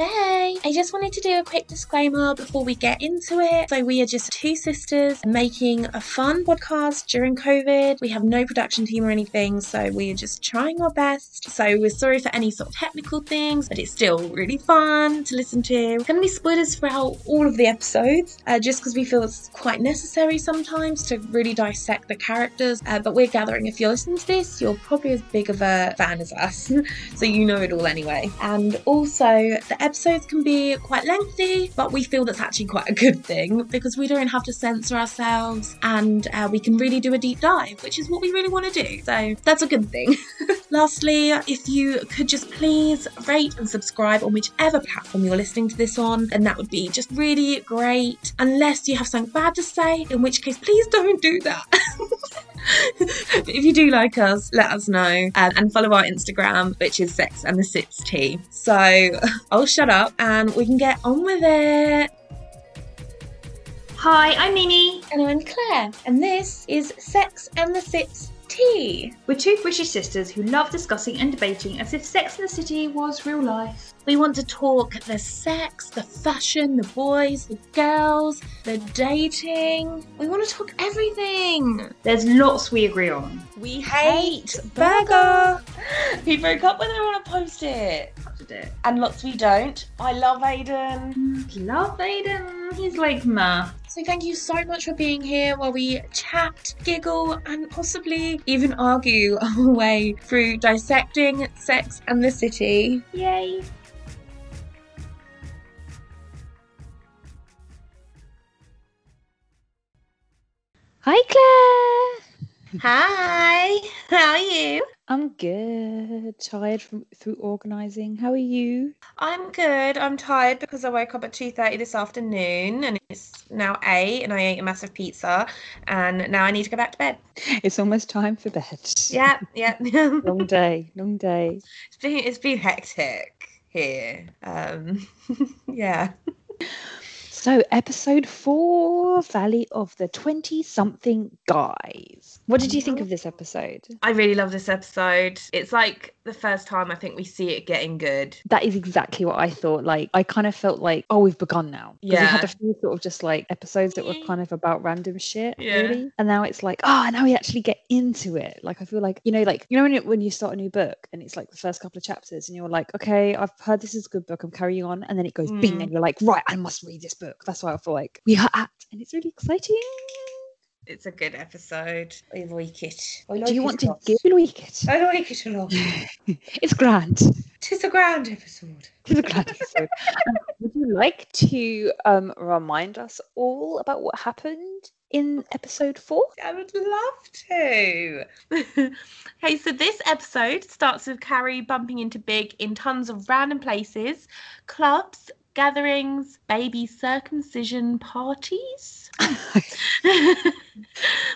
Hey, I just wanted to do a quick disclaimer before we get into it. So, we are just two sisters making a fun podcast during COVID. We have no production team or anything, so we are just trying our best. So, we're sorry for any sort of technical things, but it's still really fun to listen to. We're going to be spoilers throughout all of the episodes, uh, just because we feel it's quite necessary sometimes to really dissect the characters. Uh, but we're gathering if you're listening to this, you're probably as big of a fan as us, so you know it all anyway. And also, the episodes can be quite lengthy, but we feel that's actually quite a good thing because we don't have to censor ourselves and uh, we can really do a deep dive, which is what we really want to do. So that's a good thing. Lastly, if you could just please rate and subscribe on whichever platform you're listening to this on, then that would be just really great. Unless you have something bad to say, in which case, please don't do that. but if you do like us, let us know um, and follow our Instagram, which is Sex and the Sits Tea. So I'll shut up and we can get on with it. Hi, I'm Mimi. And I'm Claire, and this is Sex and the Sits Tea. We're two British sisters who love discussing and debating as if Sex in the City was real life. We want to talk the sex, the fashion, the boys, the girls, the dating. We want to talk everything. There's lots we agree on. We hate Berger. He broke up when I want to post it. It. And lots we don't. I love Aidan. Love Aidan. He's like ma. So thank you so much for being here while we chat, giggle, and possibly even argue our way through dissecting sex and the city. Yay. Hi, Claire. Hi, how are you? I'm good. Tired from through organising. How are you? I'm good. I'm tired because I woke up at 2:30 this afternoon and it's now 8 and I ate a massive pizza and now I need to go back to bed. It's almost time for bed. Yeah, yeah. long day. Long day. It's been it's been hectic here. Um yeah. So, episode four, Valley of the 20 something guys. What did you think of this episode? I really love this episode. It's like the first time I think we see it getting good. That is exactly what I thought. Like, I kind of felt like, oh, we've begun now. Yeah. we had a few sort of just like episodes that were kind of about random shit, Yeah. really. And now it's like, oh, now we actually get into it. Like, I feel like, you know, like, you know, when, it, when you start a new book and it's like the first couple of chapters and you're like, okay, I've heard this is a good book, I'm carrying on. And then it goes bing Mm. and you're like, right, I must read this book. That's why I feel like we are at. And it's really exciting. It's a good episode. I like it. I Do like you it want to give you like it? I like it a lot. It's grand. Tis a grand episode. It's a grand episode. Um, Would you like to um, remind us all about what happened in episode four? I would love to. okay, so this episode starts with Carrie bumping into Big in tons of random places, clubs, gatherings, baby circumcision parties.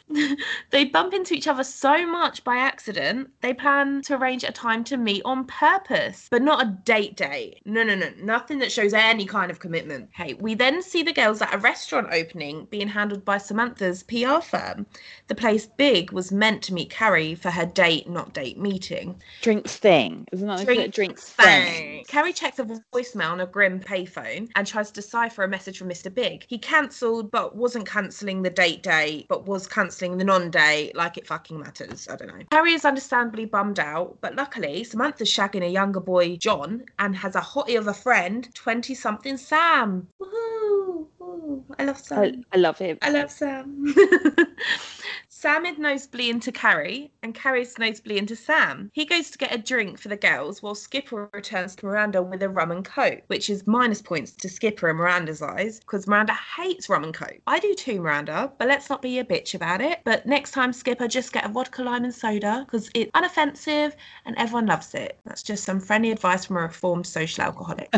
they bump into each other so much by accident, they plan to arrange a time to meet on purpose, but not a date date. No, no, no, nothing that shows any kind of commitment. Hey, we then see the girls at a restaurant opening being handled by Samantha's PR firm. The place Big was meant to meet Carrie for her date, not date meeting. Drinks thing. Isn't that Drinks a drinks thing? Carrie checks a voicemail on a grim payphone and tries to decipher a message from Mr. Big. He cancelled, but wasn't cancelling the date day, but was cancelling the non day like it fucking matters. I don't know. Harry is understandably bummed out, but luckily, Samantha's shagging a younger boy, John, and has a hottie of a friend, 20 something Sam. Woohoo! Ooh, I love Sam. I, I love him. I love Sam. Sam is nosebly into Carrie, and Carrie's nosebly into Sam. He goes to get a drink for the girls, while Skipper returns to Miranda with a rum and coke, which is minus points to Skipper in Miranda's eyes, because Miranda hates rum and coke. I do too, Miranda, but let's not be a bitch about it. But next time, Skipper, just get a vodka lime and soda, because it's unoffensive and everyone loves it. That's just some friendly advice from a reformed social alcoholic.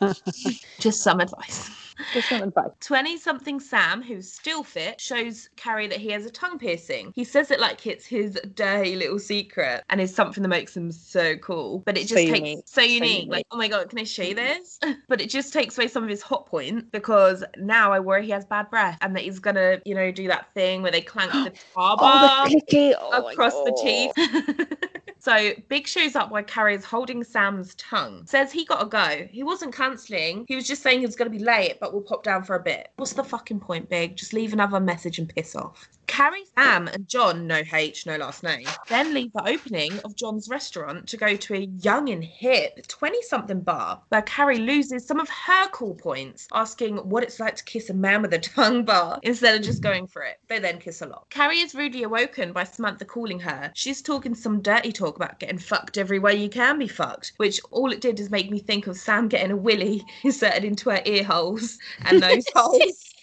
just some advice. Just some advice. 20 something Sam, who's still fit, shows Carrie that he has a tongue piercing. He says it like it's his dirty little secret and is something that makes him so cool. But it So just takes unique. so So unique. unique. Like, oh my god, can I show you mm-hmm. this? but it just takes away some of his hot point because now I worry he has bad breath and that he's gonna, you know, do that thing where they clank the tar bar Oh, the. Oh across the teeth. So Big shows up while Carrie is holding Sam's tongue. Says he gotta go. He wasn't cancelling. He was just saying he was gonna be late, but we'll pop down for a bit. What's the fucking point, Big? Just leave another message and piss off. Carrie, Sam, and John, no H, no last name, then leave the opening of John's restaurant to go to a young and hip 20 something bar where Carrie loses some of her cool points, asking what it's like to kiss a man with a tongue bar instead of just going for it. They then kiss a lot. Carrie is rudely awoken by Samantha calling her. She's talking some dirty talk about getting fucked everywhere you can be fucked, which all it did is make me think of Sam getting a willy inserted into her ear holes and nose holes.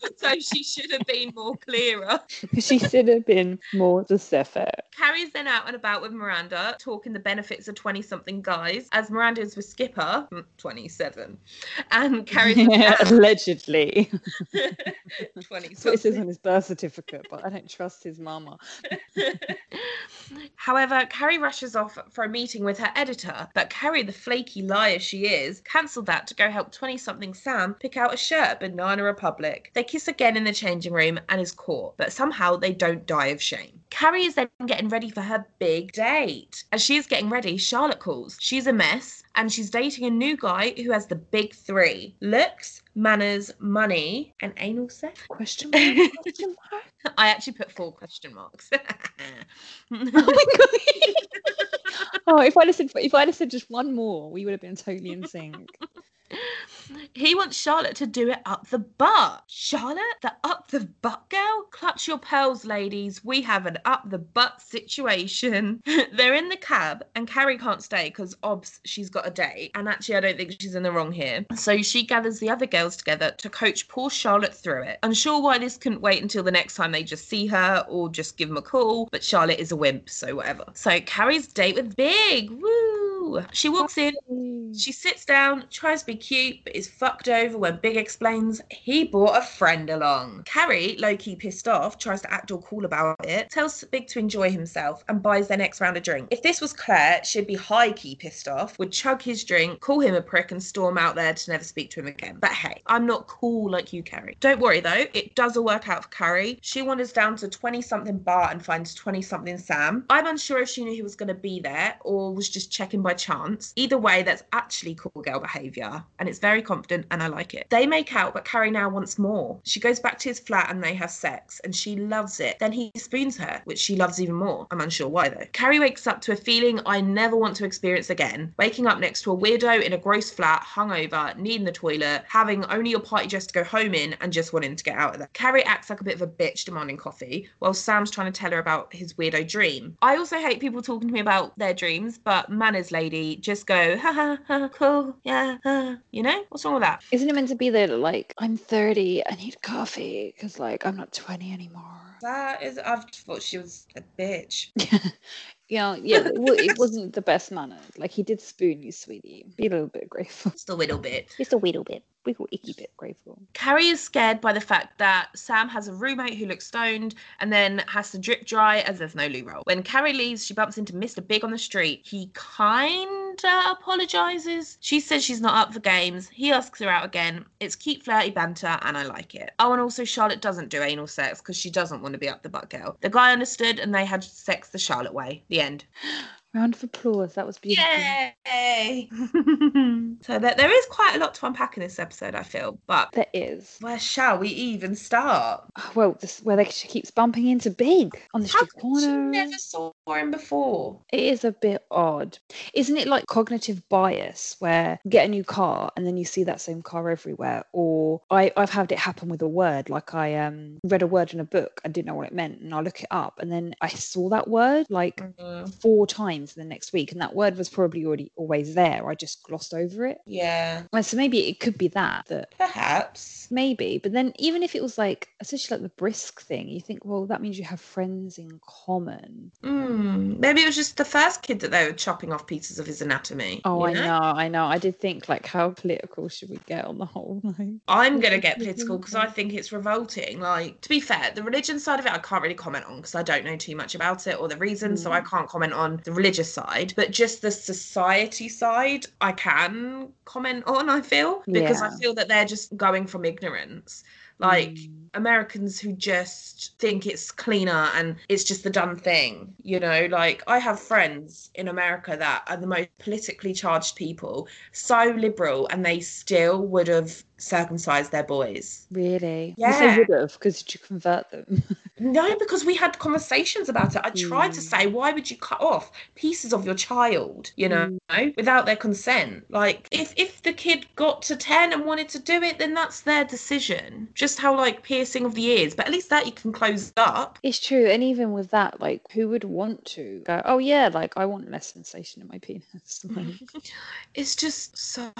so she should have been more clearer. she should have been more specific. Carrie's then out and about with Miranda, talking the benefits of 20 something guys, as Miranda is with Skipper, mm, 27, and Carrie's Yeah, allegedly. 20 So it says something. on his birth certificate, but I don't trust his mama. However, Carrie rushes off for a meeting with her editor, but Carrie, the flaky liar she is, cancelled that to go help 20 something Sam pick out a shirt at Banana Republic. They kiss again in the changing room and is caught, but somehow they don't die of shame. Carrie is then getting ready for her big date. As she is getting ready, Charlotte calls. She's a mess and she's dating a new guy who has the big three looks, manners, money, and anal sex. Question mark? Question mark? I actually put four question marks. Oh my god. oh, if I listened, if I listened just one more, we would have been totally in sync. He wants Charlotte to do it up the butt. Charlotte, the up the butt girl? Clutch your pearls, ladies. We have an up the butt situation. They're in the cab, and Carrie can't stay because obs she's got a date. And actually, I don't think she's in the wrong here. So she gathers the other girls together to coach poor Charlotte through it. Unsure why this couldn't wait until the next time they just see her or just give them a call, but Charlotte is a wimp, so whatever. So Carrie's date with Big. Woo! She walks in, she sits down, tries to be cute, but is fucked over when Big explains he brought a friend along. Carrie, low key pissed off, tries to act all cool about it, tells Big to enjoy himself, and buys their next round of drink. If this was Claire, she'd be high key pissed off, would chug his drink, call him a prick, and storm out there to never speak to him again. But hey, I'm not cool like you, Carrie. Don't worry though, it does all work out for Carrie. She wanders down to 20 something bar and finds 20 something Sam. I'm unsure if she knew he was going to be there or was just checking by chance. Either way, that's actually cool girl behavior, and it's very confident, and I like it. They make out, but Carrie now wants more. She goes back to his flat and they have sex, and she loves it. Then he spoons her, which she loves even more. I'm unsure why though. Carrie wakes up to a feeling I never want to experience again. Waking up next to a weirdo in a gross flat, hungover, needing the toilet, having only your party dress to go home in, and just wanting to get out of there. Carrie acts like a bit of a bitch demanding coffee, while Sam's trying to tell her about his weirdo dream. I also hate people talking to me about their dreams, but manners lady, just go, ha ha ha, cool, yeah, ha. you know? What's wrong with that? Isn't it meant to be that like I'm 30, I need coffee because like I'm not 20 anymore? That is, I thought she was a bitch. Yeah, yeah, it, it wasn't the best manner. Like he did spoon you, sweetie. Be a little bit grateful. Just a little bit. Just a little bit, wiggle icky bit grateful. Carrie is scared by the fact that Sam has a roommate who looks stoned and then has to drip dry as there's no loo roll. When Carrie leaves, she bumps into Mr. Big on the street. He kinda apologizes. She says she's not up for games. He asks her out again. It's cute, flirty banter, and I like it. Oh, and also Charlotte doesn't do anal sex because she doesn't want to be up the butt girl. The guy understood, and they had sex the Charlotte way. The end. Round of applause. That was beautiful. Yay! so there, there is quite a lot to unpack in this episode, I feel. But There is. where shall we even start? Well, this where they, she keeps bumping into Big on the How street come she corner. never saw him before? It is a bit odd. Isn't it like cognitive bias where you get a new car and then you see that same car everywhere? Or I, I've had it happen with a word, like I um read a word in a book and didn't know what it meant, and I look it up and then I saw that word like Mm, four times in the next week, and that word was probably already always there. I just glossed over it. yeah, And so maybe it could be that that perhaps. maybe, but then even if it was like essentially like the bris thing, you think, well, that means you have friends in common. Mm, Hmm. maybe it was just the first kid that they were chopping off pieces of his anatomy. Oh, you I know, I know. I did think like, how political should we get on the whole? Like, I'm gonna get political because I think it's revolting. Like, to be fair, the religion side of it I can't really comment on because I don't know too much about it or the reasons, so I hmm. can't comment on the religious side. But just the society side, I can comment on. I feel because I feel that they're just going from ignorance. Like Mm. Americans who just think it's cleaner and it's just the done thing, you know. Like I have friends in America that are the most politically charged people, so liberal, and they still would have circumcised their boys. Really? Yeah. They would have, because did you convert them? No, because we had conversations about it. I tried to Mm. say, why would you cut off pieces of your child, you know, without their consent? Like, if if the kid got to ten and wanted to do it, then that's their decision. Just how like piercing of the ears, but at least that you can close up. It's true, and even with that, like, who would want to go? Oh yeah, like I want less sensation in my penis. Like, It's just so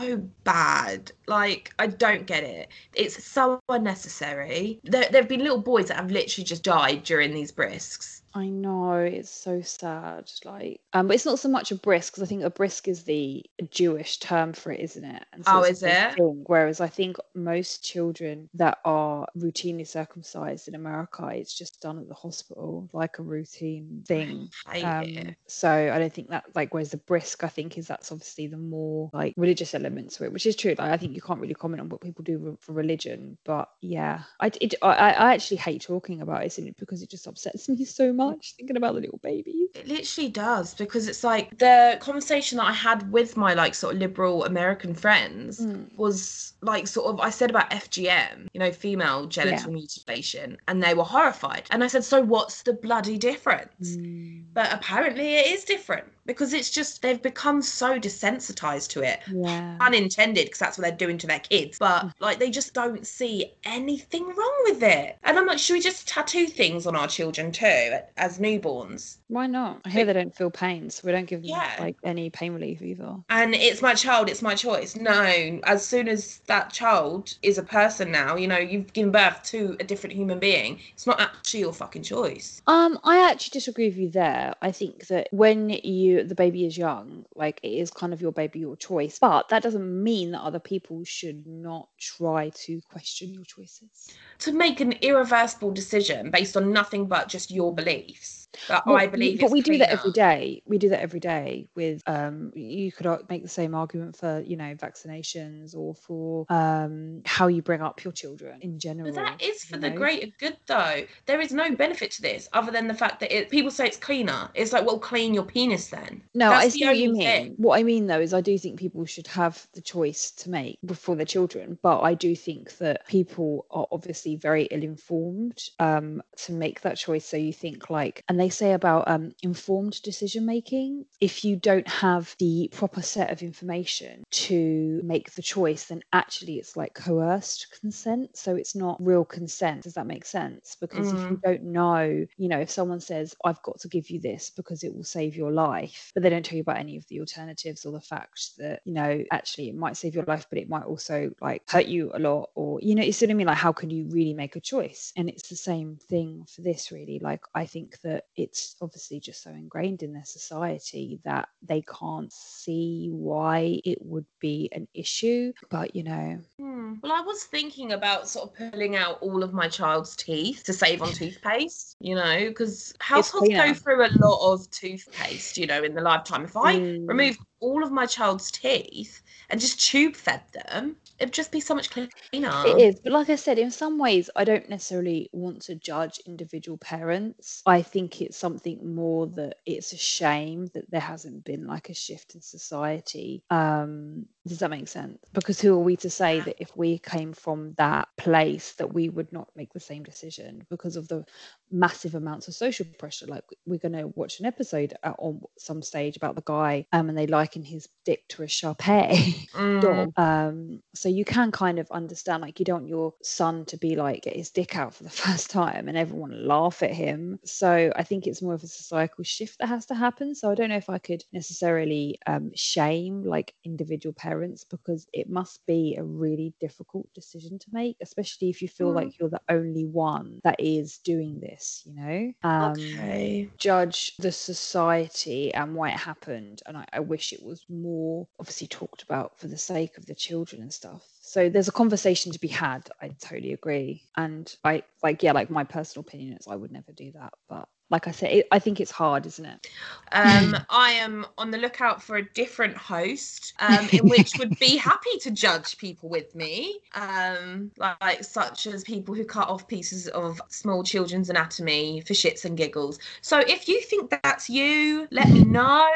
bad. Like, I don't get it. It's so unnecessary. There, there have been little boys that have literally just died during these brises. I know it's so sad. Like, um, but it's not so much a bris because I think a bris is the Jewish term for it, isn't it? And Oh, is it? thing, Whereas I think most children that are routinely circumcised in America, it's just done at the hospital, like a routine thing. I Um, so I don't think that like whereas the bris I think is that's obviously the more like religious element to it, which is true. Like I think you can't really comment on what people do for religion, but yeah, I it, I, I actually hate talking about it because it just upsets me so much thinking about the little babies. It literally does because it's like the conversation that I had with my like sort of liberal American friends Mm. was like sort of I said about FGM, you know, female genital mutilation, and they were horrified. And I said, so what's the bloody difference? Mm. But apparently it is different because it's just they've become so desensitized to it. Yeah. Unintended, because that's what they're doing to their kids. But like they just don't see anything wrong with it. And I'm like, should we just tattoo things on our children too as newborns? Why not? I hear they don't feel pain, so we don't give them Yeah. like any pain relief either. and it's my child it's my choice no as soon as that child is a person now you know you've given birth to a different human being it's not actually your fucking choice Um, I actually disagree with you there. I think that when you the baby is young, like it is kind of your baby, your choice. But that doesn't mean that other people should not try to question your choices. to make an irreversible decision based on nothing but just your beliefs that Well, i believe but we do that every day. We do that every day with um. You could make the same argument for you know vaccinations or for um how you bring up your children in general. But that is for the know? greater good, though. There is no benefit to this other than the fact that it, people say it's cleaner. It's like, well, clean your penis then. No, That's I see what you mean. thing. What I mean though is I do think people should have the choice to make before their children, but I do think that people are obviously very ill-informed um, to make that choice. So you think like, and they say about um, informed decision making. If you don't have the proper set of information to make the choice, then actually it's like coerced consent. So it's not real consent. Does that make sense? Because if you don't know, you know, if someone says, I've got to give you this because it will save your life, but they don't tell you about any of the alternatives or the fact that, you know, actually it might save your life, but it might also like hurt you a lot. Or, you know, you see what I mean? Like, how can you really make a choice? And it's the same thing for this, really. Like, I think that it's obviously just so ingrained in their society that they can't see why it would be an issue. But, you know, Hmm. Well, I was thinking about sort of pulling out all of my child's teeth to save on toothpaste, you know, because households go through a lot of toothpaste, you know, in the lifetime. If I Mm. removed all of my child's teeth and just tube fed them, it'd just be so much cleaner. It is, but like I said, in some ways, I don't necessarily want to judge individual parents. I think it's something more that it's a shame that there hasn't been like a shift in society. Um, does that make sense? Because who are we to say that if we came from that place that we would not make the same decision because of the massive amounts of social pressure? Like we're going to watch an episode on some stage about the guy, um, and they liken his dick to a Shar-Pei Mm. dog. Um, so you can kind of understand, like, you don't want your son to be like get his dick out for the first time and everyone laugh at him. So I think it's more of a societal shift that has to happen. So I don't know if I could necessarily um, shame like individual parents because it must be a really difficult decision to make, especially if you feel Mm. like you're the only one that is doing this. You know. Um, okay. judge the society and why it happened and I, I wish it was more obviously talked about for the sake of the children and stuff so there's a conversation to be had i totally agree and i like yeah like my personal opinion is i would never do that but like I said, it, I think it's hard, isn't it? Um, I am on the lookout for a different host, um, in which would be happy to judge people with me, um, like such as people who cut off pieces of small children's anatomy for shits and giggles. So if you think that's you, let me know,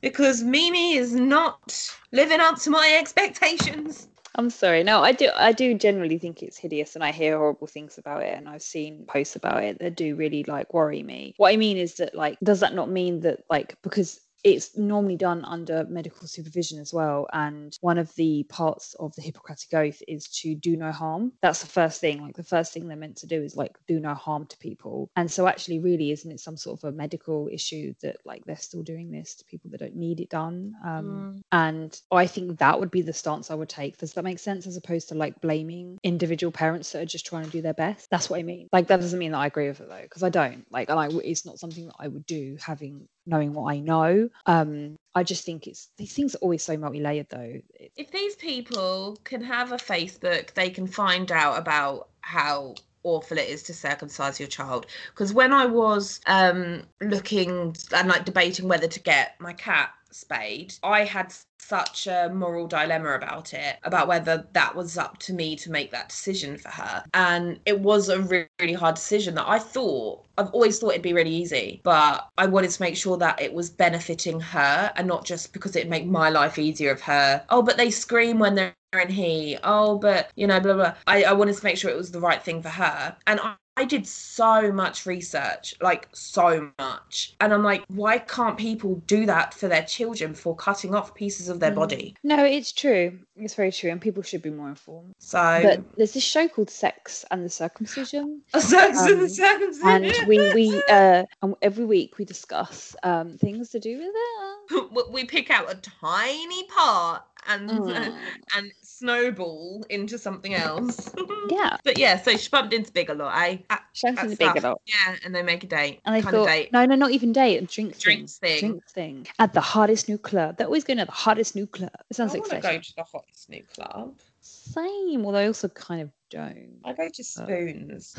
because Mimi is not living up to my expectations. I'm sorry. No, I do. I do generally think it's hideous, and I hear horrible things about it, and I've seen posts about it that do really like worry me. What I mean is that, like, does that not mean that, like, because it's normally done under medical supervision as well. And one of the parts of the Hippocratic Oath is to do no harm. That's the first thing. Like the first thing they're meant to do is like do no harm to people. And so actually, really, isn't it some sort of a medical issue that like they're still doing this to people that don't need it done? Um, Mm. And I think that would be the stance I would take. Does that make sense? As opposed to like blaming individual parents that are just trying to do their best. That's what I mean. Like that doesn't mean that I agree with it though, because I don't. Like, and I, it's not something that I would do having knowing what I know. Um, I just think it's these things are always so multi-layered though. If these people can have a Facebook, they can find out about how awful it is to circumcise your child. Because when I was um, looking and like debating whether to get my cat spayed, I had such a moral dilemma about it, about whether that was up to me to make that decision for her. And it was a re- really hard decision that I thought, I've always thought it'd be really easy, but I wanted to make sure that it was benefiting her and not just because it'd make my life easier of her. Oh, but they scream when they're in he. Oh, but you know, blah blah. I, I wanted to make sure it was the right thing for her. And I, I did so much research, like so much. And I'm like, why can't people do that for their children before cutting off pieces of their Mm. body? No, it's true. It's very true, and people should be more informed. So But there's this show called Sex and the Circumcision, Sex and the um, Circumcision. and we we uh and every week we discuss um things to do with it. we- we pick out a tiny part and Mm. and snowball into something else. Yeah, But yeah, so she bumped into Big a lot, eh? At- Shanks at in big stuff. lot. Yeah, and they make a date. And they kind of thought, date. no, no, not even date, and drink Drinks thing. Drinks thing. At the hottest new club. They're always going to the hottest new club. It sounds want to exciting. go to the hottest new club. Same, although I also kind of don't. I go to Spoons.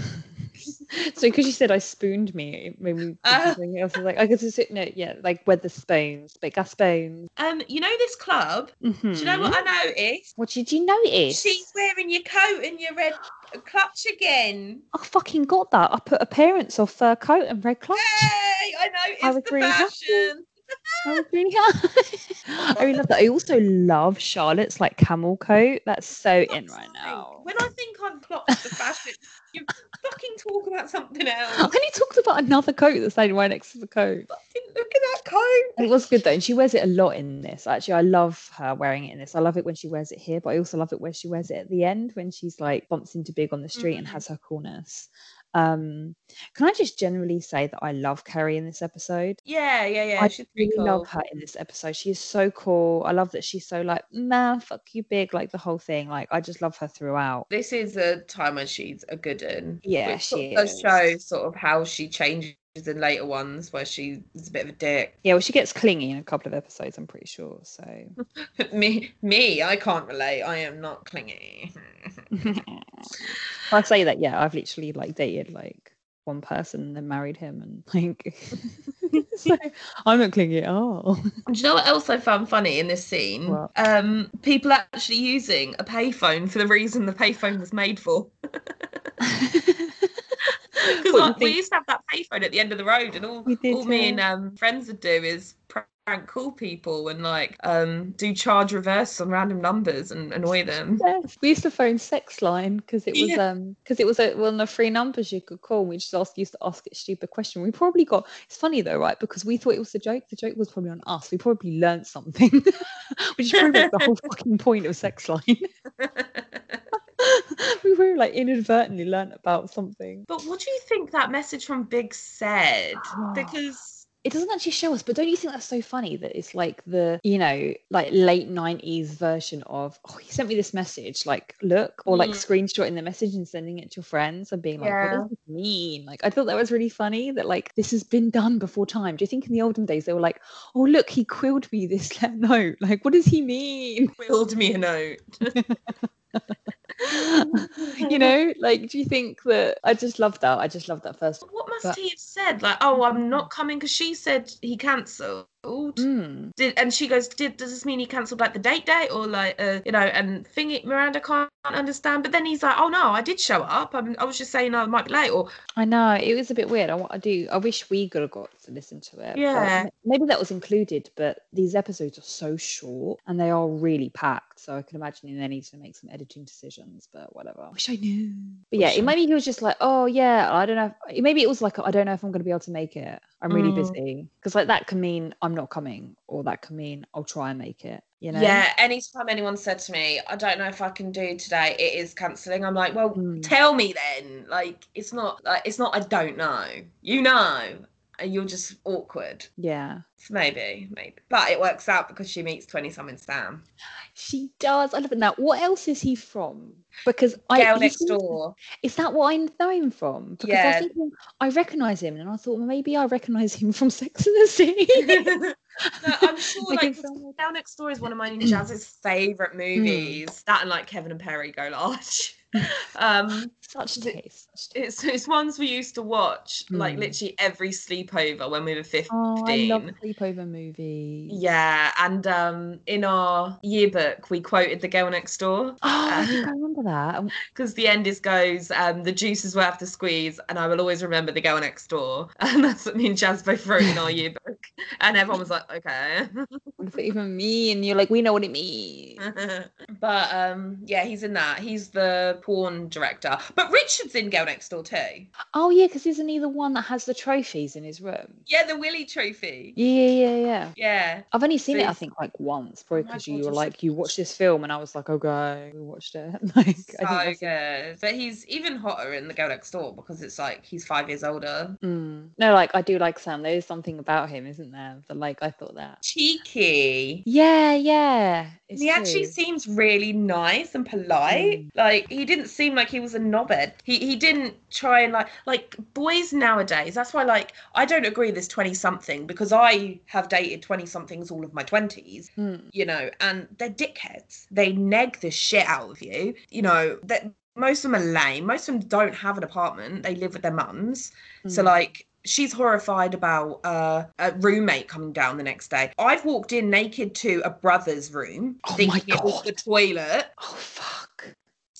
so because you said I spooned me, it made me think of Ah. something else. I was like, I guess it's no, yeah, like the spoons, but gas spoons. Um, you know this club? Do you know what I noticed? What did you notice? She's wearing your coat and your red clutch again. I fucking got that. I put appearance of fur coat and red clutch. Hey, I noticed I was the really happy. fashion. I really happy. I really love that. I also love Charlotte's like camel coat. That's so in right now. When I think I've clocked the fashion, you fucking talk about something else. And he talked about another coat that's standing right next to the coat. Fucking look at that coat. It was good though, and she wears it a lot in this. Actually, I love her wearing it in this. I love it when she wears it here, but I also love it where she wears it at the end when she's like bumps into Big on the street and Mhm. has her coolness. Um, can I just generally say that I love Carrie in this episode? Yeah, yeah, yeah. I she's really cool. love her in this episode. She is so cool. I love that she's so like, man, fuck you, big, like the whole thing. Like, I just love her throughout. This is a time when she's a good one. Yeah, she does show sort of how she changes in later ones where she's a bit of a dick. Yeah, well, she gets clingy in a couple of episodes, I'm pretty sure. So, me, me, I can't relate. I am not clingy. I say that, yeah, I've literally like dated like one person and then married him, and like, so I'm not clingy at all. Do you know what else I found funny in this scene? What? Um, people actually using a payphone for the reason the payphone was made for. Because we used to have that payphone at the end of the road, and all, did, all me and um, friends would do is prank call people and like um, do charge reverse on random numbers and annoy them. Yes, we used to phone sex line because it was Yeah. um because it was a, one of the free numbers you could call. We just asked used to ask it stupid question. We probably got it's funny though, right? Because we thought it was a joke. The joke was probably on us. We probably learned something, which is probably the whole fucking point of sex line. we were like inadvertently learnt about something. But what do you think that message from Big said? Because It doesn't actually show us, but don't you think that's so funny that it's like the you know like late nineties version of oh he sent me this message like look or like Mm. screenshotting the message and sending it to your friends and being like what does this mean? Like I thought that was really funny that like this has been done before time. Do you think in the olden days they were like oh look he quilled me this note like what does he mean? Quilled me a note. you know, like, do you think that I just love that? I just love that first. What must But- he have said? Like, oh, I'm not coming because she said he cancelled. Mm. Did and she goes, did does this mean he cancelled like the date day or like uh, you know? And thingy Miranda can't understand. But then he's like, oh no, I did show up. I'm, I was just saying I might be late. Or I know it was a bit weird. I, wa- I do. I wish we could have got to listen to it. Yeah. maybe that was included. But these episodes are so short and they are really packed. So I can imagine they need to make some editing decisions. But whatever. Wish I knew. But yeah, Wish it, I- maybe he was just like, oh yeah, I don't know. If, maybe it was like, I don't know if I'm going to be able to make it. I'm really Mm. busy because like that can mean I'm not coming, or that can mean I'll try and make it. You know? yeah, anytime anyone said to me, I don't know if I can do today, it is cancelling. I'm like, well, Mm. tell me then. Like, it's not like it's not. I don't know. You know, you're just awkward. Yeah. So maybe, maybe, but it works out because she meets twenty something Sam. She does. I love it. Now, what else is he from? Because I Girl next door. Is that what I know him from? Because I Yeah. thinking I recognise him, and I thought well, maybe I recognise him from Sex and the City. no, I'm sure Like, Down Next Door is one of my Jazz's favourite hmm. movies. That and like Kevin and Perry go large. Um Such The- taste. it's it's ones we used to watch like Mm. literally every sleepover when we were 15. Oh, I love sleepover movies. Yeah, and um in our yearbook we quoted the girl next door Oh, I think I remember that. Because the end is goes um the juice is worth the squeeze and I will always remember the girl next door and that's what me and Jazz both wrote in our yearbook and everyone was like okay it even mean? And you're like, we know what it means. but um yeah he's in that he's the porn director but Richard's in girl next door too Oh yeah, because isn't he the one that has the trophies in his room? yeah the Willy trophy Yeah, yeah, yeah, yeah. I've only seen it, I think, like once, probably because God, you were like, you watched this film, and I was like, okay, we watched it. Like, so I good but he's even hotter in the girl next door because it's like he's five years older Mm. No, like I do like Sam. There is something about him, isn't there? But like I thought that. cheeky Yeah, yeah. It's he actually seems really nice and polite. Mm. Like he didn't seem like he was a knobhead. He he didn't try and like like boys nowadays. That's why like I don't agree with this twenty something because I have dated twenty somethings all of my twenties. Mm. You know, and they're dickheads. They neg the shit out of you. You know that most of them are lame. Most of them don't have an apartment. They live with their mums. So Mm. like she's horrified about uh, a roommate coming down the next day. I've walked in naked to a brother's room Oh thinking it was the toilet. Oh fuck.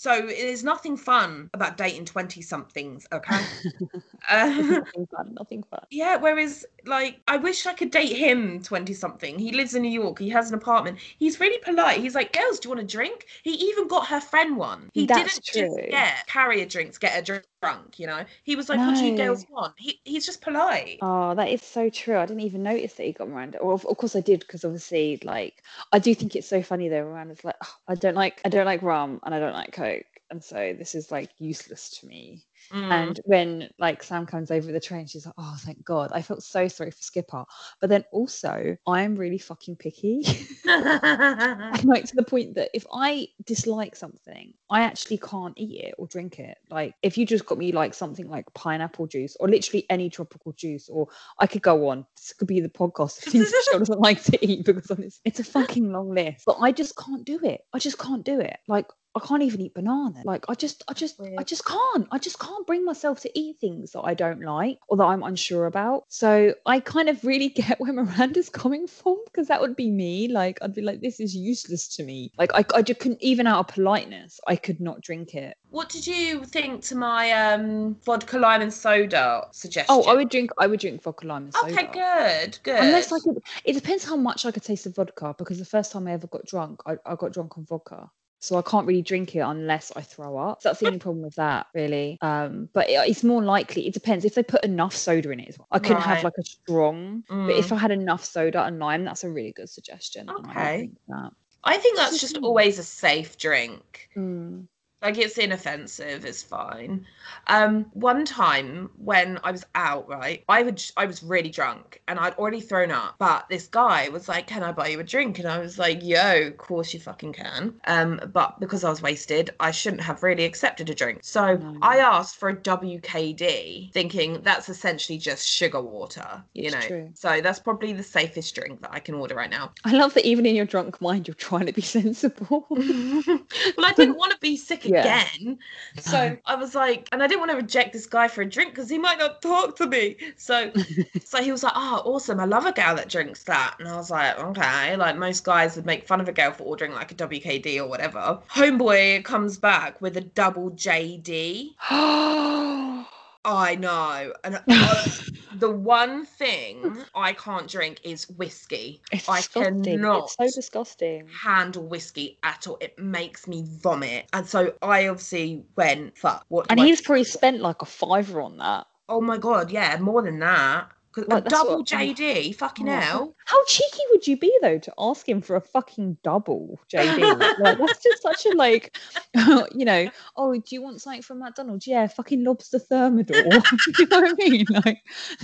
So there's nothing fun about dating 20 somethings, okay? uh, nothing fun. Nothing fun. yeah, whereas like I wish I could date him 20 something. He lives in New York. He has an apartment. He's really polite. He's like, "Girls, do you want a drink?" He even got her friend one. He That's didn't true. just get carry a drink to get her dr- drunk, you know. He was like, "What do you girls want?" He he's just polite. Oh, that is so true. I didn't even notice that he got Miranda. Well, of, of course I did because obviously, like, I do think it's so funny though. Miranda's like, "Oh, I don't like, I don't like rum and I don't like coke, and so this is like useless to me. Mm. And when like Sam comes over the train, she's like, "Oh, thank God!" I felt so sorry for Skipper, but then also I am really fucking picky. like to the point that if I dislike something, I actually can't eat it or drink it. Like if you just got me like something like pineapple juice or literally any tropical juice, or I could go on. This could be the podcast of things Michelle doesn't like to eat because honestly, it's a fucking long list. But I just can't do it. I just can't do it. Like I can't even eat banana. Like I just, I just, I just can't. I just can't bring myself to eat things that I don't like or that I'm unsure about. So I kind of really get where Miranda's coming from because that would be me. Like I'd be like, this is useless to me. Like I, I just couldn't even out of politeness, I could not drink it. What did you think to my um vodka lime and soda suggestion? Oh, I would drink. I would drink vodka lime and soda. Okay, good, good. Unless I could, it depends how much I could taste the vodka because the first time I ever got drunk, I, I got drunk on vodka. So I can't really drink it unless I throw up. So that's the only problem with that, really. Um, but it, it's more likely. It depends if they put enough soda in it. As well. I couldn't have like a strong, but Mm. if I had enough soda and lime, that's a really good suggestion. and I would Okay. that. I think that's just always a safe drink. Mm. Like it's inoffensive, it's fine. Um, one time when I was out, right, I would I was really drunk and I'd already thrown up, but this guy was like, "Can I buy you a drink?" And I was like, "Yo, of course you fucking can." Um, but because I was wasted, I shouldn't have really accepted a drink. So No. I asked for a WKD, thinking that's essentially just sugar water, you It's know. true. So that's probably the safest drink that I can order right now. I love that even in your drunk mind, you're trying to be sensible. well, I didn't want to be sick Yeah. again. So uh-huh. I was like, and I didn't want to reject this guy for a drink because he might not talk to me. So so he was like, Oh, awesome. I love a gal that drinks that. And I was like, Okay. Like most guys would make fun of a girl for ordering like a WKD or whatever. Homeboy comes back with a double JD. Oh I know. And the one thing I can't drink is whiskey. it's I disgusting. cannot It's so disgusting. handle whiskey at all. It makes me vomit. And so I obviously went, fuck, what And he's do? probably spent like a fiver on that. Oh my god, yeah, more than that. 'Cause a Like, double what- JD, fucking Oh, hell. How cheeky would you be though to ask him for a fucking double JD? like that's just such a like, you know. Oh, do you want something from McDonald's? Yeah, fucking lobster thermidor. you know what I mean? Like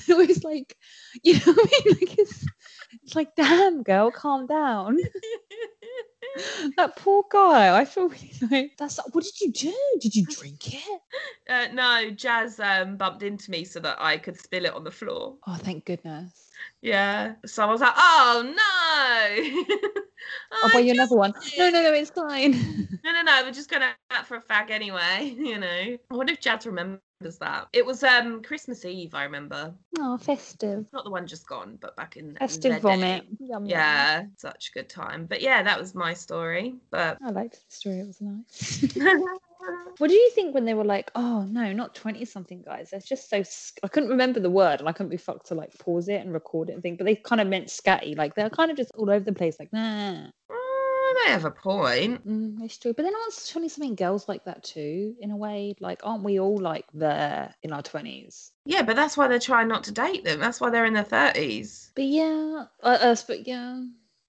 it was like, you know what I mean? Like it's, it's like, damn girl, calm down. that poor guy. I feel really like that's. What did you do? Did you drink it? Uh, no, Jazz um, bumped into me so that I could spill it on the floor. Oh, thank goodness. Yeah. So I was like, oh no. I'll buy you another one. No, no, no, it's fine. No, no, no. We're just going out for a fag anyway, you know. I wonder if Jazz remembers that. It was um Christmas Eve, I remember. oh, festive. Not the one just gone, but back in, in Festive their vomit. Yum, yum. Yeah, such a good time. But yeah, that was my story. But I liked the story. It was nice. what do you think when they were like, oh no, not 20 something guys? They're just so. sc-" I couldn't remember the word and I couldn't be fucked to like pause it and record it and think, but they kind of meant scatty. Like they're kind of just all over the place, like, nah. They have a point. Mm, it's true. But then aren't 20 something girls like that too, in a way? Like, aren't we all like there in our 20s? Yeah, but that's why they're trying not to date them. That's why they're in their thirties. But yeah, us, but yeah.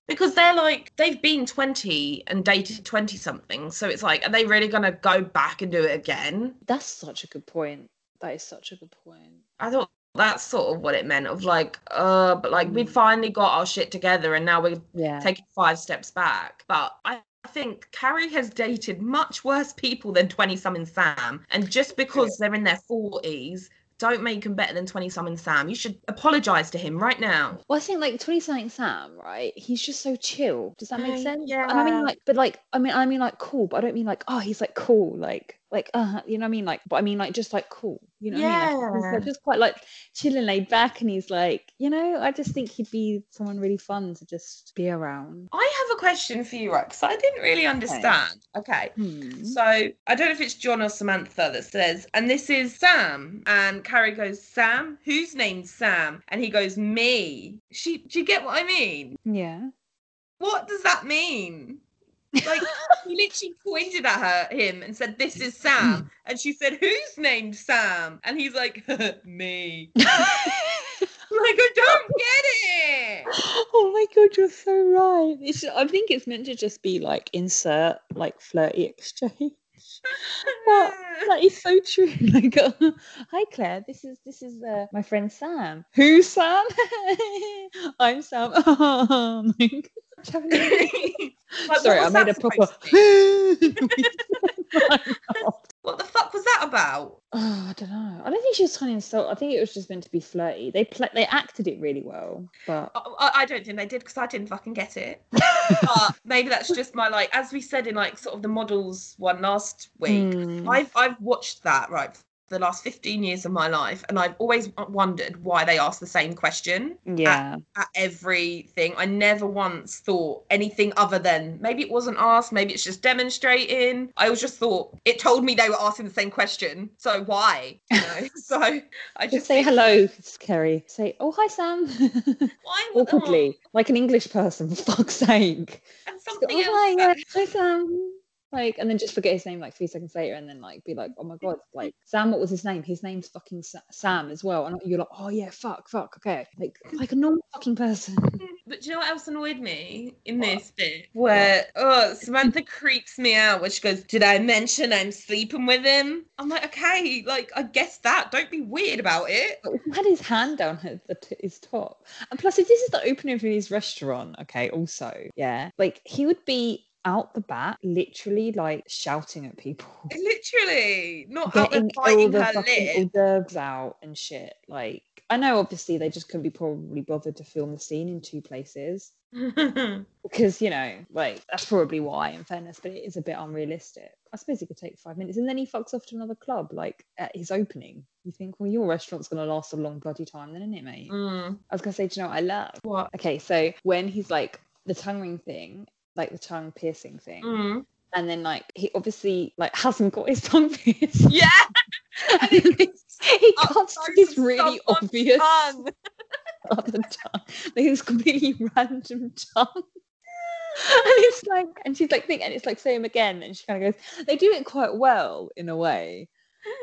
Because they're like they've been twenty and dated twenty something. So it's like, are they really gonna go back and do it again? That's such a good point. That is such a good point. I thought that's sort of what it meant of like, uh, but like we'd Mm. finally got our shit together and now we're Yeah. taking five steps back. But I think Carrie has dated much worse people than 20 something Sam. And just because they're in their 40s, don't make them better than 20 something Sam. You should apologize to him right now. Well, I think like 20 something Sam, right? He's just so chill. Does that make sense? And I mean like but like I mean I mean like cool, but I don't mean like oh he's like cool, like like uh you know what I mean? Like but I mean like just like cool. You know what I mean? Like, Yeah. just quite like chilling laid back and he's like, you know, I just think he'd be someone really fun to just be around. I have a question for you, right? Because I didn't really understand. Okay. Hmm. So I don't know if it's John or Samantha that says, and this is Sam. And Carrie goes, Sam? Whose name's Sam? And he goes, Me. She do you get what I mean? Yeah. What does that mean? Like he literally pointed at her him and said, This is Sam. And she said, Who's named Sam? And he's like, Me. Like, I don't get it. oh my god, you're so right. It's, I think it's meant to just be like insert like flirty exchange. That is so true. Like, uh, hi Claire, this is this is uh, my friend Sam. Who's Sam? I'm Sam. Oh my God. Like, Sorry, I made a proper. oh, What the fuck was that about? I don't know. I don't think she was trying to insult. I think it was just meant to be flirty. They they acted it really well, but I, I- don't think they did because I didn't fucking get it. But maybe that's just my like, as we said in like sort of the models one last week. Mm. I've I've watched that right the last 15 years of my life and I've always wondered why they ask the same question yeah. at everything. I never once thought anything other than maybe it wasn't asked, maybe it's just demonstrating. I always just thought it told me they were asking the same question. So why? You know? so I Just just say hello, Carrie. Say, oh hi Sam. Why Awkwardly, like an English person, for fuck's sake. And go, something oh, hi, else. yeah, hi Sam. Like, and then just forget his name like three seconds later, and then like be like, oh my god, like Sam, what was his name? His name's fucking Sa- Sam as well. And you're like, oh yeah, fuck, fuck, okay, like like a normal fucking person. But do you know what else annoyed me in this bit? Where oh Samantha creeps me out, which goes, Did I mention I'm sleeping with him? I'm like, okay, like I guess that. Don't be weird about it. He had his hand down his, the his top. And plus, if this is the opening of his restaurant, okay, also, yeah, like he would be out the back, literally like shouting at people, Literally, not getting all the her fucking hors out and shit. Like, I know obviously they just couldn't be probably bothered to film the scene in two places because, you know, like that's probably why, in fairness, but it is a bit unrealistic. I suppose it could take five minutes and then he fucks off to another club, like at his opening. You think, well, your restaurant's going to last a long bloody time, then, isn't it, mate? Mm. I was going to say, do you know what I love? What? Okay, so when he's like the tongue ring thing, like the tongue piercing thing, Mm. and then like he obviously like hasn't got his tongue pierced. Yeah. and he he cuts this really obvious tongue. other tongue, like this completely random tongue. and it's like, and she's like, think, and it's like, him again, and she kind of goes, they do it quite well in a way,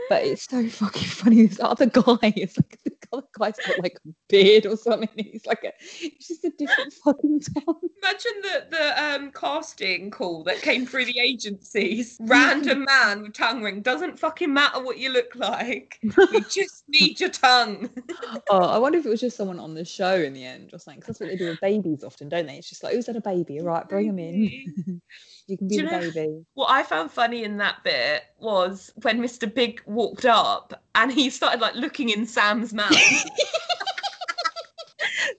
but it's so fucking funny. This other guy is like, the other guy's got like a beard or something. He's like, a, it's just a different fucking tongue. Imagine the the um casting call that came through the agencies. Random man with tongue ring. Doesn't fucking matter what you look like. We just need your tongue. Oh, I wonder if it was just someone on the show in the end or something. 'cause that's what they do with babies often, don't they? It's just like, who's had a baby? All right, bring him in. You can be the know- baby. What I found funny in that bit was when Mr. Big walked up and he started like looking in Sam's mouth.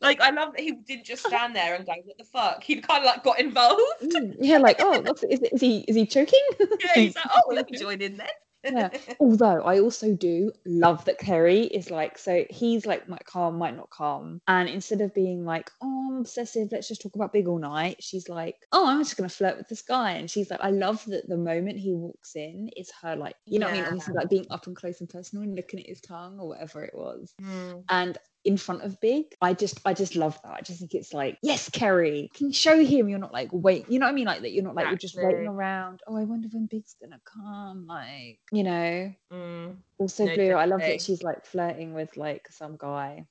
like I love that he didn't just stand there and go, "What the fuck?" He kind of like got involved. Mm, yeah, like, oh, is he is he choking? Yeah, he's like, "Oh, let me join in then." Yeah. Although I also do love that Carrie is like, so he's like might calm, might not calm. And instead of being like, oh, I'm obsessive, let's just talk about big all night, she's like, oh, I'm just gonna flirt with this guy. And she's like, I love that the moment he walks in is her like, you know what I mean? Obviously like being up and close and personal and looking at his tongue or whatever it was. Mm. And in front of Big, I just I just love that. I just think it's like, yes, Carrie, can you show him you're not like wait, you know what I mean? Like that you're not like you're just waiting around. Oh, I wonder when Big's gonna come. Like, you know. Mm. Also, No, Blue, I love that she's like flirting with like some guy,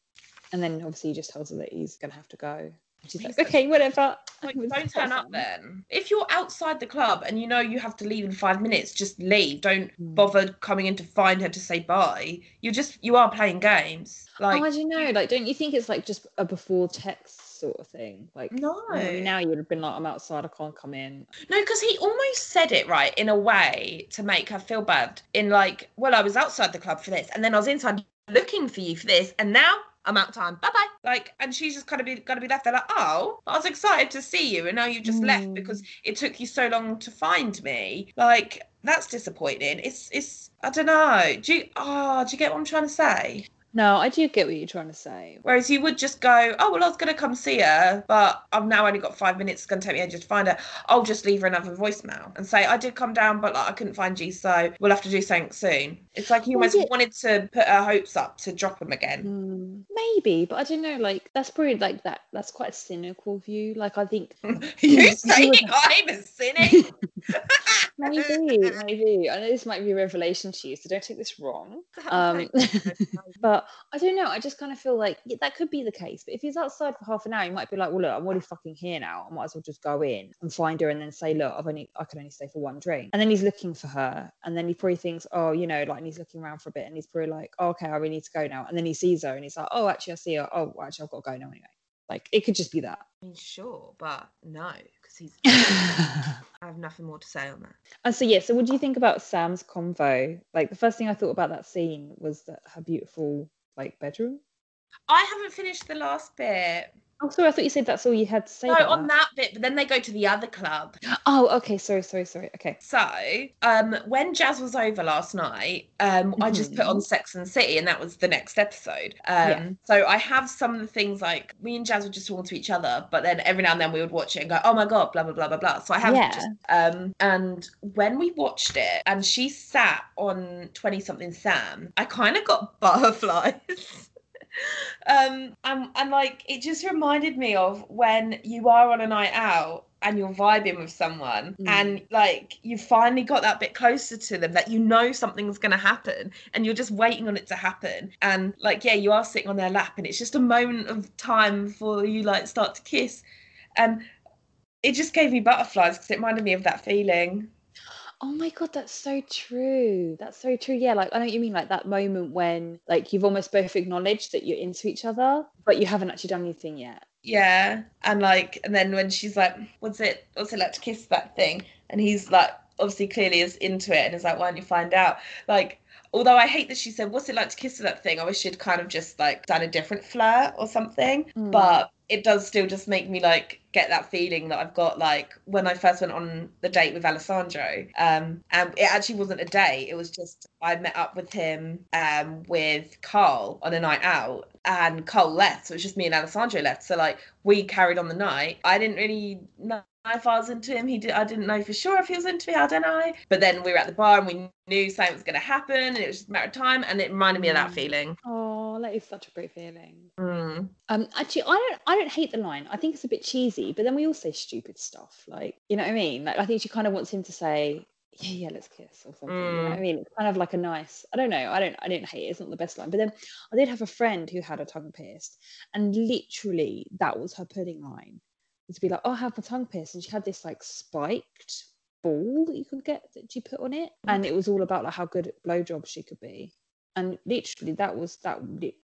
and then obviously he just tells her that he's gonna have to go. And she's like, okay, whatever. Like, don't turn up then. If you're outside the club and you know you have to leave in five minutes, just leave. Don't Mm. bother coming in to find her to say bye. You're just you are playing games. Like oh, I don't know. Like, don't you think it's like just a before text sort of thing? Like, no, now you would have been like, I'm outside, I can't come in. no, because he almost said it right in a way to make her feel bad. In like, well, I was outside the club for this, and then I was inside looking for you for this, and now I'm out of time. Bye bye. Like, and she's just kind of be gonna be left there like, oh, I was excited to see you, and now you just left Mm. because it took you so long to find me. Like, that's disappointing. It's it's I don't know. Do you oh do you get what I'm trying to say? No, I do get what you're trying to say. Whereas you would just go, oh well, I was gonna come see her, but I've now only got five minutes. It's gonna take me ages to find her. I'll just leave her another voicemail and say I did come down, but like I couldn't find you, so we'll have to do something soon. It's like you Well, almost yeah. wanted to put her hopes up to drop them again. Hmm, maybe, but I don't know. Like, that's probably like that. That's quite a cynical view. Like, I think you saying I'm a cynic? maybe, maybe. I know this might be a revelation to you, so don't take this wrong. Um, but I don't know. I just kind of feel like yeah, that could be the case. But if he's outside for half an hour, he might be like, "Well, look, I'm already fucking here now. I might as well just go in and find her, and then say, look, I've only, I can only stay for one drink." And then he's looking for her, and then he probably thinks, "Oh, you know," like, and he's looking around for a bit, and he's probably like, oh, "Okay, I really need to go now." And then he sees her, and he's like, "Oh, actually, I see her. Oh, actually, I've got to go now anyway." Like, it could just be that. I mean, sure, but no, because he's. I have nothing more to say on that. And so yeah, so what do you think about Sam's convo? Like the first thing I thought about that scene was that her beautiful like bedroom. I haven't finished the last bit. Oh, sorry, I thought you said that's all you had to say. No, on that. that bit, but then they go to the other club. Oh, okay. Sorry, sorry, sorry. Okay. So, um, when Jazz was over last night, um, I just put on Mhm. Sex and City, and that was the next episode. Um, Yeah. so I have some of the things like me and Jazz would just talk to each other, but then every now and then we would watch it and go, "Oh my god," blah blah blah blah blah. So I have Yeah. just, um, and when we watched it, and she sat on Twenty Something Sam, I kind of got butterflies. Um and, and like it just reminded me of when you are on a night out and you're vibing with someone Mm. and like you finally got that bit closer to them that you know something's going to happen and you're just waiting on it to happen. And like yeah you are sitting on their lap and it's just a moment of time before you like start to kiss. And it just gave me butterflies because it reminded me of that feeling Oh my god, that's so true. That's so true. Yeah, like I know what you mean, like that moment when like you've almost both acknowledged that you're into each other, but you haven't actually done anything yet. Yeah, and like, and then when she's like, "What's it? What's it like to kiss that thing?" and he's like, obviously, clearly is into it, and is like, "Why don't you find out?" Like, although I hate that she said, "What's it like to kiss that thing?" I wish she'd kind of just like done a different flirt or something. Mm. But it does still just make me like get that feeling that I've got like when I first went on the date with Alessandro. Um, and it actually wasn't a date; it was just I met up with him um with Carl on a night out, and Carl left, so it was just me and Alessandro left. So like we carried on the night. I didn't really know if I was into him. He did. I didn't know for sure if he was into me. I don't know. But then we were at the bar and we knew something was going to happen, and it was just a matter of time. And it reminded me of that Mm. feeling. Oh, that is such a great feeling. Mm. Um, actually, I don't, I don't hate the line. I think it's a bit cheesy, but then we all say stupid stuff. Like, you know what I mean? Like, I think she kind of wants him to say, "Yeah, yeah, let's kiss" or something. You know what I Mm. mean? It's kind of like a nice. I don't know. I don't. I don't hate it. It's not the best line, but then I did have a friend who had her tongue pierced, and literally that was her pudding line. To be like, "Oh, I have my tongue pierced," and she had this like spiked ball that you could get that you put on it, and it was all about like how good at blowjobs she could be and literally that was that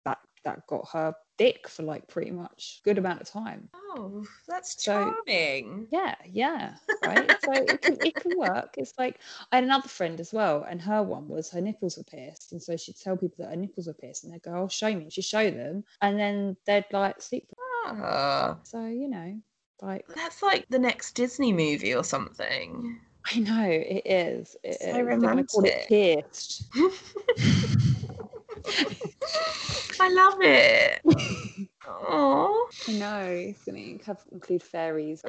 that that got her dick for like pretty much good amount of time. Oh, that's So- charming. yeah yeah right? So it can, it can work. It's like i had another friend as well and her one was her nipples were pierced and so she'd tell people that her nipples were pierced and they'd go oh show me. And she'd show them and then they'd like sleep Ah, so you know like that's like the next Disney movie or something. I know it is it So is. They're gonna call it pierced I love it. Oh, I know it's going to have include fairies,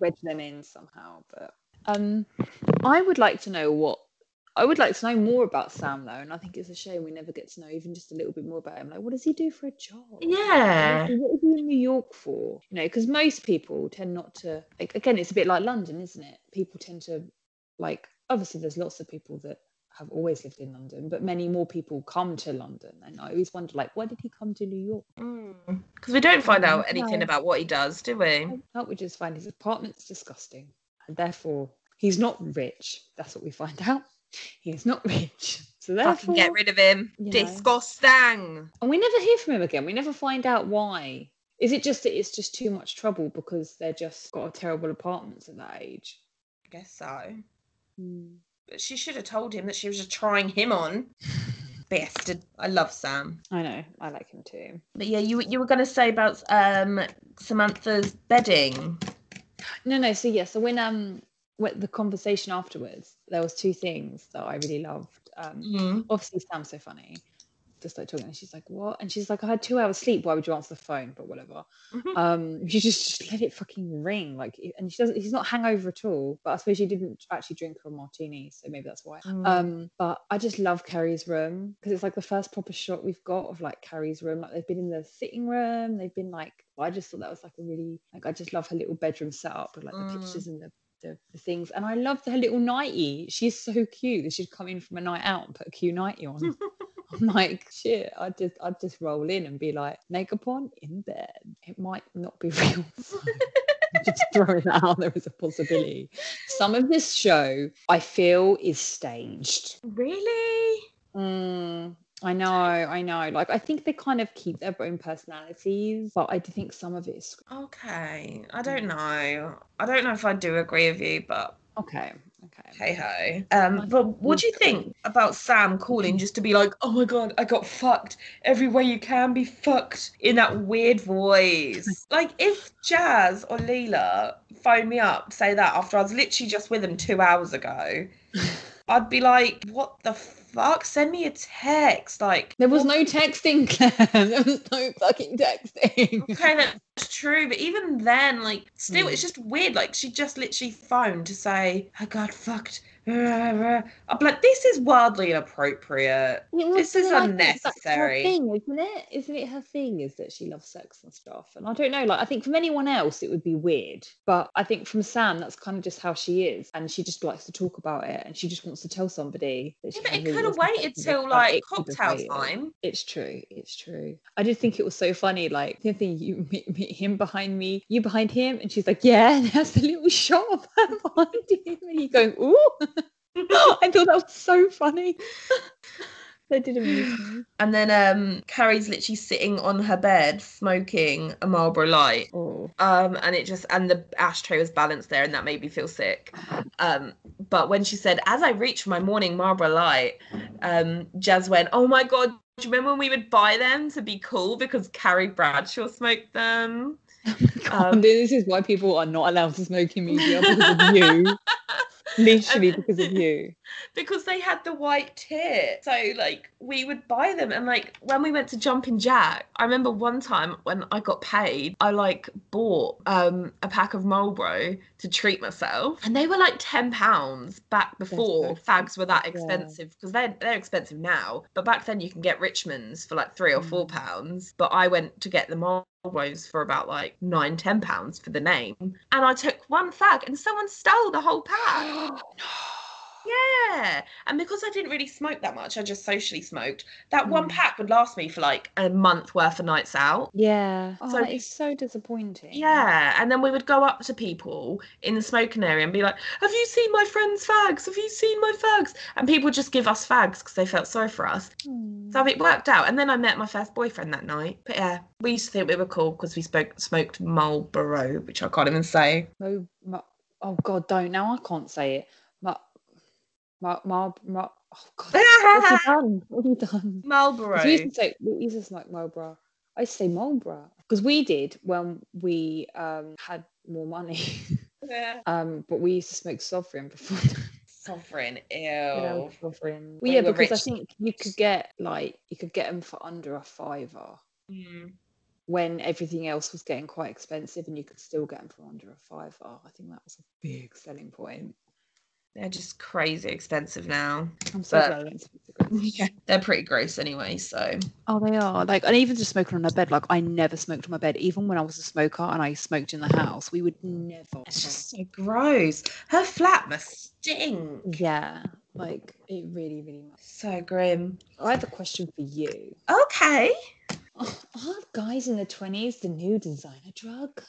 wedge them in somehow. But um, I would like to know what I would like to know more about Sam though, and I think it's a shame we never get to know even just a little bit more about him. Like, what does he do for a job? yeah. What is he in New York for? You know, because most people tend not to. Like, again, it's a bit like London, isn't it? People tend to like. Obviously, there's lots of people that have always lived in London, but many more people come to London. And I always wonder, like, why did he come to New York? Because we don't find out Mm, anything no. about what he does, do we? Can't we just find his apartment's disgusting? And therefore, he's not rich. That's what we find out. He is not rich. So Fucking therefore, get rid of him. you know. Disgusting. and we never hear from him again. We never find out why. Is it just that it's just too much trouble because they're just got a terrible apartments at that age? I guess so. Hmm. But she should have told him that she was just trying him on. Bastard. I love Sam. I know. I like him too. But yeah, you you were gonna say about um Samantha's bedding. No, no. So yeah. So when um when the conversation afterwards, there was two things that I really loved. Um, Mm. obviously Sam's so funny. Just like talking, and she's like, "What?" And she's like, "I had two hours sleep. Why would you answer the phone?" But whatever. Mhm. Um, you just, just let it fucking ring. Like, and she doesn't. He's not hangover at all. But I suppose she didn't actually drink her martini, so maybe that's why. Mm. Um, but I just love Carrie's room because it's like the first proper shot we've got of like Carrie's room. Like they've been in the sitting room. They've been like. I just thought that was like a really like I just love her little bedroom setup with like the Mm. pictures and the the, the things. And I loved her little nightie. She's so cute that she'd come in from a night out and put a cute nightie on. I'm like, shit, I'd just I'd just roll in and be like, makeup on in bed. It might not be real. so just throwing that out there as a possibility. Some of this show I feel is staged. Really? Mm, I know, I know. Like I think they kind of keep their own personalities, but I do think some of it is Okay. I don't know. I don't know if I do agree with you, but okay. Okay. Hey ho. Um, but what do you think about Sam calling just to be like, oh my god, I got fucked every way you can be fucked in that weird voice? like, if Jazz or Leela phone me up, to say that after I was literally just with them two hours ago, I'd be like, what the fuck? Send me a text. Like, There was no texting, Claire. There was no fucking texting. Okay, then true, but even then, like, still, Mm. it's just weird. Like, she just literally phoned to say, I got fucked. Uh, I'm like, this is wildly inappropriate. This is That's unnecessary. her thing, isn't it? Isn't it her thing? Is that she loves sex and stuff? And I don't know. Like, I think from anyone else, it would be weird, but I think from Sam, that's kind of just how she is, and she just likes to talk about it, and she just wants to tell somebody. That Yeah, she but it could have waited till like It could have cocktail time. It's true. It's true. I did think it was so funny. Like the thing, you meet, meet him behind me, you behind him, and she's like, "Yeah," and there's a little shot of her behind him, and you going, "Ooh." I thought that was so funny. that did amuse me. And then um Carrie's literally sitting on her bed smoking a Marlboro Light. Oh, Um, and it just and the ashtray was balanced there, and that made me feel sick. Um, but when she said, "As I reach for my morning Marlboro Light," um, Jazz went, "Oh my god, do you remember when we would buy them to be cool because Carrie Bradshaw smoked them?" Um, this is why people are not allowed to smoke in media because of you. Literally because of you. because they had the white tip. So like we would buy them and like when we went to Jumping Jack, I remember one time when I got paid, I like bought um a pack of Marlboro to treat myself. And they were like 10 pounds back before fags were that expensive because they're they're expensive now. But back then you can get Richmonds for like three or four Mm. pounds. But I went to get the Marlboros for about like nine, ten pounds for the name. And I took one fag and someone stole the whole pack. Yeah. And because I didn't really smoke that much, I just socially smoked. That one Mm. pack would last me for like a month worth of nights out. Yeah. Oh, So- is so disappointing. Yeah. And then we would go up to people in the smoking area and be like, Have you seen my friend's fags? Have you seen my fags? And people just give us fags because they felt sorry for us. Hmm. So it worked out. And then I met my first boyfriend that night. But yeah, we used to think we were cool because we spoke smoked Marlboro, which I can't even say. Mo, oh God, don't now. I can't say it. Ma, ma, ma, ma, oh God, what have you done? What have you done? Marlboro. We used to say we used to smoke Marlboro. I used to say Marlboro because we did when we um had more money. Yeah. um, but we used to smoke Sovereign before. Sovereign. Ew. Sovereign. Well, yeah, were because I think you could get like you could get them for under a fiver Mm. when everything else was getting quite expensive, and you could still get them for under a fiver. I think that was a big selling point. They're just crazy expensive now. I'm so glad I went to. Yeah, they're pretty gross anyway. So Oh, they are. Like, and even just smoking on a bed, like, I never smoked on my bed. Even when I was a smoker and I smoked in the house, we would never. it's just so gross. Her flat must stink. Yeah, like, it really, really must. So grim. I have a question for you. Okay. Are guys in the 20s the new designer drug?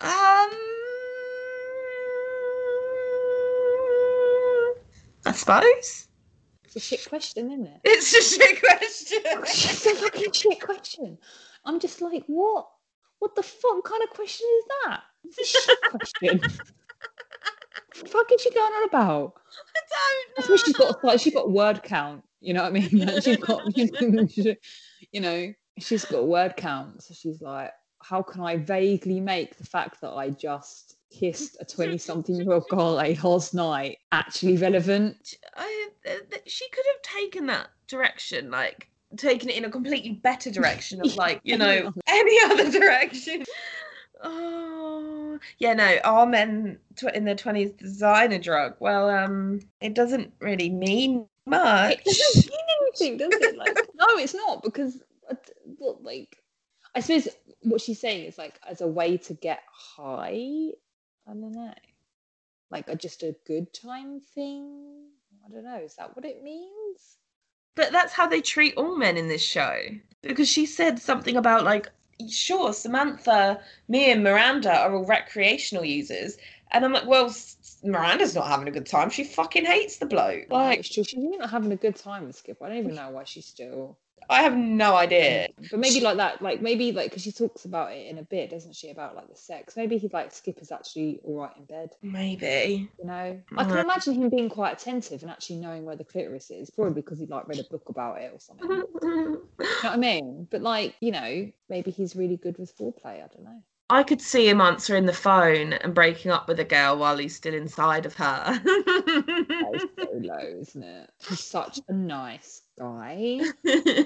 Um. I suppose It's a shit question, isn't it? it's a shit question. it's a fucking shit question. I'm just like, what? What the fuck kind of question is that? It's a shit question. What the fuck is she going on about? I I don't know. I suppose she's got like she's got word count. You know what I mean? Like, she's got you know she's got word count. So she's like, how can I vaguely make the fact that I just kissed a twenty-something-year-old girl late last night actually relevant? I, th- she could have taken that direction, like taken it in a completely better direction of like, you know, any other direction. Oh, yeah, no, are men tw- in their 20s design a drug? Well, um, it doesn't really mean much. It doesn't mean anything, does it? Like, no, it's not because, uh, well, like, I suppose what she's saying is like as a way to get high. I don't know, like a, just a good time thing. I don't know. Is that what it means? But that's how they treat all men in this show. Because she said something about like, sure, Samantha, me, and Miranda are all recreational users. And I'm like, well, S- Miranda's not having a good time. She fucking hates the bloke. Like, Like. She's not having a good time with Skip. I don't even know why she's still. I have no idea. Mm. But maybe like that, like maybe like because she talks about it in a bit, doesn't she? About like the sex. Maybe he like Skip is actually all right in bed. Maybe. You know, I can imagine him being quite attentive and actually knowing where the clitoris is, probably because he like read a book about it or something. you know what I mean? But like, you know, maybe he's really good with foreplay. I don't know. I could see him answering the phone and breaking up with a girl while he's still inside of her. That is so low, isn't it? He's such a nice Guy.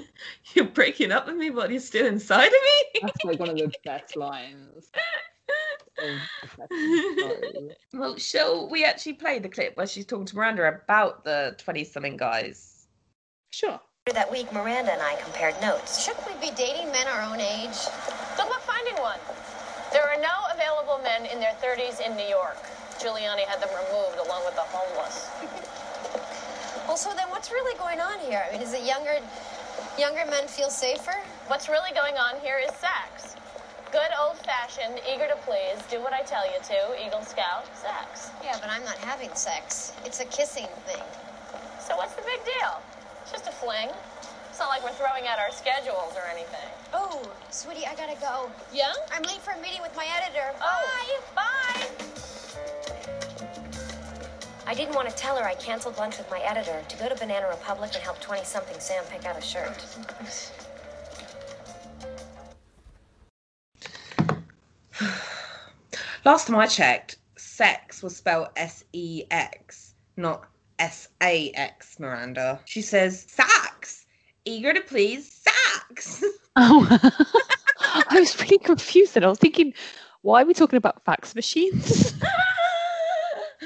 You're breaking up with me, but you're still inside of me. That's like one of the best lines. of the fucking show. well, shall we actually play the clip where she's talking to Miranda about the 20 something guys? Sure. That week, Miranda and I compared notes. Shouldn't we be dating men our own age? Good luck finding one. There are no available men in their 30s in New York. Giuliani had them removed along with the homeless. Well, so then what's really going on here? I mean, is it younger, younger men feel safer? What's really going on here is sex. Good old fashioned, eager to please, do what I tell you to, Eagle Scout sex. Yeah, but I'm not having sex. It's a kissing thing. So what's the big deal? It's just a fling. It's not like we're throwing out our schedules or anything. Oh, sweetie, I gotta go. Yeah? I'm late for a meeting with my editor. Oh, bye. I didn't want to tell her I canceled lunch with my editor to go to Banana Republic and help 20 something Sam pick out a shirt. Last time I checked, sex was spelled S E X, not S A X, Miranda. She says, sax, eager to please, sax. Oh, I was really confused. And I was thinking, why are we talking about fax machines?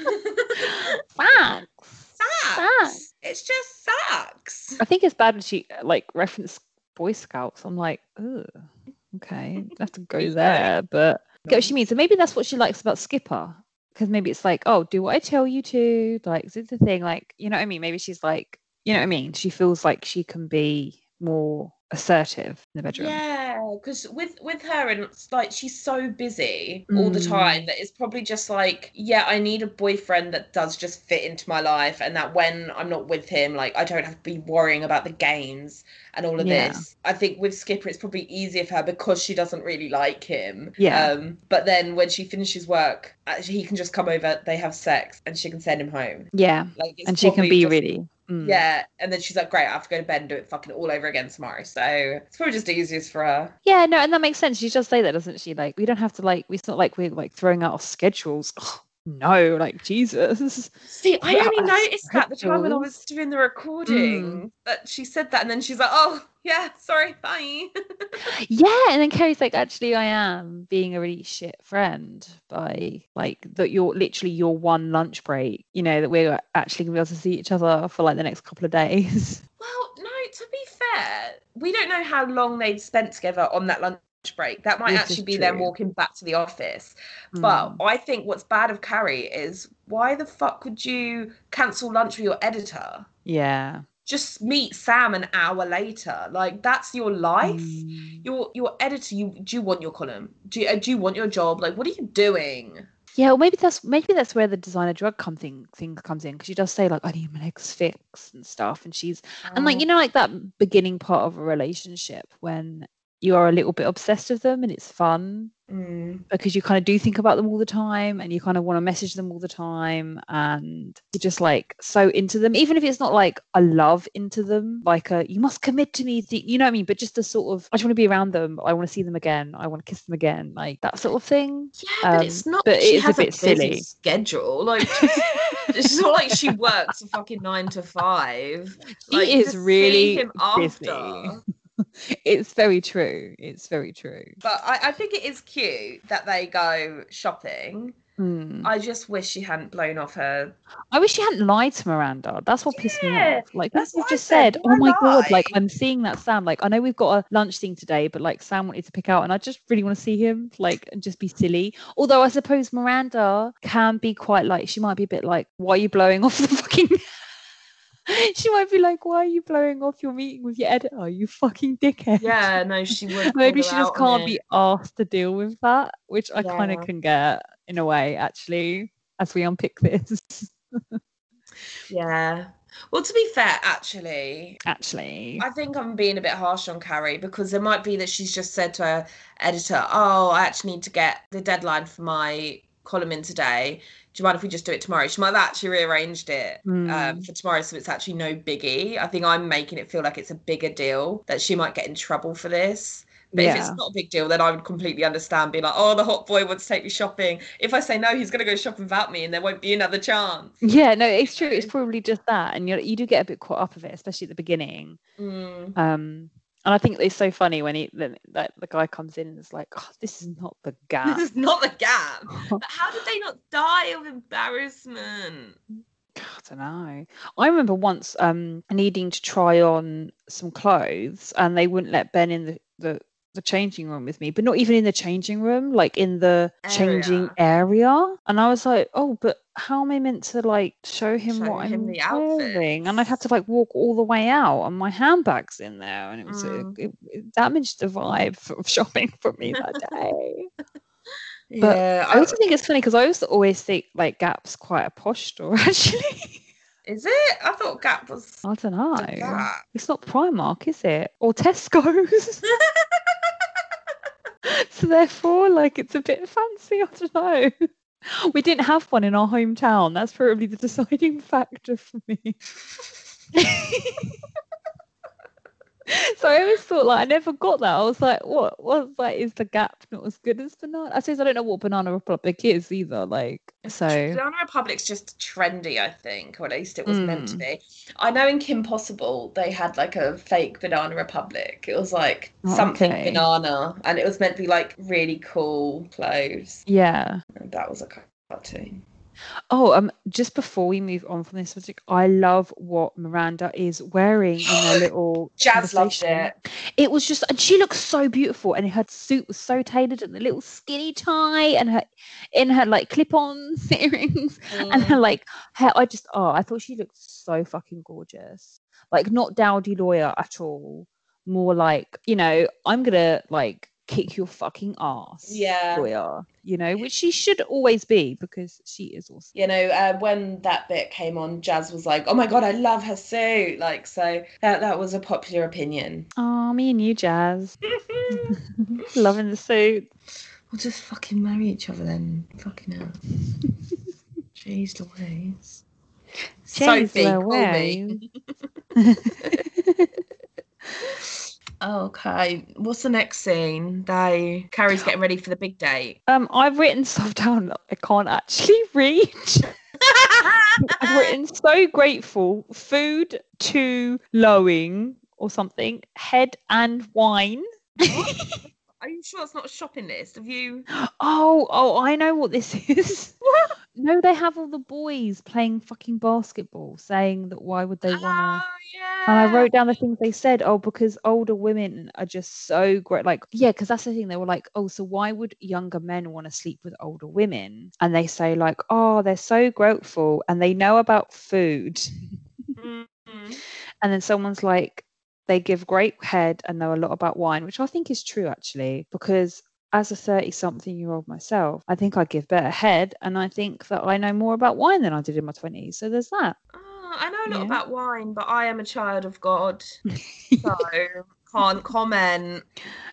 fax. sax. It's just sax. I think it's bad when she uh, like referenced Boy Scouts. I'm like, oh, okay, I have to go there. But I get what she means. So maybe that's what she likes about Skipper. Because maybe it's like, oh, do what I tell you to. Like, it's the thing. Like, you know what I mean? Maybe she's like, you know what I mean? She feels like she can be more assertive in the bedroom. Yeah, because with with her and it's like she's so busy all the time Mm. that it's probably just like, yeah, I need a boyfriend that does just fit into my life, and that when I'm not with him, like I don't have to be worrying about the games and all of Yeah. this. I think with Skipper, it's probably easier for her because she doesn't really like him. Yeah. Um, but then when she finishes work, he can just come over, they have sex, and she can send him home. Yeah. Like, And she can be just- really. Mm. Yeah, and then she's like, "Great, I have to go to bed and do it fucking all over again tomorrow." So it's probably just easiest for her. Yeah, no, and that makes sense. She just say that, doesn't she? Like, we don't have to like. It's not like we're like throwing out our schedules. no, like Jesus. See, I only noticed that the time when I was doing the recording that she said that, and then she's like, "Oh, yeah, sorry, bye." Yeah, and then Carrie's like, actually, I am being a really shit friend by like that. You're literally your one lunch break. You know that we're actually gonna be able to see each other for like the next couple of days. well, no, to be fair, we don't know how long they'd spent together on that lunch break. That might This actually be them walking back to the office. But Mm. I think what's bad of Carrie is why the fuck would you cancel lunch with your editor? yeah, Just meet Sam an hour later. Like that's your life. Mm. your your editor you do you want your column do you, uh, do you want your job like what are you doing Yeah, or maybe that's maybe that's where the designer drug come thing thing comes in because she does say like I need my legs fixed and stuff, and she's and like you know like that beginning part of a relationship when you are a little bit obsessed with them and it's fun Mm. because you kind of do think about them all the time and you kind of want to message them all the time and you're just like so into them even if it's not like a love into them like a you must commit to me th- you know what i mean but just the sort of i just want to be around them i want to see them again i want to kiss them again like that sort of thing yeah but Um, it's not but it is a bit silly. schedule like it's not like she works a fucking nine to five She like, is really busy. after. it's very true it's very true but I, I think it is cute that they go shopping Mm. i just wish she hadn't blown off her I wish she hadn't lied to Miranda. That's what pissed me off. Like that's what just said. said. Oh my god! Like? I'm seeing that Sam. Like I know we've got a lunch thing today, but like Sam wanted to pick out, and I just really want to see him. Like and just be silly. Although I suppose Miranda can be quite like she might be a bit like, why are you blowing off the fucking? she might be like, why are you blowing off your meeting with your editor? You fucking dickhead. yeah no she would Maybe she just can't be asked to deal with that, which I kind of can get in a way, actually, as we unpick this. yeah well to be fair actually actually. I think I'm being a bit harsh on Carrie because it might be that she's just said to her editor, "Oh, I actually need to get the deadline for my column in today. Do you mind if we just do it tomorrow?" She might have actually rearranged it um, Mm. for tomorrow, so it's actually no biggie. I think I'm making it feel like it's a bigger deal that she might get in trouble for this But if it's not a big deal, then I would completely understand. being like, oh, the hot boy wants to take me shopping. If I say no, he's gonna go shopping without me, and there won't be another chance. Yeah, no, it's true. It's probably just that, and you you do get a bit caught up of it, especially at the beginning. Mm. Um, and I think it's so funny when he the, that the guy comes in and is like, "Oh, this is not the gap." This is not the gap. But how did they not die of embarrassment? I don't know. I remember once um needing to try on some clothes, and they wouldn't let Ben in the the the changing room with me, but not even in the changing room, like in the changing area. And I was like, oh, but how am I meant to like show him Show what him I'm the wearing? And I had outfits. to like walk all the way out, and my handbag's in there, and it was Mm. it, it damaged the vibe of shopping for me that day. yeah, I also think it's funny because I also always think like Gap's quite a posh store, actually. Is it? I thought Gap was. I don't know. Gap. It's not Primark, is it? Or Tesco's. so therefore, like it's a bit fancy. I don't know. We didn't have one in our hometown. That's probably the deciding factor for me. so I always thought like I never got that. I was like, what was like is the gap not as good as banana? I suppose I don't know what Banana Republic is either. Like so Banana Republic's just trendy, I think, or at least it was meant to Mm. be. I know in Kim Possible they had like a fake Banana Republic. It was like Oh, something okay. banana, and it was meant to be like really cool clothes. yeah. And that was a cartoon. Oh, um, just before we move on from this subject, I love what Miranda is wearing in their little Jazz loved it. It was just, and she looks so beautiful, and her suit was so tailored, and the little skinny tie, and her in her like clip-on earrings, and Mm. her like hair. I just, oh, I thought she looked so fucking gorgeous. Like not dowdy lawyer at all. More like, you know, I'm gonna like kick your fucking ass, Yeah. lawyer. You know, which she should always be because she is awesome. You know, uh, when that bit came on, Jazz was like, "Oh my god, I love her suit!" Like, so that that was a popular opinion. Oh, me and you, Jazz. Loving the suit. We'll just fucking marry each other then. Fucking hell. Jeez Louise. Jeez Sophie, call me. Okay, what's the next scene? They Carrie's getting ready for the big date. Um, I've written stuff down that I can't actually read. I've written so grateful. Food to lowing or something. Head and wine. Are you sure it's not a shopping list? Have you? Oh, oh, I know what this is. No, they have all the boys playing fucking basketball, saying that why would they wanna Oh yeah. And I wrote down the things they said. Oh, because older women are just so great. Like, yeah, because that's the thing. They were like, oh, so why would younger men want to sleep with older women? And they say, like, oh, they're so grateful and they know about food. Mhm. And then someone's like, they give great head and know a lot about wine, which I think is true actually, because as a 30 something year old myself, I think I give better head and I think that I know more about wine than I did in my 20s. So there's that. Oh, I know a lot Yeah. about wine, but I am a child of God, so can't comment.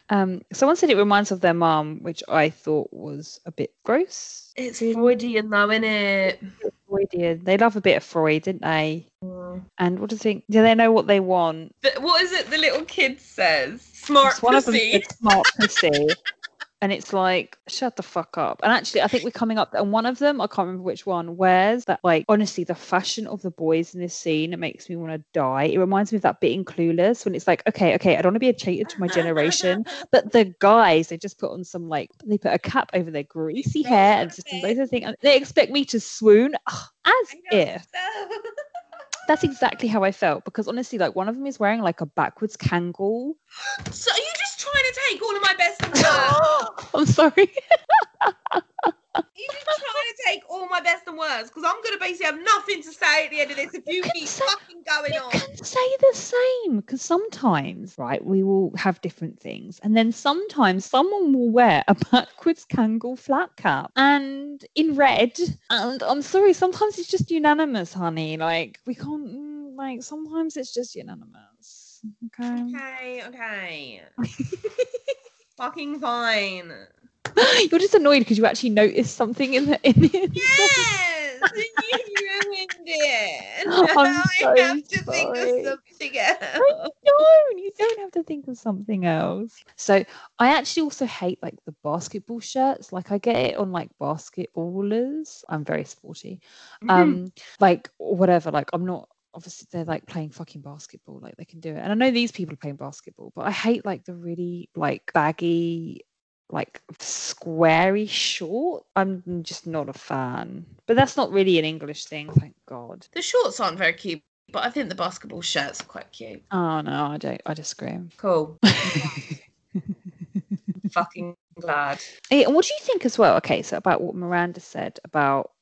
Um, someone said it reminds of their mum, which I thought was a bit gross. It's Freudian though, isn't it? Freudian. They love a bit of Freud, didn't they? Mm. And what do you think? Do they know what they want? But what is it the little kid says? Smart It's one of them pussy. smart pussy. And it's like, shut the fuck up. And actually, I think we're coming up, and one of them, I can't remember which one, wears that, like, honestly, the fashion of the boys in this scene, it makes me want to die. It reminds me of that bit in Clueless when it's like, okay, okay, I don't want to be a traitor to my generation, but the guys, they just put on some, like, they put a cap over their greasy hair and just those other things, and they expect me to swoon Ugh, as if. That's exactly how I felt because honestly, like, one of them is wearing like a backwards Kangol. So are you trying to take all of my best and worst? I'm sorry. you just trying to take all my best and worst? Because I'm gonna basically have nothing to say at the end of this if you can keep say- fucking going You on. can say the same because sometimes, right, we will have different things, and then sometimes someone will wear a backwards Kangol flat cap and in red. And I'm sorry, sometimes it's just unanimous, honey. Like we can't, mm, like sometimes it's just unanimous. Okay. Okay, okay. fucking fine. You're just annoyed because you actually noticed something in the in the Yes. you ruined it. I'm so I have to think of something else. don't. You don't have to think of something else. So I actually also hate like the basketball shirts. Like I get it on like basketballers. I'm very sporty. Um, like whatever. Like I'm not. Obviously, they're like playing fucking basketball. Like they can do it. And I know these people are playing basketball, but I hate like the really like baggy. Like squarey short, I'm just not a fan. But that's not really an English thing, thank God. The shorts aren't very cute, but I think the basketball shirts are quite cute. Oh no, I don't. I disagree. Cool. Fucking glad. Hey, and what do you think as well? Okay, so about what Miranda said about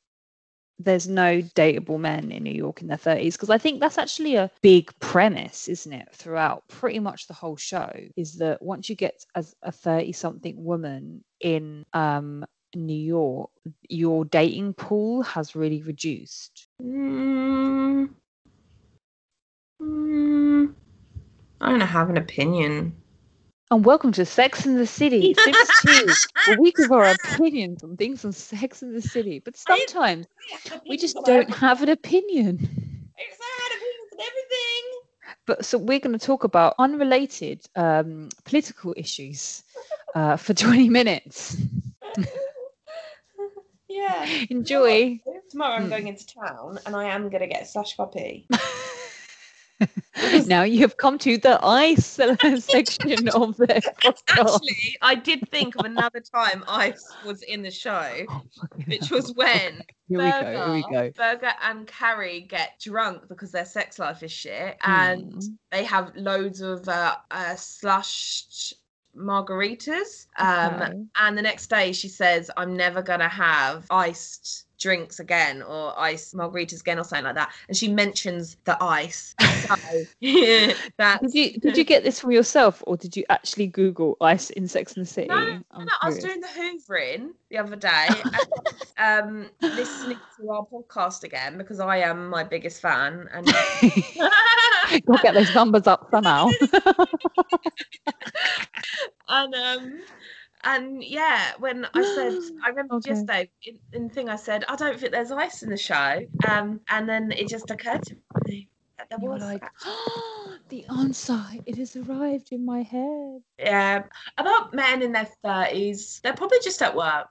there's no dateable men in New York in their 30s because I think that's actually a big premise, isn't it? Throughout pretty much the whole show is that once you get as a 30 something woman in um New York, your dating pool has really reduced. Mm, mm, I don't have an opinion. And welcome to Sex in the City, Sims 2, where we give our opinions on things on Sex in the City. But sometimes we just don't have an opinion. Because I had opinions on everything. But so we're going to talk about unrelated um, political issues uh, for 20 minutes. Yeah. Enjoy. Tomorrow I'm Hmm. going into town and I am going to get a slash puppy. now you have come to the ice section of the. Actually, I did think of another time Ice was in the show, Oh, which was when Here we go. Here we go. Berger and Carrie get drunk because their sex life is shit, and Hmm. they have loads of uh, uh, slushed margaritas. Um, Okay. And the next day, she says, "I'm never gonna have iced." Drinks again or ice margaritas again or something like that and she mentions the ice so that Did you did you get this from yourself or did you actually Google ice insects in Sex and the City? No, I'm no, I was doing the hoovering the other day, and, um, listening to our podcast again because I am my biggest fan. And Gotta get those numbers up somehow. and um, and yeah, when I said, I remember Okay. yesterday in, in the thing I said, I don't think there's ice in the show. Um, and then it just occurred to me there was. like, the answer, it has arrived in my head. yeah, about men in their thirties, they're probably just at work.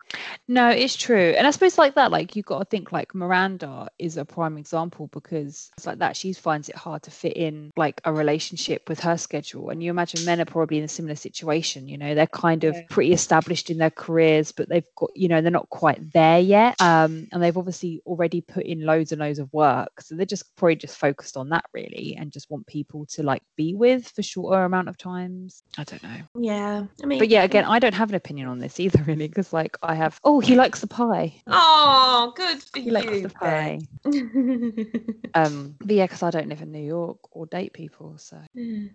No, it's true. And I suppose like that, like you've got to think like Miranda is a prime example because it's like that. She finds it hard to fit in like a relationship with her schedule. And you imagine men are probably in a similar situation, you know, they're kind of Yeah. pretty established in their careers, but they've got, you know, they're not quite there yet. Um, and they've obviously already put in loads and loads of work. So they're just probably just focused on that really and just want people to like be with for shorter amount of times. I don't know. Yeah, I mean, But yeah, again, I don't have an opinion on this either, really, because like I have, oh, he likes the pie. Oh, good for He you. likes the pie. Um, but yeah, because I don't live in New York or date people, so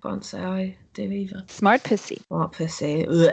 Can't say I do either. smart pussy. Smart pussy. Ugh.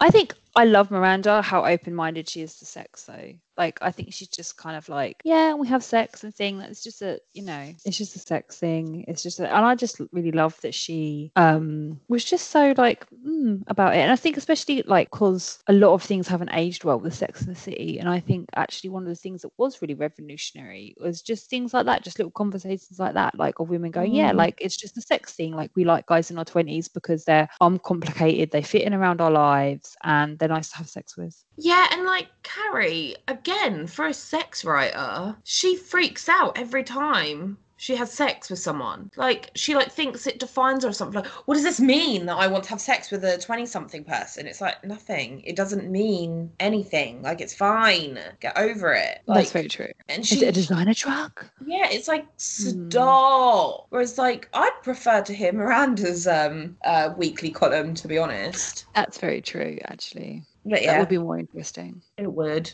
I think I love Miranda, how open-minded she is to sex, though. Like, I think she's just kind of like, yeah, we have sex and thing. It's just a, you know, it's just a sex thing. It's just, a, and I just really love that she um was just so like mm, about it. And I think especially like because a lot of things haven't aged well with Sex in the City, and I think actually one of the things that was really revolutionary was just things like that, just little conversations like that, like of women going, yeah, Mm. like it's just a sex thing. Like we like guys in our twenties because they're uncomplicated, they fit in around our lives, and they're nice to have sex with. Yeah, and like Carrie, again, for a sex writer, she freaks out every time she has sex with someone. Like she like thinks it defines her or something. Like, what does this mean that I want to have sex with a twenty-something person? It's like nothing. It doesn't mean anything. Like it's fine. Get over it. Like, That's very true. and Is she, it a designer truck? yeah, it's like Hmm. stop. Whereas like I'd prefer to hear Miranda's um uh weekly column, to be honest. That's very true, actually. But That would be more interesting. it would.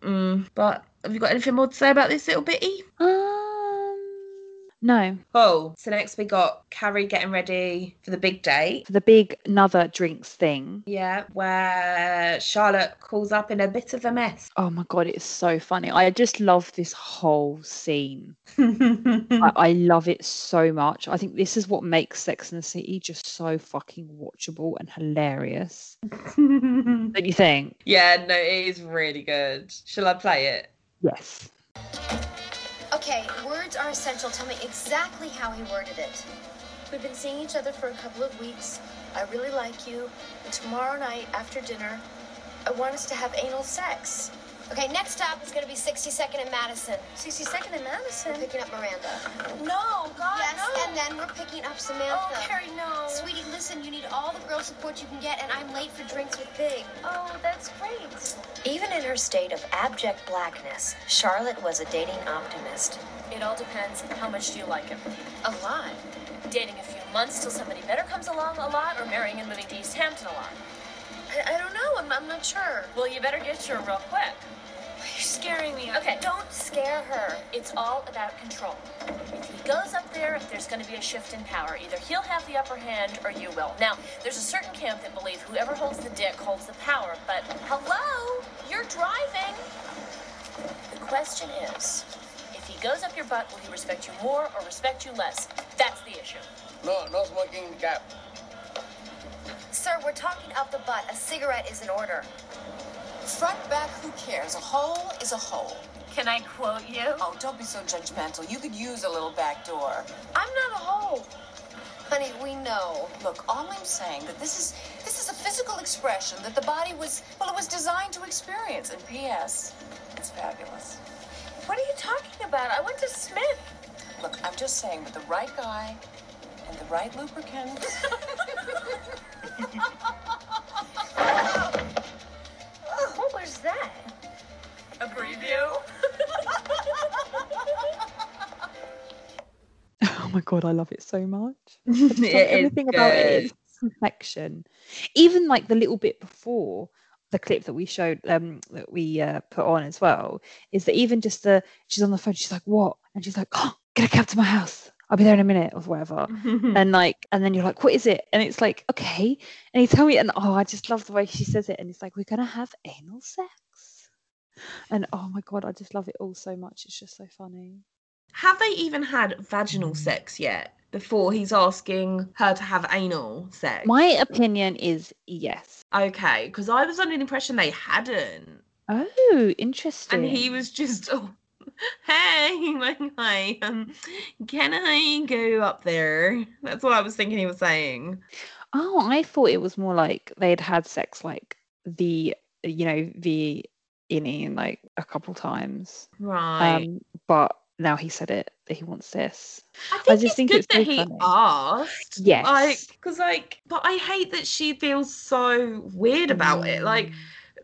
Mm, but have you got anything more to say about this little bitty? Um, no. Cool. So next we got Carrie getting ready for the big date. For the big another drinks thing. Yeah, where Charlotte calls up in a bit of a mess. Oh my god, it's so funny. I just love this whole scene. I, I love it so much. I think this is what makes Sex and the City just so fucking watchable and hilarious. what Don't you think? yeah, no, it is really good. Shall I play it? Yes. Okay, words are essential. Tell me exactly how he worded it. We've been seeing each other for a couple of weeks. I really like you. And tomorrow night after dinner, I want us to have anal sex. Okay, next stop is gonna be 62nd and Madison. 62nd and Madison? We're picking up Miranda. No, God, yes, no. and then we're picking up Samantha. Oh, Carrie, no. Sweetie, listen, you need all the girl support you can get, and I'm late for drinks with Big. Oh, that's great. Even in her state of abject blackness, Charlotte was a dating optimist. It all depends. How much do you like him? A lot. Dating a few months till somebody better comes along a lot, or marrying and moving to East Hampton a lot? I, I don't know. I'm, I'm not sure. Well, you better get sure real quick. You're scaring me. Okay, don't scare her. It's all about control. If he goes up there, there's going to be a shift in power. Either he'll have the upper hand or you will. Now, there's a certain camp that believe whoever holds the dick holds the power, but hello, you're driving. The question is, if he goes up your butt, will he respect you more or respect you less? That's the issue. No, no smoking in the cab. Sir, we're talking up the butt. A cigarette is in order. Front, back, who cares? A hole is a hole. Can I quote you? Oh, don't be so judgmental. You could use a little back door. I'm not a hole. Honey, we know. Look, all I'm saying is that this is this is a physical expression that the body was well, it was designed to experience. And P.S. It's fabulous. What are you talking about? I went to Smith. Look, I'm just saying with the right guy and the right lubricant. What was that? A preview? Oh my god, I love it so much. It Like, is everything about it is good. perfection. Even like the little bit before the clip that we showed, um, that we uh, put on as well, is that even just the she's on the phone, she's like, "What?" and she's like, "Oh, get a cab to my house. I'll be there in a minute," or whatever. and like, and then you're like, "What is it?" And it's like, "Okay," and he tell me, and oh, I just love the way she says it, and it's like, "We're gonna have anal sex," and oh my god, I just love it all so much. It's just so funny. Have they even had vaginal sex yet before he's asking her to have anal sex? My opinion is yes. Okay, because I was under the impression they hadn't. Oh, interesting. And he was just, oh, hey, hi, um, can I go up there? That's what I was thinking he was saying. Oh, I thought it was more like they'd had sex like the you know the innie like a couple times. Right. Um, but now he said it that he wants this. I I just it's think good it's that so he funny. asked. Yes. Like, because, like, but I hate that she feels so weird about it. Like,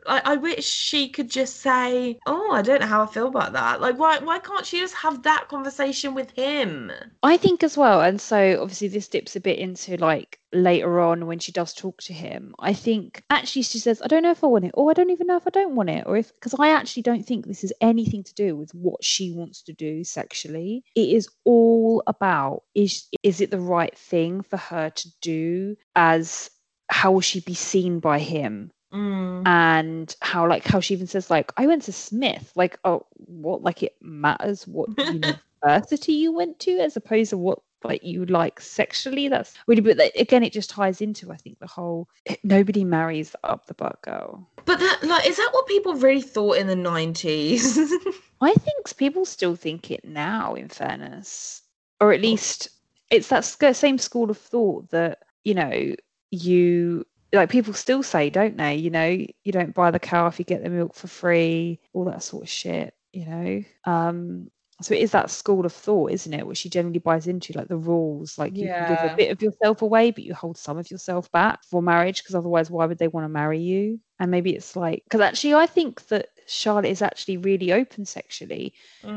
I, I wish she could just say, "Oh, I don't know how I feel about that." Like, why why can't she just have that conversation with him? I think as well, and so obviously this dips a bit into like later on when she does talk to him. I think actually she says, "I don't know if I want it," or "I don't even know if I don't want it," or if because I actually don't think this is anything to do with what she wants to do sexually. It is all about is is it the right thing for her to do? As how will she be seen by him? Mm. and how like how she even says like I went to Smith. Like oh what like it matters what university you went to as opposed to what like you like sexually? That's really but that, again it just ties into I think the whole nobody marries up the butt girl. But that, like, is that what people really thought in the nineties? I think people still think it now in fairness. Or at least it's that sc- same school of thought that you know you like people still say don't they you know you don't buy the cow if you get the milk for free all that sort of shit you know um so it is that school of thought isn't it which she generally buys into like the rules like you can give a bit of yourself away but you hold some of yourself back for marriage because otherwise why would they want to marry you and maybe it's like because actually i think that charlotte is actually really open sexually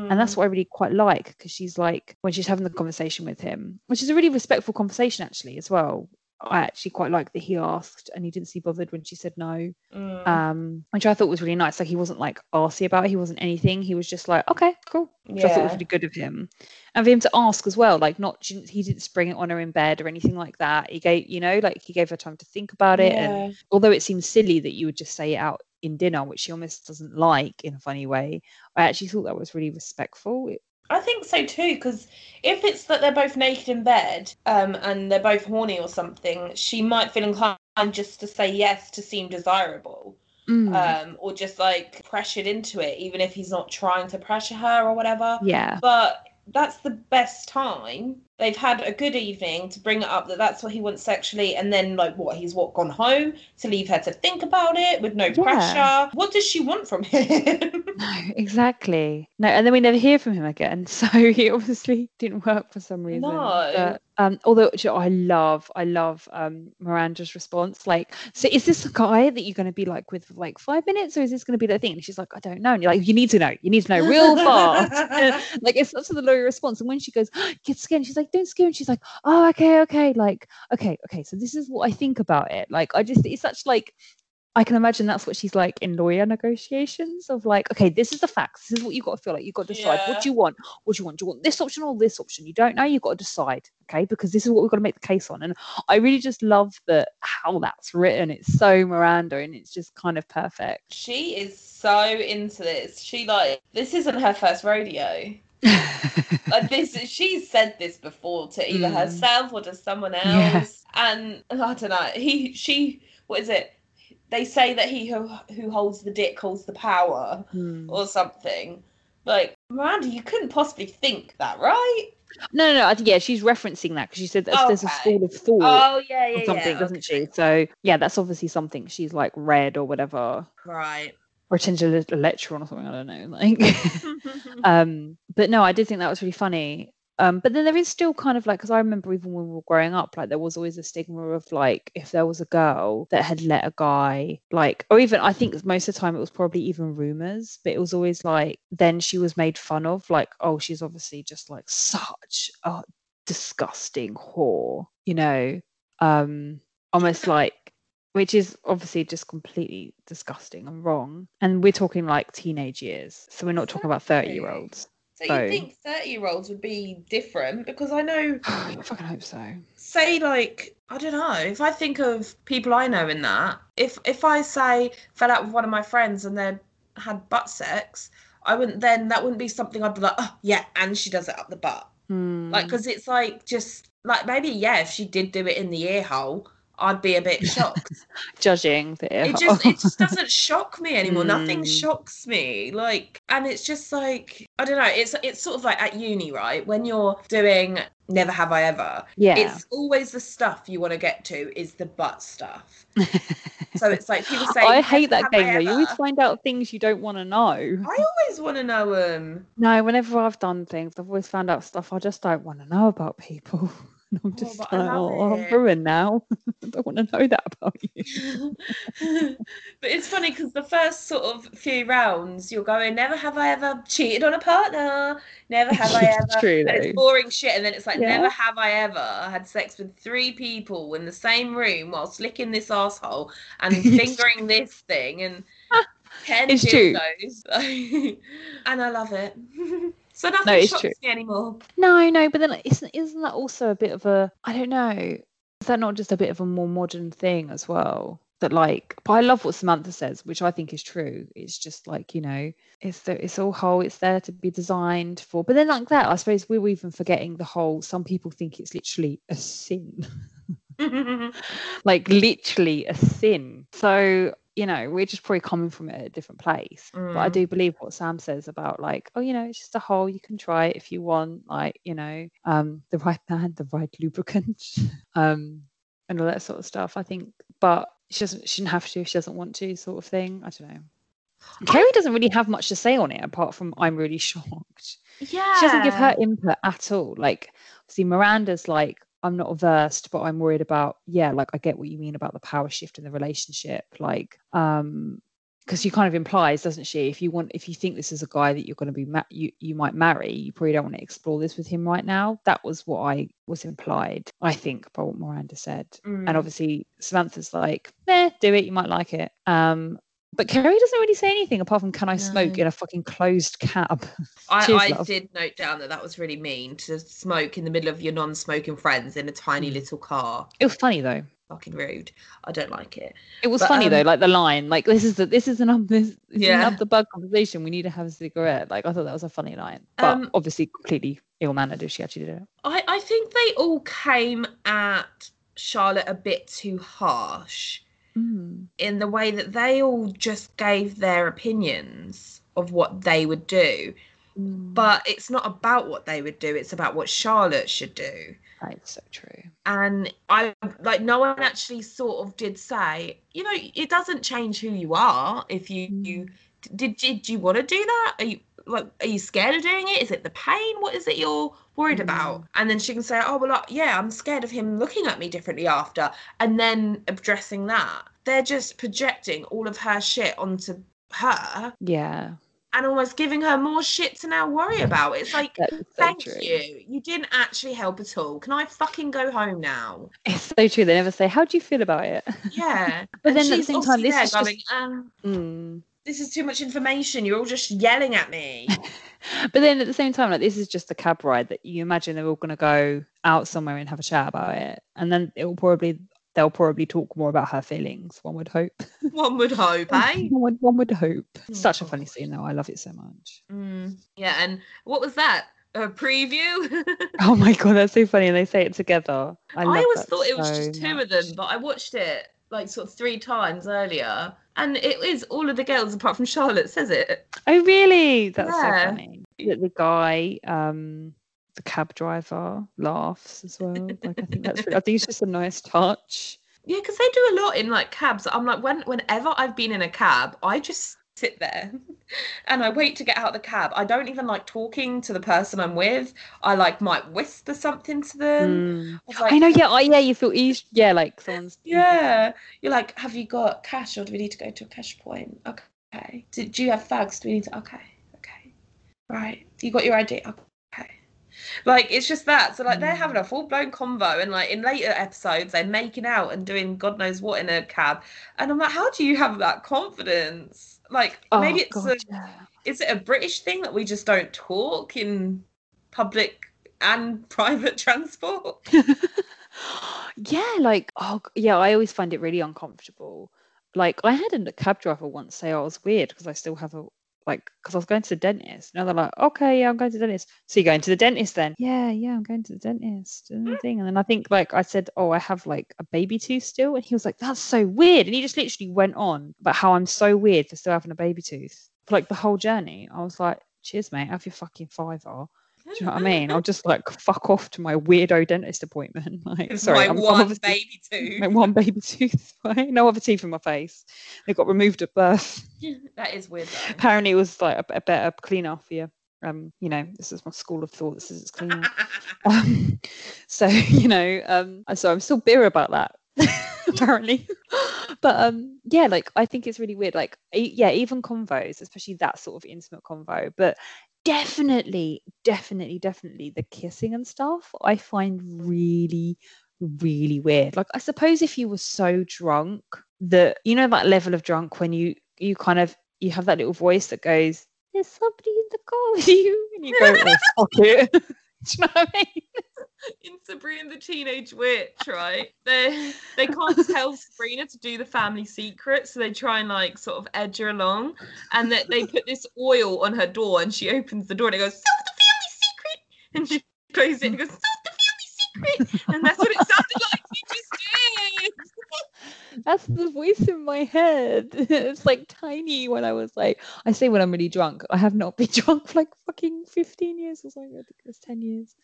and Mm. that's what I really quite like because she's like when she's having the conversation with him, which is a really respectful conversation actually as well. I actually quite like that he asked and he didn't seem bothered when she said no, Mm. um, which I thought was really nice. Like he wasn't like arsy about it, he wasn't anything. He was just like, okay, cool. Which I thought was Yeah. really good of him, and for him to ask as well, like not he didn't spring it on her in bed or anything like that. He gave you know like he gave her time to think about it, and although it seems silly that you would just say it out in dinner, which she almost doesn't like in a funny way, I actually thought that was really respectful. It, I think so too, because if it's that they're both naked in bed um, and they're both horny or something, she might feel inclined just to say yes to seem desirable. Mm. um, or just like pressured into it, even if he's not trying to pressure her or whatever. yeah. But that's the best time. They've had a good evening to bring it up that that's what he wants sexually, and then like what he's what gone home to leave her to think about it with no Yeah. pressure. What does she want from him? No, exactly. No, and then we never hear from him again. So he obviously didn't work for some reason. No. Um, although you know, I love, I love um Miranda's response. Like, so is this a guy that you're going to be like with like five minutes, or is this going to be the thing? And she's like, I don't know. And you're like, you need to know. You need to know real fast. like it's such a lawyer response. And when she goes, get scared, she's like, don't scare. And she's like, oh, okay, okay, like, okay, okay. So this is what I think about it. Like, I just, it's such like I can imagine that's what she's like in lawyer negotiations of like, okay, this is the facts. This is what you've got to feel like. You've got to decide Yeah. what do you want? What do you want? Do you want this option or this option? You don't know, you've got to decide. Okay, because this is what we've got to make the case on. And I really just love that how that's written. It's so Miranda and it's just kind of perfect. she is so into this. She like this isn't her first rodeo. Like this, she's said this before to either Mm. herself or to someone else. Yeah. And I don't know. He, she, what is it? They say that he who who holds the dick holds the power, Hmm. or something. Like Miranda, you couldn't possibly think that, right? No, no, no. I think yeah, she's referencing that because she said that there's a school of thought Oh yeah, yeah, or something, yeah. doesn't she? So yeah, that's obviously something she's like read or whatever. Right. or attend a lit- a lecture or something. I don't know. Like, um, but no, I did think that was really funny. Um, but then there is still kind of like, because I remember even when we were growing up, like there was always a stigma of like if there was a girl that had let a guy like, or even I think most of the time it was probably even rumors, but it was always like then she was made fun of, like oh she's obviously just like such a disgusting whore, you know, um, almost like which is obviously just completely disgusting and wrong. And we're talking like teenage years. So we're not talking about 30 year olds. So you think thirty-year-olds would be different? Because I know I fucking hope so. say like I don't know if I think of people I know in that if if I say fell out with one of my friends and they had butt sex I wouldn't then that wouldn't be something I'd be like oh yeah and she does it up the butt Hmm. like because it's like just like maybe yeah if she did do it in the ear hole I'd be a bit shocked judging the it just it just doesn't shock me anymore nothing Mm. shocks me like and it's just like I don't know it's it's sort of like at uni right when you're doing never have I ever yeah. it's always the stuff you want to get to is the butt stuff. So it's like people say, I hate that I game though. You always find out things you don't want to know. I always want to know um No, whenever I've done things, I've always found out stuff I just don't want to know about people. And I'm Oh, just I like, oh, I'm ruined now. I don't want to know that about you. but it's funny because the first sort of few rounds you're going, never have I ever cheated on a partner, never have I ever true and it's boring shit and then it's like Yeah. never have I ever had sex with three people in the same room whilst licking this asshole and fingering this thing and ten It's true. dildos. and I love it. So nothing it's shocks true. me anymore. No, no, but then isn't isn't that also a bit of a I don't know. Is that not just a bit of a more modern thing as well? That like but I love what Samantha says, which I think is true. It's just like, you know, it's the it's all whole, it's there to be designed for. But then like that, I suppose we were even forgetting the whole some people think it's literally a sin. Mm-hmm, mm-hmm. like literally a sin. So, you know, we're just probably coming from a different place. But I Mm. do believe what Sam says about like, oh, you know, it's just a hole. You can try it if you want, like, you know, um, the right man, the right lubricant, um, and all that sort of stuff. I think, but she doesn't, she shouldn't have to if she doesn't want to, sort of thing. I don't know. Carrie doesn't really have much to say on it apart from I'm really shocked Yeah. she doesn't give her input at all. Like, see, Miranda's like, I'm not versed, but I'm worried about, yeah, like I get what you mean about the power shift in the relationship. Like, um, because she kind of implies, doesn't she? If you want, if you think this is a guy that you're going to be, ma- you you might marry, you probably don't want to explore this with him right now. That was what I was implied, I think, by what Miranda said. Mm. And obviously, Samantha's like, eh, do it, you might like it. Um, but Carrie doesn't really say anything apart from, can I smoke No. in a fucking closed cab? I, Cheers, I did note down that that was really mean to smoke in the middle of your non-smoking friends in a tiny Mm. little car. It was funny though. Fucking rude. I don't like it. It was But, funny though, um, like the line, like this is the this is an up this, this Yeah. up the bug conversation. We need to have a cigarette. Like I thought that was a funny line, but Um, obviously completely ill mannered if she actually did it. I, I think they all came at Charlotte a bit too harsh. Mm. in the way that they all just gave their opinions of what they would do. Mm. But it's not about what they would do, it's about what Charlotte should do. That is so true. And I like no one actually sort of did say, you know, it doesn't change who you are if you, you did did you want to do that? Are you like are you scared of doing it? Is it the pain? What is it you're worried about? And then she can say, Oh well like, yeah, I'm scared of him looking at me differently after and then addressing that. They're just projecting all of her shit onto her Yeah. and almost giving her more shit to now worry about. It's like so thank true. you. You didn't actually help at all. Can I fucking go home now? It's so true. They never say, How do you feel about it? Yeah. But And then at the same time, this is just- um, Mm. This is too much information. You're all just yelling at me. But then at the same time, like this is just a cab ride that you imagine they're all going to go out somewhere and have a chat about it, and then it will probably they'll probably talk more about her feelings. One would hope. One would hope, eh? one, would, one would hope. Oh, Such a funny scene though. I love it so much. Mm, yeah, and what was that? A preview? Oh my god, that's so funny. And they say it together. I, I, always thought it was just two much. of them, but I watched it like sort of three times earlier, and it is all of the girls apart from Charlotte says it. Oh really? That's so funny. The, the guy, um, the cab driver, laughs as well. Like I think that's. Really, I think it's just a nice touch. Yeah, because they do a lot in like cabs. I'm like, when whenever I've been in a cab, I just sit there and I wait to get out of the cab. I don't even like talking to the person I'm with. I like might whisper something to them. Mm. It's like, I know. Yeah. Oh, yeah. You feel easy. Yeah. Like someone's. Yeah. You're like, have you got cash or do we need to go to a cash point? Okay. Do, do you have fags? Do we need to? Okay. Okay. Right. You got your ID? Okay. Like it's just that. So like they're having a full blown convo, and like in later episodes they're making out and doing God knows what in a cab, and I'm like, how do you have that confidence? Like Oh maybe it's god. a, yeah. is it a British thing that we just don't talk in public and private transport? yeah, like oh yeah, I always find it really uncomfortable. Like I had a cab driver once say I was weird because I still have a like because I was going to the dentist. Now they're like, okay, yeah, I'm going to the dentist. So you're going to the dentist then? Yeah, yeah, I'm going to the dentist. And the thing, and then I think like I said, oh, I have like a baby tooth still, and he was like, that's so weird, and he just literally went on about how I'm so weird for still having a baby tooth for like the whole journey. I was like, cheers, mate, have your fucking fiver. Do you know what I mean? I'll just like fuck off to my weirdo dentist appointment. Like, sorry, my I'm, I'm one obviously- baby tooth. my one baby tooth. Right? No other teeth in my face. They got removed at birth. That is weird though. Apparently, it was like a, a better cleaner for you. Um, you know, this is my school of thought. This is it's cleaner. um, so you know, um, so I'm still bitter about that. apparently, but um, yeah, like I think it's really weird. Like, yeah, even convos, especially that sort of intimate convo, but definitely, definitely, definitely the kissing and stuff. I find really, really weird. Like, I suppose if you were so drunk that you know that level of drunk when you you kind of you have that little voice that goes, "There's somebody in the car with you," and you go, "Oh fuck it." Do you know what I mean? In Sabrina the Teenage Witch, right? They they can't tell Sabrina to do the family secret, so they try and like sort of edge her along, and that they put this oil on her door, and she opens the door and it goes, "Solve the family secret," and she closes it and goes, "Solve the family secret," and that's what it sounded like you just did. That's the voice in my head. It's like tiny when I was like, I say when I'm really drunk. I have not been drunk for like fucking 15 years or something. I think it was 10 years.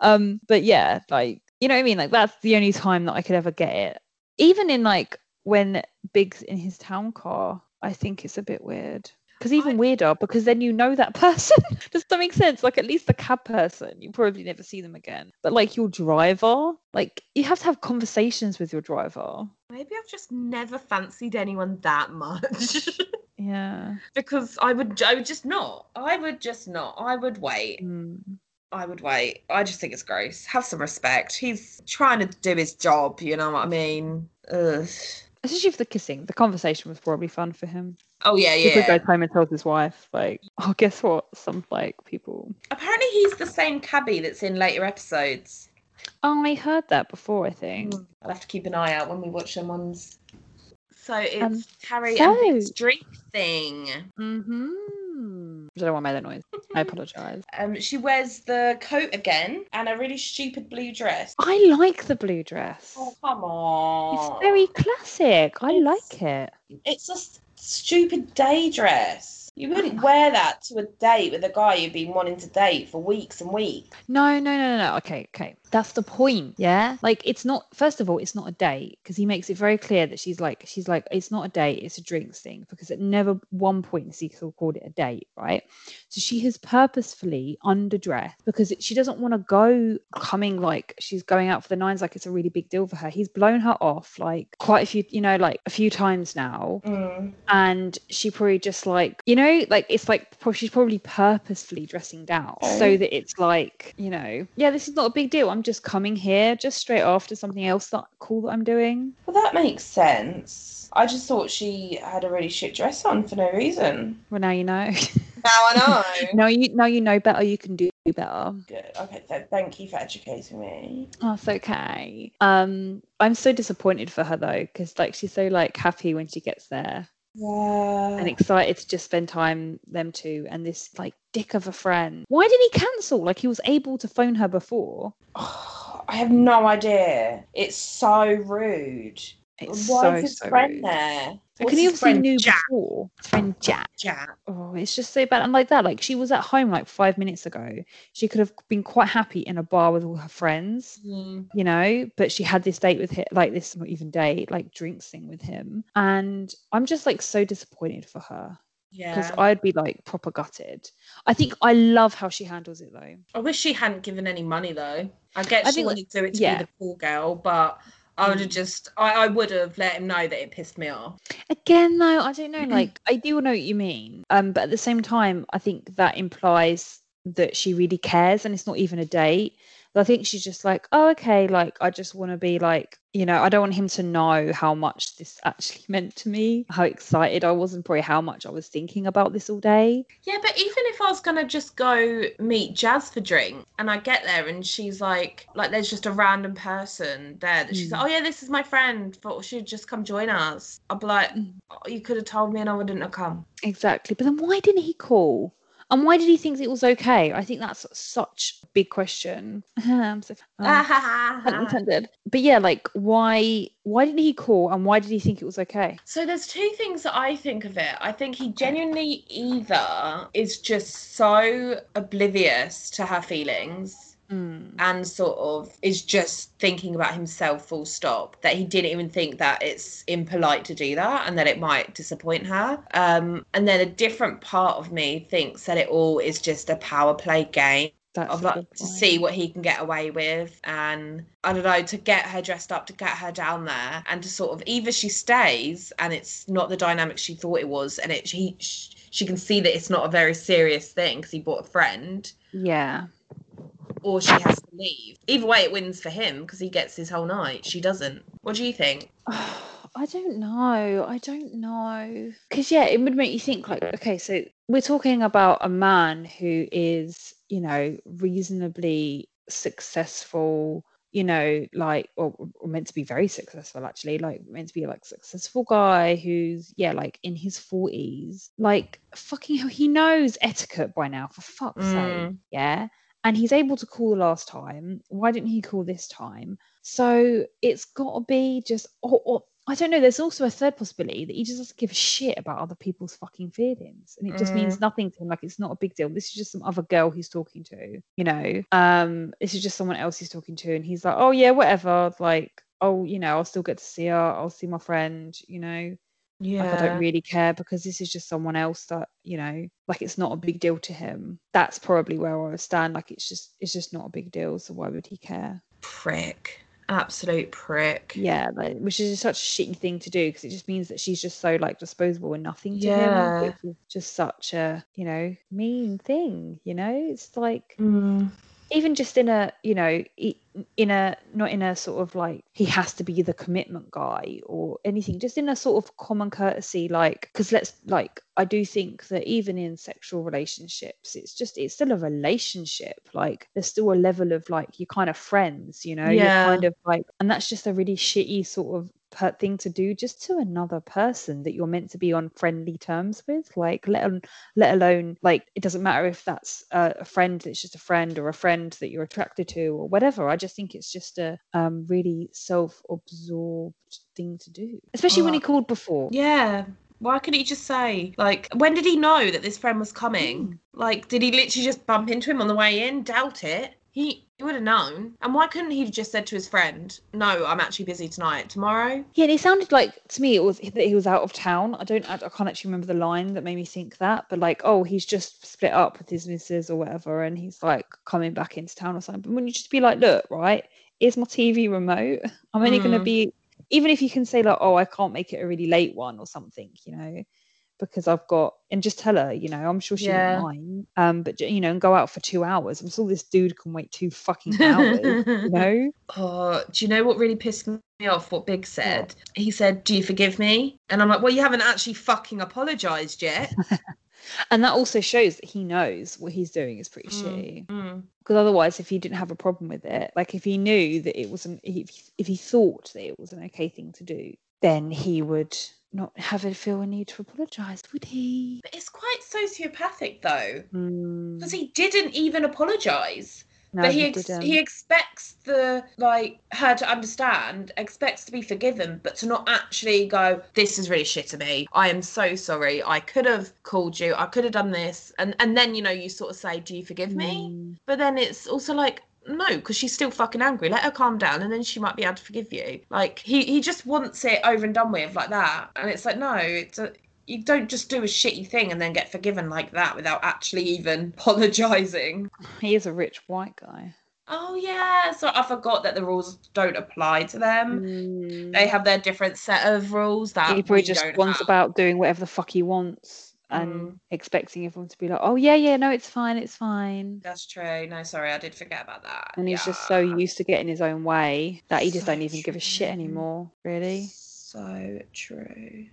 Um, but yeah, like, you know what I mean? Like, that's the only time that I could ever get it. Even in like when Big's in his town car, I think it's a bit weird. Because even I- weirder, because then you know that person. Does that make sense? Like at least the cab person, you probably never see them again. But like your driver, like you have to have conversations with your driver. Maybe I've just never fancied anyone that much. Yeah. because I would I would just not. I would just not. I would wait. Mm. I would wait. I just think it's gross. Have some respect. He's trying to do his job, you know what I mean? Ugh. Especially for the kissing. The conversation was probably fun for him. Oh yeah, yeah. He could go home and tell his wife, like, oh, guess what? Some like people. Apparently he's the same cabbie that's in later episodes. Oh, I heard that before. I think. I'll have to keep an eye out when we watch them ones. So it's Um, Carrie so- and Big's drink thing. Mm-hmm. I don't know why I made that noise. I apologise. Um, she wears the coat again and a really stupid blue dress. I like the blue dress. Oh, come on. It's very classic. I It's- like it. It's a s- stupid day dress. You wouldn't wear that to a date with a guy you've been wanting to date for weeks and weeks. No, no, no, no, no. Okay, okay. That's the point. Yeah. Like it's not first of all, it's not a date because he makes it very clear that she's like she's like, it's not a date, it's a drinks thing. Because at never one point he called it a date, right? So she has purposefully underdressed because she doesn't want to go coming like she's going out for the nines, like it's a really big deal for her. He's blown her off like quite a few, you know, like a few times now. Mm. and she probably just like you know like it's like she's probably purposefully dressing down so that it's like you know yeah this is not a big deal i'm just coming here just straight after something else that cool that i'm doing Well, that makes sense. I just thought she had a really shit dress on for no reason. well now you know Now I know. now you now you know better you can do better Good. Okay, th- thank you for educating me. oh it's okay um i'm so disappointed for her though because like she's so like happy when she gets there Yeah. and excited to just spend time them two and this like dick of a friend why did he cancel like he was able to phone her before I have no idea. It's so rude. It's Why so, is his so friend rude. there? What's can you his obviously friend, knew Jack? before his friend Jack. Jack. Oh, it's just so bad. And like that, like she was at home like five minutes ago. She could have been quite happy in a bar with all her friends, Mm. you know, but she had this date with him, like this not even date, like drinks thing with him. And I'm just like so disappointed for her Yeah. because I'd be like proper gutted. I think I love how she handles it though. I wish she hadn't given any money though. I get I she think, wanted to do it to yeah. be the cool girl, but I would have Mm. just I, I would have let him know that it pissed me off. Again, though, I don't know. Like, I do know what you mean. Um, but at the same time, I think that implies that she really cares, and it's not even a date. But I think she's just like, oh, okay, like I just want to be like, you know, I don't want him to know how much this actually meant to me, how excited I was, and probably how much I was thinking about this all day. Yeah, but even if I was gonna just go meet Jazz for drink and I get there and she's like like there's just a random person there that she's Mm. like, Oh yeah, this is my friend, thought she'd just come join us. I'd be like, oh, you could have told me and I wouldn't have come. Exactly. But then why didn't he call? And why did he think it was okay? I think that's such a big question. I'm so, um, intended. But yeah, like why why didn't he call and why did he think it was okay? So there's two things that I think of it. I think he genuinely either is just so oblivious to her feelings Mm. and sort of is just thinking about himself full stop that he didn't even think that it's impolite to do that and that it might disappoint her um and then a different part of me thinks that it all is just a power play game That's of like to see what he can get away with and I don't know to get her dressed up to get her down there and to sort of either she stays and it's not the dynamic she thought it was and it she she can see that it's not a very serious thing because he bought a friend Yeah. Or she has to leave. Either way, it wins for him because he gets his whole night. She doesn't. What do you think? I don't know. I don't know. Because, yeah, it would make you think, like, okay, so we're talking about a man who is, you know, reasonably successful, you know, like, or, or meant to be very successful, actually, like, meant to be like successful guy who's, yeah, like in his 40s. Like, fucking hell, he knows etiquette by now, for fuck's sake. Mm. Yeah. And he's able to call the last time. Why didn't he call this time? So it's got to be just, or, or I don't know. There's also a third possibility that he just doesn't give a shit about other people's fucking feelings, and it just means nothing to him. Like it's not a big deal. This is just some other girl he's talking to, you know. Um, this is just someone else he's talking to, and he's like, oh yeah, whatever. Like, oh, you know, I'll still get to see her. I'll see my friend. You know, Yeah. like I don't really care because this is just someone else that you know, like it's not a big deal to him. That's probably where I would stand. Like it's just, it's just not a big deal. So why would he care? prick. Absolute prick. Yeah, like, which is such a shitty thing to do because it just means that she's just so like disposable and nothing to Yeah. him. Is just such a you know mean thing. You know, it's like Mm. Even just in a you know in a not in a sort of like he has to be the commitment guy or anything just in a sort of common courtesy like because let's like i do think that even in sexual relationships it's just it's still a relationship like there's still a level of like you're kind of friends you know Yeah. you're kind of like and that's just a really shitty sort of per- thing to do just to another person that you're meant to be on friendly terms with. Like, let alone, let alone, like, it doesn't matter if that's a, a friend that's just a friend or a friend that you're attracted to or whatever. I just think it's just a um, really self-absorbed thing to do, especially when Oh. he called before. Yeah. Why couldn't he just say, like, when did he know that this friend was coming? Like, did he literally just bump into him on the way in? Doubt it. He, he would have known. And why couldn't he have just said to his friend, no, I'm actually busy tonight. Tomorrow? Yeah, and it sounded like to me it was that he was out of town. I don't, I, I can't actually remember the line that made me think that, but like, oh, he's just split up with his missus or whatever, and he's like coming back into town or something. But wouldn't you just be like, look, right, is my TV remote? I'm only going to Mm. be, even if you can say like, oh, I can't make it a really late one or something, you know, because I've got, and just tell her, you know, I'm sure she Yeah. wouldn't mind. Um, but you know, and go out for two hours. I'm sure this dude can wait two fucking hours, you know. Oh, do you know what really pissed me off? What Big said? He said, Do you forgive me? And I'm like, Well, you haven't actually fucking apologized yet. And that also shows that he knows what he's doing is pretty shitty. Because otherwise, if he didn't have a problem with it, like if he knew that it wasn't, if if he thought that it was an okay thing to do, then he would not have it feel a need to apologise, would he? But it's quite sociopathic though, Mm, because he didn't even apologize. no, but he he ex- didn't. he expects the like her to understand, expects to be forgiven, but to not actually go. This is really shit to me. I am so sorry. I could have called you. I could have done this, and and then you know you sort of say, "Do you forgive me?" Mm. But then it's also like. No, because she's still fucking angry. Let her calm down, and then she might be able to forgive you. Like he, he just wants it over and done with like that, and it's like no, it's a, you don't just do a shitty thing and then get forgiven like that without actually even apologizing. He is a rich white guy. Oh yeah, so I forgot that the rules don't apply to them. Mm. They have their different set of rules that he probably just wants have. about doing whatever the fuck he wants and Mm. expecting everyone to be like, oh, yeah, yeah, no, it's fine, it's fine. That's true. No, sorry, I did forget about that. And he's just so used to getting his own way that he just So don't even give a shit anymore, really. So true.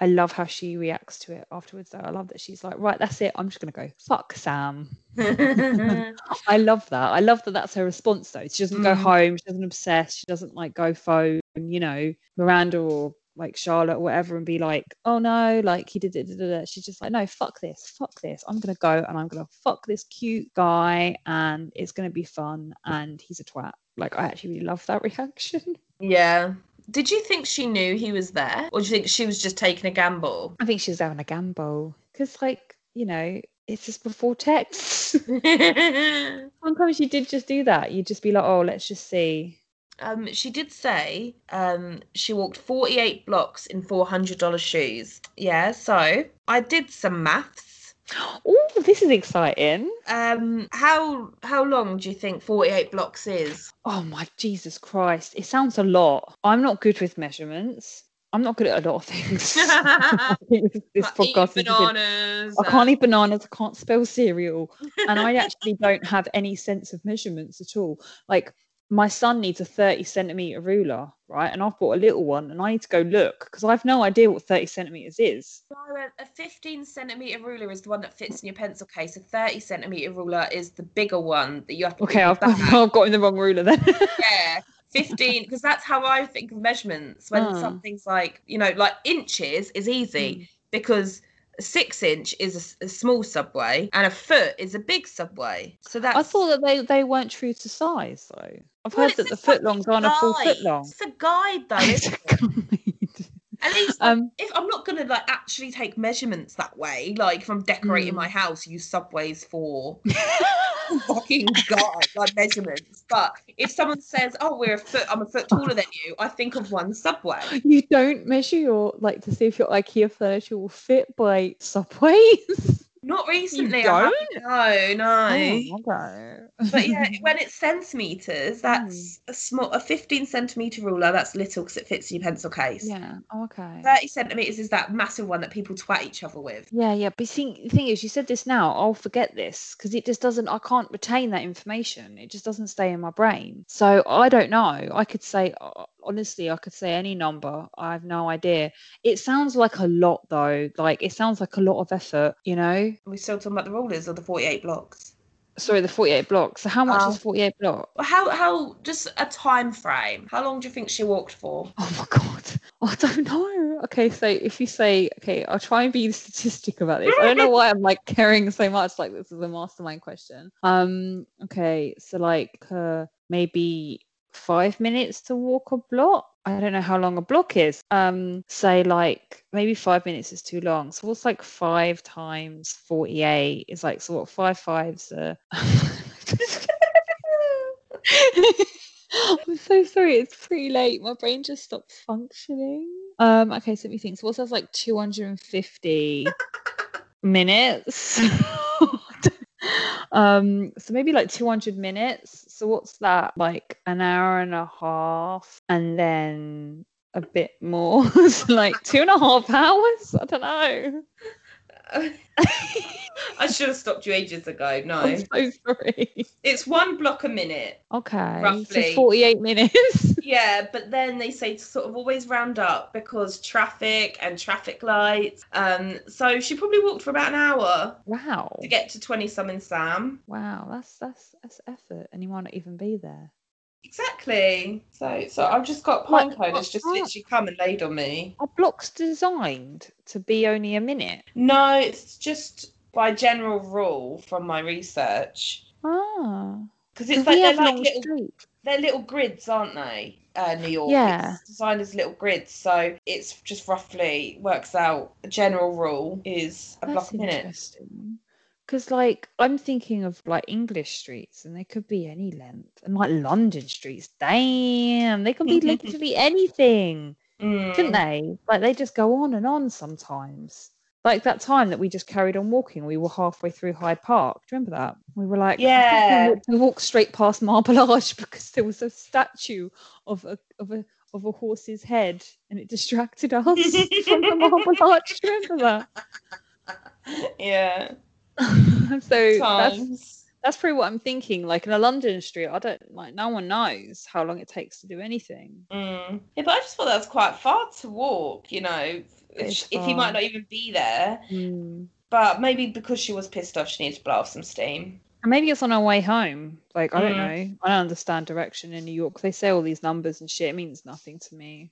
I love how she reacts to it afterwards, though. I love that she's like, right, that's it. I'm just going to go, fuck Sam. I love that. I love that that's her response, though. She doesn't go Mm. home. She doesn't obsess. She doesn't like go phone, you know, Miranda or like Charlotte or whatever and be like, oh no, like he did it. da, da, da." She's just like, no, fuck this. Fuck this. I'm going to go and I'm going to fuck this cute guy and it's going to be fun and he's a twat. Like, I actually really love that reaction. yeah. Did you think she knew he was there, or do you think she was just taking a gamble? I think she's having a gamble because, like, you know, it's just before text. Sometimes you did just do that. You'd just be like, oh, let's just see. Um, she did say um, she walked 48 blocks in $400 shoes. Yeah, so I did some maths. Oh, this is exciting. Um, how how long do you think 48 blocks is? Oh my Jesus Christ. It sounds a lot. I'm not good with measurements. I'm not good at a lot of things. I this, this podcast bananas. I can't eat bananas. I can't spell cereal. And I actually don't have any sense of measurements at all. Like, my son needs a 30 centimeter ruler, right? And I've bought a little one and I need to go look because I've no idea what 30 centimeters is. A- a 15 centimeter ruler is the one that fits in your pencil case. A 30 centimeter ruler is the bigger one that you have to. Okay, I've got. I've got in the wrong ruler then. yeah 15 because that's how i think of measurements when Ah. something's like you know like inches is easy Mm. because a six inch is a small subway and a foot is a big subway so that I thought that they, they weren't true to size though. I've Well, heard that the a foot longs aren't a full foot long. it's a guide though It's isn't a it? guide. At least Um, if i'm not gonna like actually take measurements that way like if i'm decorating Mm. my house use subways for fucking god, like measurements but if someone says oh we're a foot i'm a foot taller than you i think of one subway you don't measure your like to see if your IKEA furniture will fit by subways. Not recently. don't? I. No, no. Oh, okay. But yeah, when it's centimeters, that's a small, a 15 centimeter ruler. That's little because it fits in your pencil case. yeah. Oh, okay. 30 centimeters is that massive one that people twat each other with. Yeah, yeah. But see, the thing is, you said this now. I'll forget this because it just doesn't. I can't retain that information. It just doesn't stay in my brain. So I don't know. I could say uh, honestly, I could say any number. I have no idea. It sounds like a lot though. Like it sounds like a lot of effort. You know. Are we still talking about the rulers or the 48 blocks? Sorry, the 48 blocks. So how much Oh. is 48 blocks? How how just a time frame? How long do you think she walked for? Oh my god. I don't know. Okay, so if you say, okay, I'll try and be the statistic about this. I don't know why I'm like caring so much. Like this is a mastermind question. Um, okay, so like uh, maybe five minutes to walk a block. I don't know how long a block is. Um, say like maybe five minutes is too long. So what's like five times forty-eight is like so what five fives are I'm so sorry. It's pretty late. My brain just stopped functioning. Um. Okay. So let me think. So what's that like 250 minutes? um. So maybe like 200 minutes. So what's that? Like an hour and a half, and then a bit more. so like two and a half hours. I don't know. I should have stopped you ages ago. No, I'm so sorry. it's one block a minute. Okay. Roughly. So 48 minutes. Yeah, but then they say to sort of always round up because traffic and traffic lights. Um, so she probably walked for about an hour wow. to get to twenty something Sam. Wow. That's that's that's effort, and you might not even be there. Exactly. So so I've just got Like, Pinecone has just literally come and laid on me. Are blocks designed to be only a minute? No, it's just by general rule from my research. Ah. Because it's like they're like little they're little grids, aren't they? Uh, New York. Yeah. It's designed as little grids, so it's just roughly works out. A general rule is a block That's a minute. Because, like, I'm thinking of like English streets, and they could be any length, and like London streets. Damn, they could be literally anything, couldn't Mm. they? Like, they just go on and on sometimes. Like that time that we just carried on walking, we were halfway through Hyde Park. Do you remember that? We were like, Yeah. we walked, straight past Marble Arch because there was a statue of a of a of a horse's head, and it distracted us from the Marble Arch. Do you remember Yeah. so that's that's pretty what I'm thinking. Like in a London street, I don't like no one knows how long it takes to do anything. Mm. Yeah, but I just thought that was quite far to walk. You know, if, if he might not even be there. Mm. But maybe because she was pissed off, she needed to blow off some steam. And maybe it's on our way home. Like I don't Mm. know. I don't understand direction in New York. They say all these numbers and shit. It means nothing to me.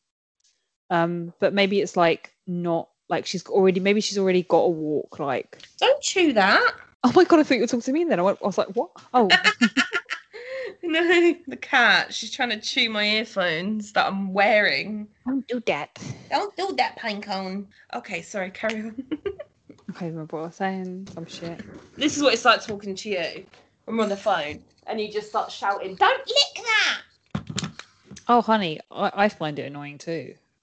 Um, but maybe it's like not like she's already. Maybe she's already got a walk. Like Don't chew that. oh my god, I thought you were talking to me. Then I, went, I was like, what? Oh, No, the cat. She's trying to chew my earphones that I'm wearing. don't do that. Don't do that, Pinecone. Okay, sorry, carry on. Okay, remember what I was saying? Some shit. this is what it's like talking to you when we're on the phone and you just start shouting, Don't lick that! Oh, honey, I, I find it annoying too.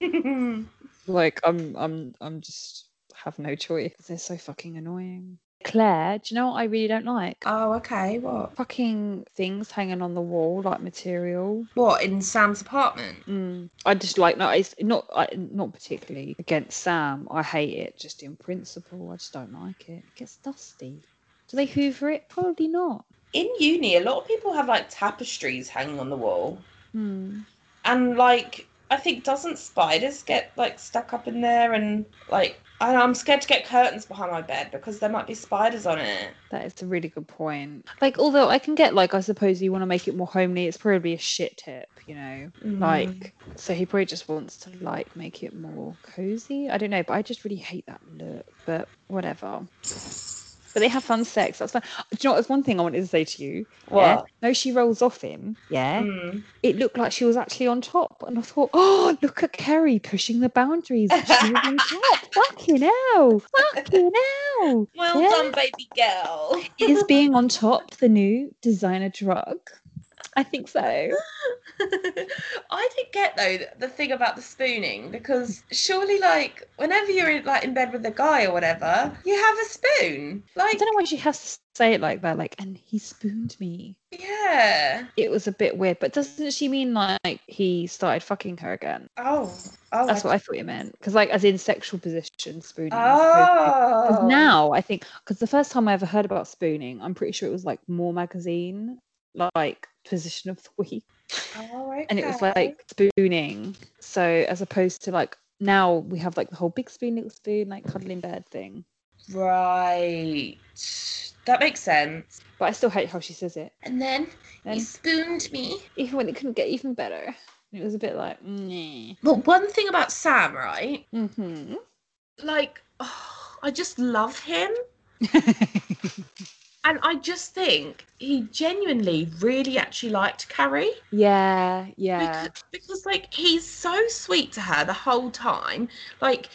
Like I'm I'm I'm just have no choice. They're so fucking annoying. Claire, do you know what I really don't like? oh, okay, what? Fucking things hanging on the wall, like material. What, in Sam's apartment? Mm. I just like no, it's not I, not particularly against Sam. I hate it just in principle. I just don't like it. It gets dusty. Do they hoover it? Probably not. In uni, a lot of people have like tapestries hanging on the wall. Hmm. And like, I think doesn't spiders get like stuck up in there and like I I'm scared to get curtains behind my bed because there might be spiders on it. That is a really good point. Like, although I can get like, I suppose you want to make it more homely. It's probably a shit tip, you know. Mm. Like, so he probably just wants to like make it more cozy. I don't know, but I just really hate that look. But whatever. But they have fun sex. That's fine. Do you know what? There's one thing I wanted to say to you. Yeah. What? No, she rolls off him. Yeah. Mm. It looked like she was actually on top, and I thought, oh, look at Carrie pushing the boundaries. She was on top. Fucking hell. Fucking hell. Well Yeah. done, baby girl. Is being on top the new designer drug? I think so. I didn't get though the thing about the spooning because surely like whenever you're in, like in bed with a guy or whatever, you have a spoon. Like, I don't know why she has to say it like that. Like, and he spooned me. yeah. It was a bit weird, but doesn't she mean like he started fucking her again? Oh. Oh. That's what I thought you meant. Because like, as in sexual position spooning. Oh. Because now I think because the first time I ever heard about spooning, I'm pretty sure it was like More magazine, like position of the week, Oh, okay. and it was like spooning. So as opposed to like now we have like the whole big spoon, little spoon, like cuddling in bed thing. right. that makes sense. But I still hate how she says it. And then he spooned me. Even when it couldn't get even better. It was a bit like, nah. But one thing about Sam, right? Mm-hmm. Like, oh, I just love him. And I just think he genuinely really actually liked Carrie. yeah, yeah. Because, because like he's so sweet to her the whole time. Like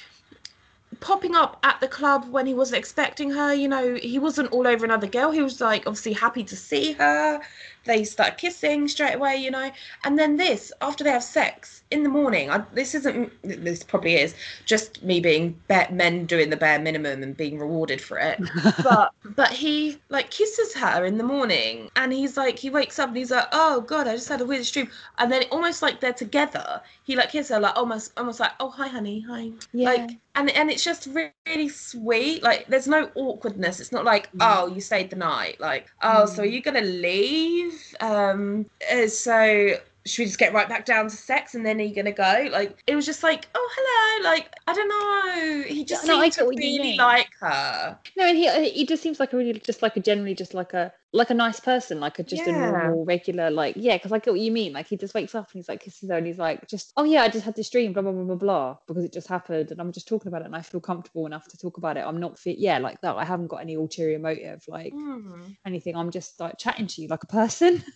popping up at the club when he wasn't expecting her, you know, he wasn't all over another girl. He was like obviously happy to see her. They start kissing straight away, you know. And then this, after they have sex in the morning, I, this isn't, this probably is just me being bare, men doing the bare minimum and being rewarded for it. but but he like kisses her in the morning, and he's like, he wakes up and he's like, oh god, I just had a weird dream, and then almost like they're together, he like kisses her like almost almost like, oh hi honey, hi, Yeah. like and and it's just really sweet. Like there's no awkwardness. It's not like Mm. oh you stayed the night. Like oh so are you gonna leave? Um uh, so should we just get right back down to sex and then are you gonna go? Like it was just like oh hello. Like I don't know. He just No, seemed to really like her. No, and he uh, he just seems like a really just like a generally just like a like a nice person, like a just a normal regular like yeah, because I get what you mean. Like he just wakes up and he's like kisses her and he's like just oh yeah, I just had this dream, blah blah blah blah blah, because it just happened and I'm just talking about it and I feel comfortable enough to talk about it. I'm not fit yeah like that. I haven't got any ulterior motive like Mm, anything. I'm just like chatting to you like a person.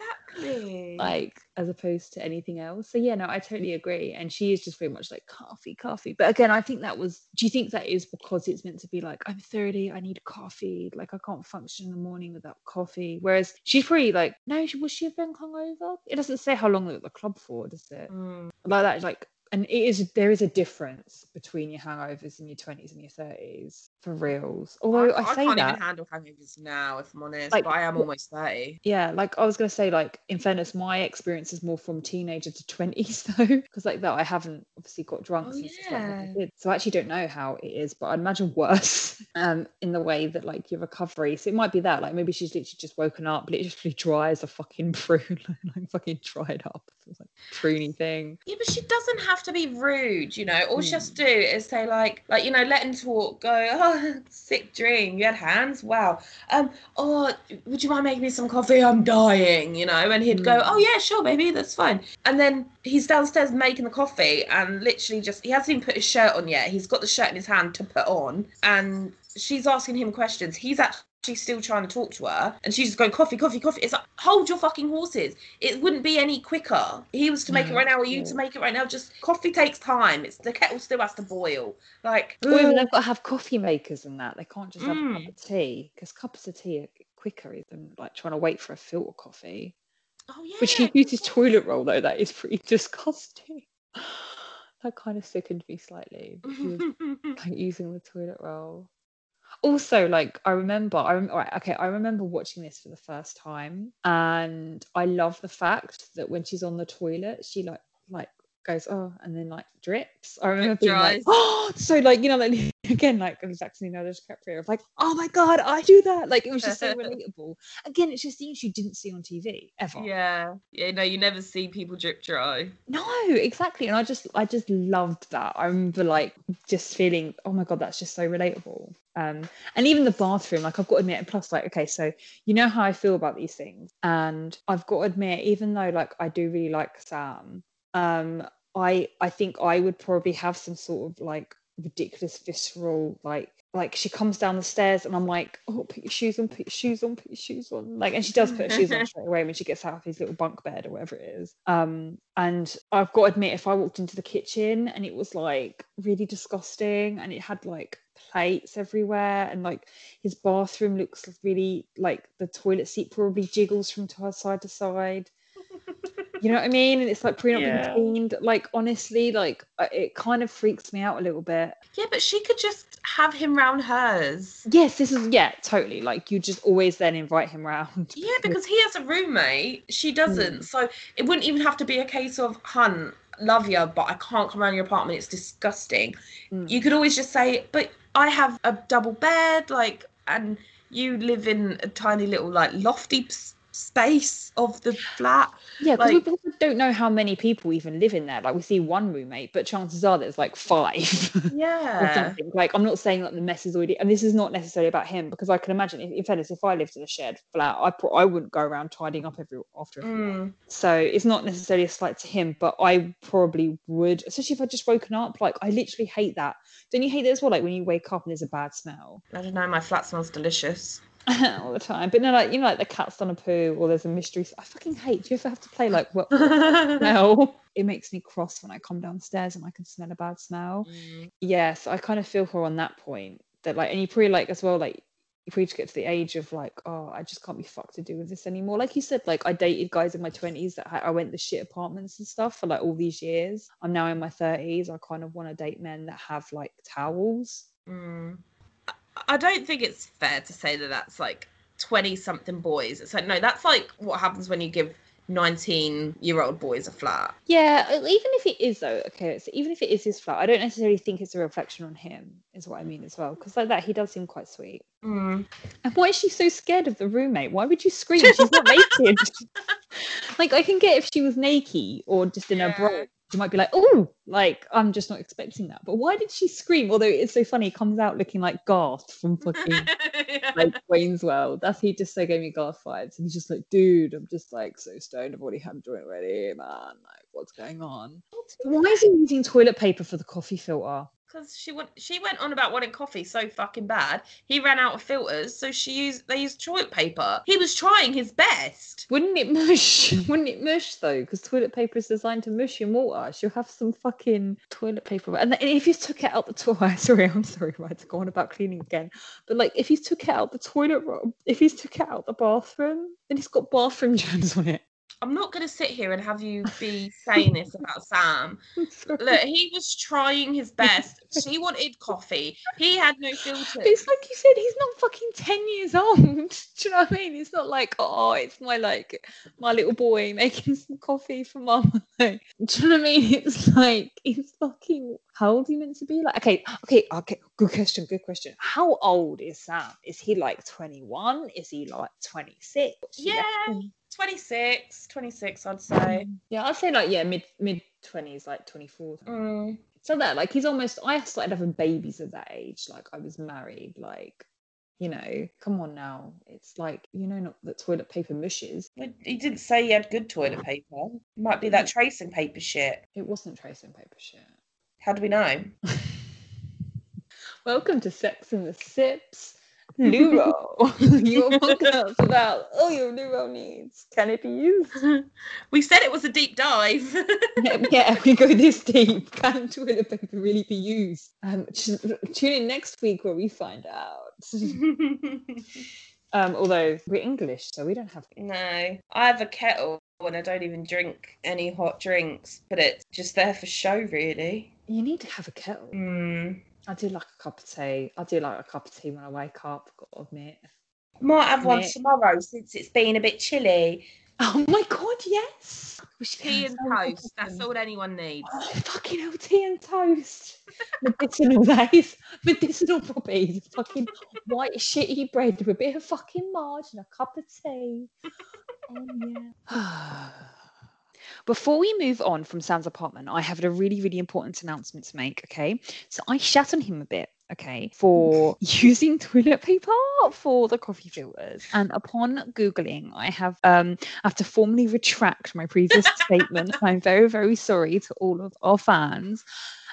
exactly. like as opposed to anything else. So yeah, no, I totally agree. And she is just very much like coffee, coffee. But again, I think that was. Do you think that is because it's meant to be like I'm 30, I need coffee, like I can't function in the morning without coffee. Whereas she's pretty like no, she was she have been hungover? It doesn't say how long they were at the club for, does it? Mm. Like that, like. And it is there is a difference between your hangovers in your 20s and your 30s for reals. Although I, I, say can't that even handle hangovers now, if I'm honest. Like, but I am almost thirty. yeah, like I was gonna say, like in fairness, my experience is more from teenager to twenties though, because like that I haven't obviously got drunk Oh, since like, I yeah. so I actually don't know how it is, but I'd imagine worse um in the way that like your recovery. So it might be that like maybe she's literally just woken up, literally dry as a fucking prune, like fucking dried up, it was like pruny thing. Yeah, but she doesn't have to be rude, you know. All she has Mm. to do is say like, like you know, let him talk. Go, oh, sick dream. You had hands. Wow. Um. Oh, would you mind making me some coffee? I'm dying. You know. And he'd go, Mm. oh yeah, sure, baby, that's fine. And then he's downstairs making the coffee, and literally just he hasn't even put his shirt on yet. He's got the shirt in his hand to put on, and she's asking him questions. He's actually still trying to talk to her, and she's just going coffee, coffee, coffee. It's like hold your fucking horses. It wouldn't be any quicker. He was to make it right now, or you to make it right now. Just coffee takes time. It's the kettle still has to boil. Like even ugh. they've got to have coffee makers and that. They can't just have a cup Mm. of tea because cups of tea are quicker than like trying to wait for a filter coffee. oh yeah. But she uses toilet roll though. That is pretty disgusting. That kind of sickened me slightly. Was like using the toilet roll. Also, like I remember, I rem- right, okay, I remember watching this for the first time, and I love the fact that when she's on the toilet, she like like goes oh, and then like drips. I remember being like, oh, so like you know, like again, like exactly Leonardo DiCaprio of like, oh my god, I do that. Like it was just so relatable. Again, it's just things you didn't see on TV ever. yeah, yeah. No, you never see people drip dry. No, exactly. And I just I just loved that. I remember like just feeling, oh my god, that's just so relatable. Um and even the bathroom, like I've got to admit, and plus like, okay, so you know how I feel about these things. And I've got to admit, even though like I do really like Sam, um, I I think I would probably have some sort of like ridiculous visceral like like she comes down the stairs and I'm like, oh, put your shoes on, put your shoes on, put your shoes on. Like, and she does put her shoes on straight away when she gets out of his little bunk bed or whatever it is. Um, and I've got to admit, if I walked into the kitchen and it was like really disgusting and it had like plates everywhere and like his bathroom looks really like the toilet seat probably jiggles from side to side. You know what I mean? And it's like pre not Yeah. been cleaned. Like honestly, like it kind of freaks me out a little bit. Yeah, but she could just have him round hers. Yes, this is yeah, totally. Like you just always then invite him round. Yeah, because he has a roommate. She doesn't. So it wouldn't even have to be a case of, hun, love you, but I can't come around your apartment. It's disgusting. Mm. You could always just say, but I have a double bed, like, and you live in a tiny little, like, lofty s- space of the flat. Yeah, because Like- we also don't know how many people even live in there. Like we see one roommate, but chances are there's like five. or Yeah. something. Like I'm not saying that the mess is already, and this is not necessarily about him because I can imagine, if, in fairness, if I lived in a shared flat, I pro- I wouldn't go around tidying up every after. Mm. So it's not necessarily a slight to him, but I probably would, especially if I'd just woken up. Like I literally hate that. Don't you hate that as well? Like when you wake up and there's a bad smell I don't know. My flat smells delicious. all the time. But no, like you know, like the cat's done a poo or there's a mystery. I fucking hate. Do you ever have to play like what? no. It makes me cross when I come downstairs and I can smell a bad smell. Mm. Yes, I kind of feel her on that point. That like, and you probably like as well, like if we get to the age of like, oh, I just can't be fucked to do with this anymore. Like you said, like I dated guys in my twenties that ha- I went the shit apartments and stuff for like all these years. I'm now in my thirties. I kind of want to date men that have like towels. Mm. I- don't think it's fair to say that that's like 20 something boys. It's like, no, that's like what happens when you give 19 year old boys a flat. Yeah, uh, even if it is though, okay, so even if it is his flat, I don't necessarily think it's a reflection on him, is what I mean as well. Because like that, he does seem quite sweet. Mm. And why is she so scared of the roommate? Why would you scream? She's not naked. like I can get if she was naked or just in Yeah. a bra. You might be like, oh, like I'm just not expecting that. But why did she scream? Although it's so funny, comes out looking like Garth from fucking like Wayne's World. That's he just so gave me Garth vibes. And he's just like, dude, I'm just like so stoned. I've already had a joint ready, man. Like, what's going on? Why is he using toilet paper for the coffee filter? Because she went, she went on about wanting coffee so fucking bad. He ran out of filters, so she used they used toilet paper. He was trying his best. Wouldn't it mush? Wouldn't it mush though? Because toilet paper is designed to mush in water. She'll have some fucking toilet paper. And if you took it out the toilet, sorry, I'm sorry, right, to go on about cleaning again. But like, if you took it out the toilet roll, if you took it out the bathroom, then he's got bathroom germs on it. I'm not gonna sit here and have you be saying this about Sam. Look, he was trying his best. She wanted coffee. He had no filter. It's like you said, he's not fucking 10 years old. Do you know what I mean? It's not like, oh, it's my like my little boy making some coffee for mum. Do you know what I mean? It's like he's fucking how old are you meant to be? Like, okay, okay, okay, good question, good question. How old is Sam? Is he like 21? Is he like 26? Yeah. reckon? 26, 26, I'd say. Yeah, I'd say like yeah, mid mid 20s, like 24. Mm. So that like he's almost I started having babies at that age. Like I was married, like you know, come on now. It's like, you know, not that toilet paper mushes. But He didn't say he had good toilet paper. Might be that tracing paper shit. It wasn't tracing paper shit. How do we know? Welcome to Sex and the Sips. Luro. your podcast about all your Luro needs. Can it be used? we said it was a deep dive. yeah, yeah, we go this deep. Can toilet paper really be used? Um, tune in next week where we find out. um, although we're English, so we don't have. no, I have a kettle and I don't even drink any hot drinks, but it's just there for show, really. You need to have a kettle. Mm. I do like a cup of tea. I do like a cup of tea when I wake up. Got to admit. Might have one Yeah. tomorrow since it's been a bit chilly. Oh my god, yes. Tea and toast. That's all anyone needs. Oh, fucking hell, tea and toast. Medicinal days. Medicinal properties. Fucking white shitty bread with a bit of fucking margarine, a cup of tea. Oh yeah. Before we move on from Sam's apartment, I have a really, really important announcement to make. Okay. So I shat on him a bit, okay, for using toilet paper for the coffee filters. And upon Googling, I have um I have to formally retract my previous statement. I'm very, very sorry to all of our fans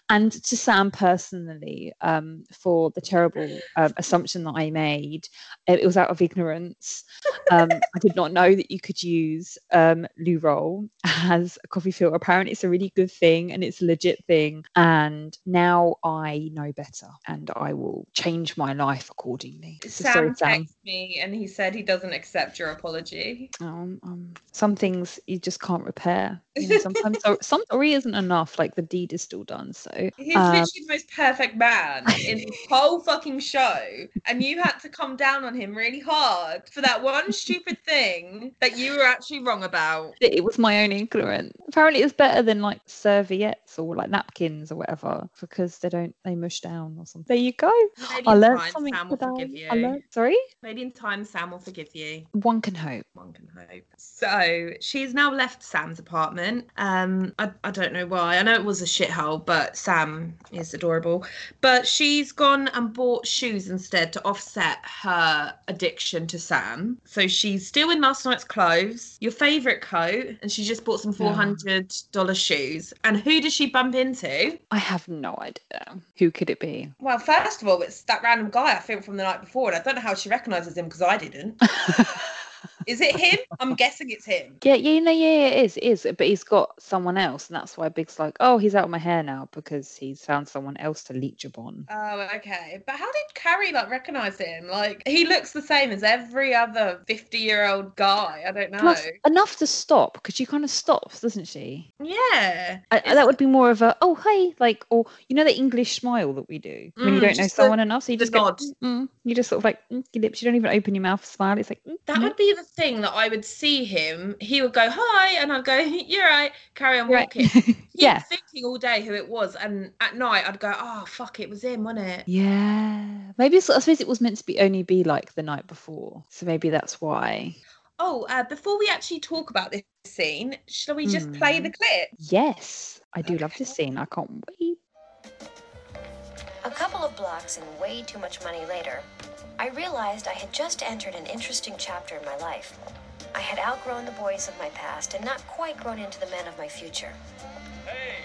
and to Sam personally um, for the terrible um, assumption that I made. It, was out of ignorance. Um, I did not know that you could use um, loo roll as a coffee filter. Apparently, it's a really good thing and it's a legit thing. And now I know better, and I will change my life accordingly. So sorry, Sam Sam. texted me and he said he doesn't accept your apology. Um, um, some things you just can't repair. You know, sometimes some sorry isn't enough. Like the deed is still done. So. He's Um, literally the most perfect man in the whole fucking show, and you had to come down on him really hard for that one stupid thing that you were actually wrong about. it was my own ignorance. Apparently, it's better than like serviettes or like napkins or whatever because they don't they mush down or something. There you go. Maybe I learned time something Sam will today. forgive you. I learned. Sorry, Maybe in time Sam will forgive you. one can hope. One can hope. So she's now left Sam's apartment. Um, I, I don't know why. I know it was a shithole, but Sam is adorable. But she's gone and bought shoes instead to offset her addiction to Sam. So she's still in last night's clothes, your favourite coat, and she just bought some four hundred dollar shoes. And who does she bump into? I have no idea. Who could it be? Well, first of all, it's that random guy I think from the night before, and I don't know how she recognises him because I didn't. Is it him? I'm guessing it's him. Yeah, yeah, no, yeah, it is, it is. But he's got someone else, and that's why Big's like, oh, he's out of my hair now because he's found someone else to leech upon. Oh, okay. But how did Carrie like recognize him? Like he looks the same as every other fifty-year-old guy. I don't know. Plus, enough to stop because she kind of stops, doesn't she? yeah. I, that would be more of a, oh, hey, like, or you know, the English smile that we do when you Mm, don't know just the- someone enough. So you just go, "Mm, mm." you just sort of like mm, your lips. You don't even open your mouth, smile. It's like mm, That would be the thing that I would see him. He would go hi, and I'd go, "You're right." Carry on Right. walking. Yeah, thinking all day who it was, and at night I'd go, "Oh fuck, it was him, wasn't it?" yeah. Maybe it's, I suppose it was meant to be only be like the night before, so maybe that's why. Oh, uh, before we actually talk about this scene, shall we just play the clip? Yes, I do love this scene. I can't wait. A couple of blocks and way too much money later, I realized I had just entered an interesting chapter in my life. I had outgrown the boys of my past and not quite grown into the men of my future. Hey!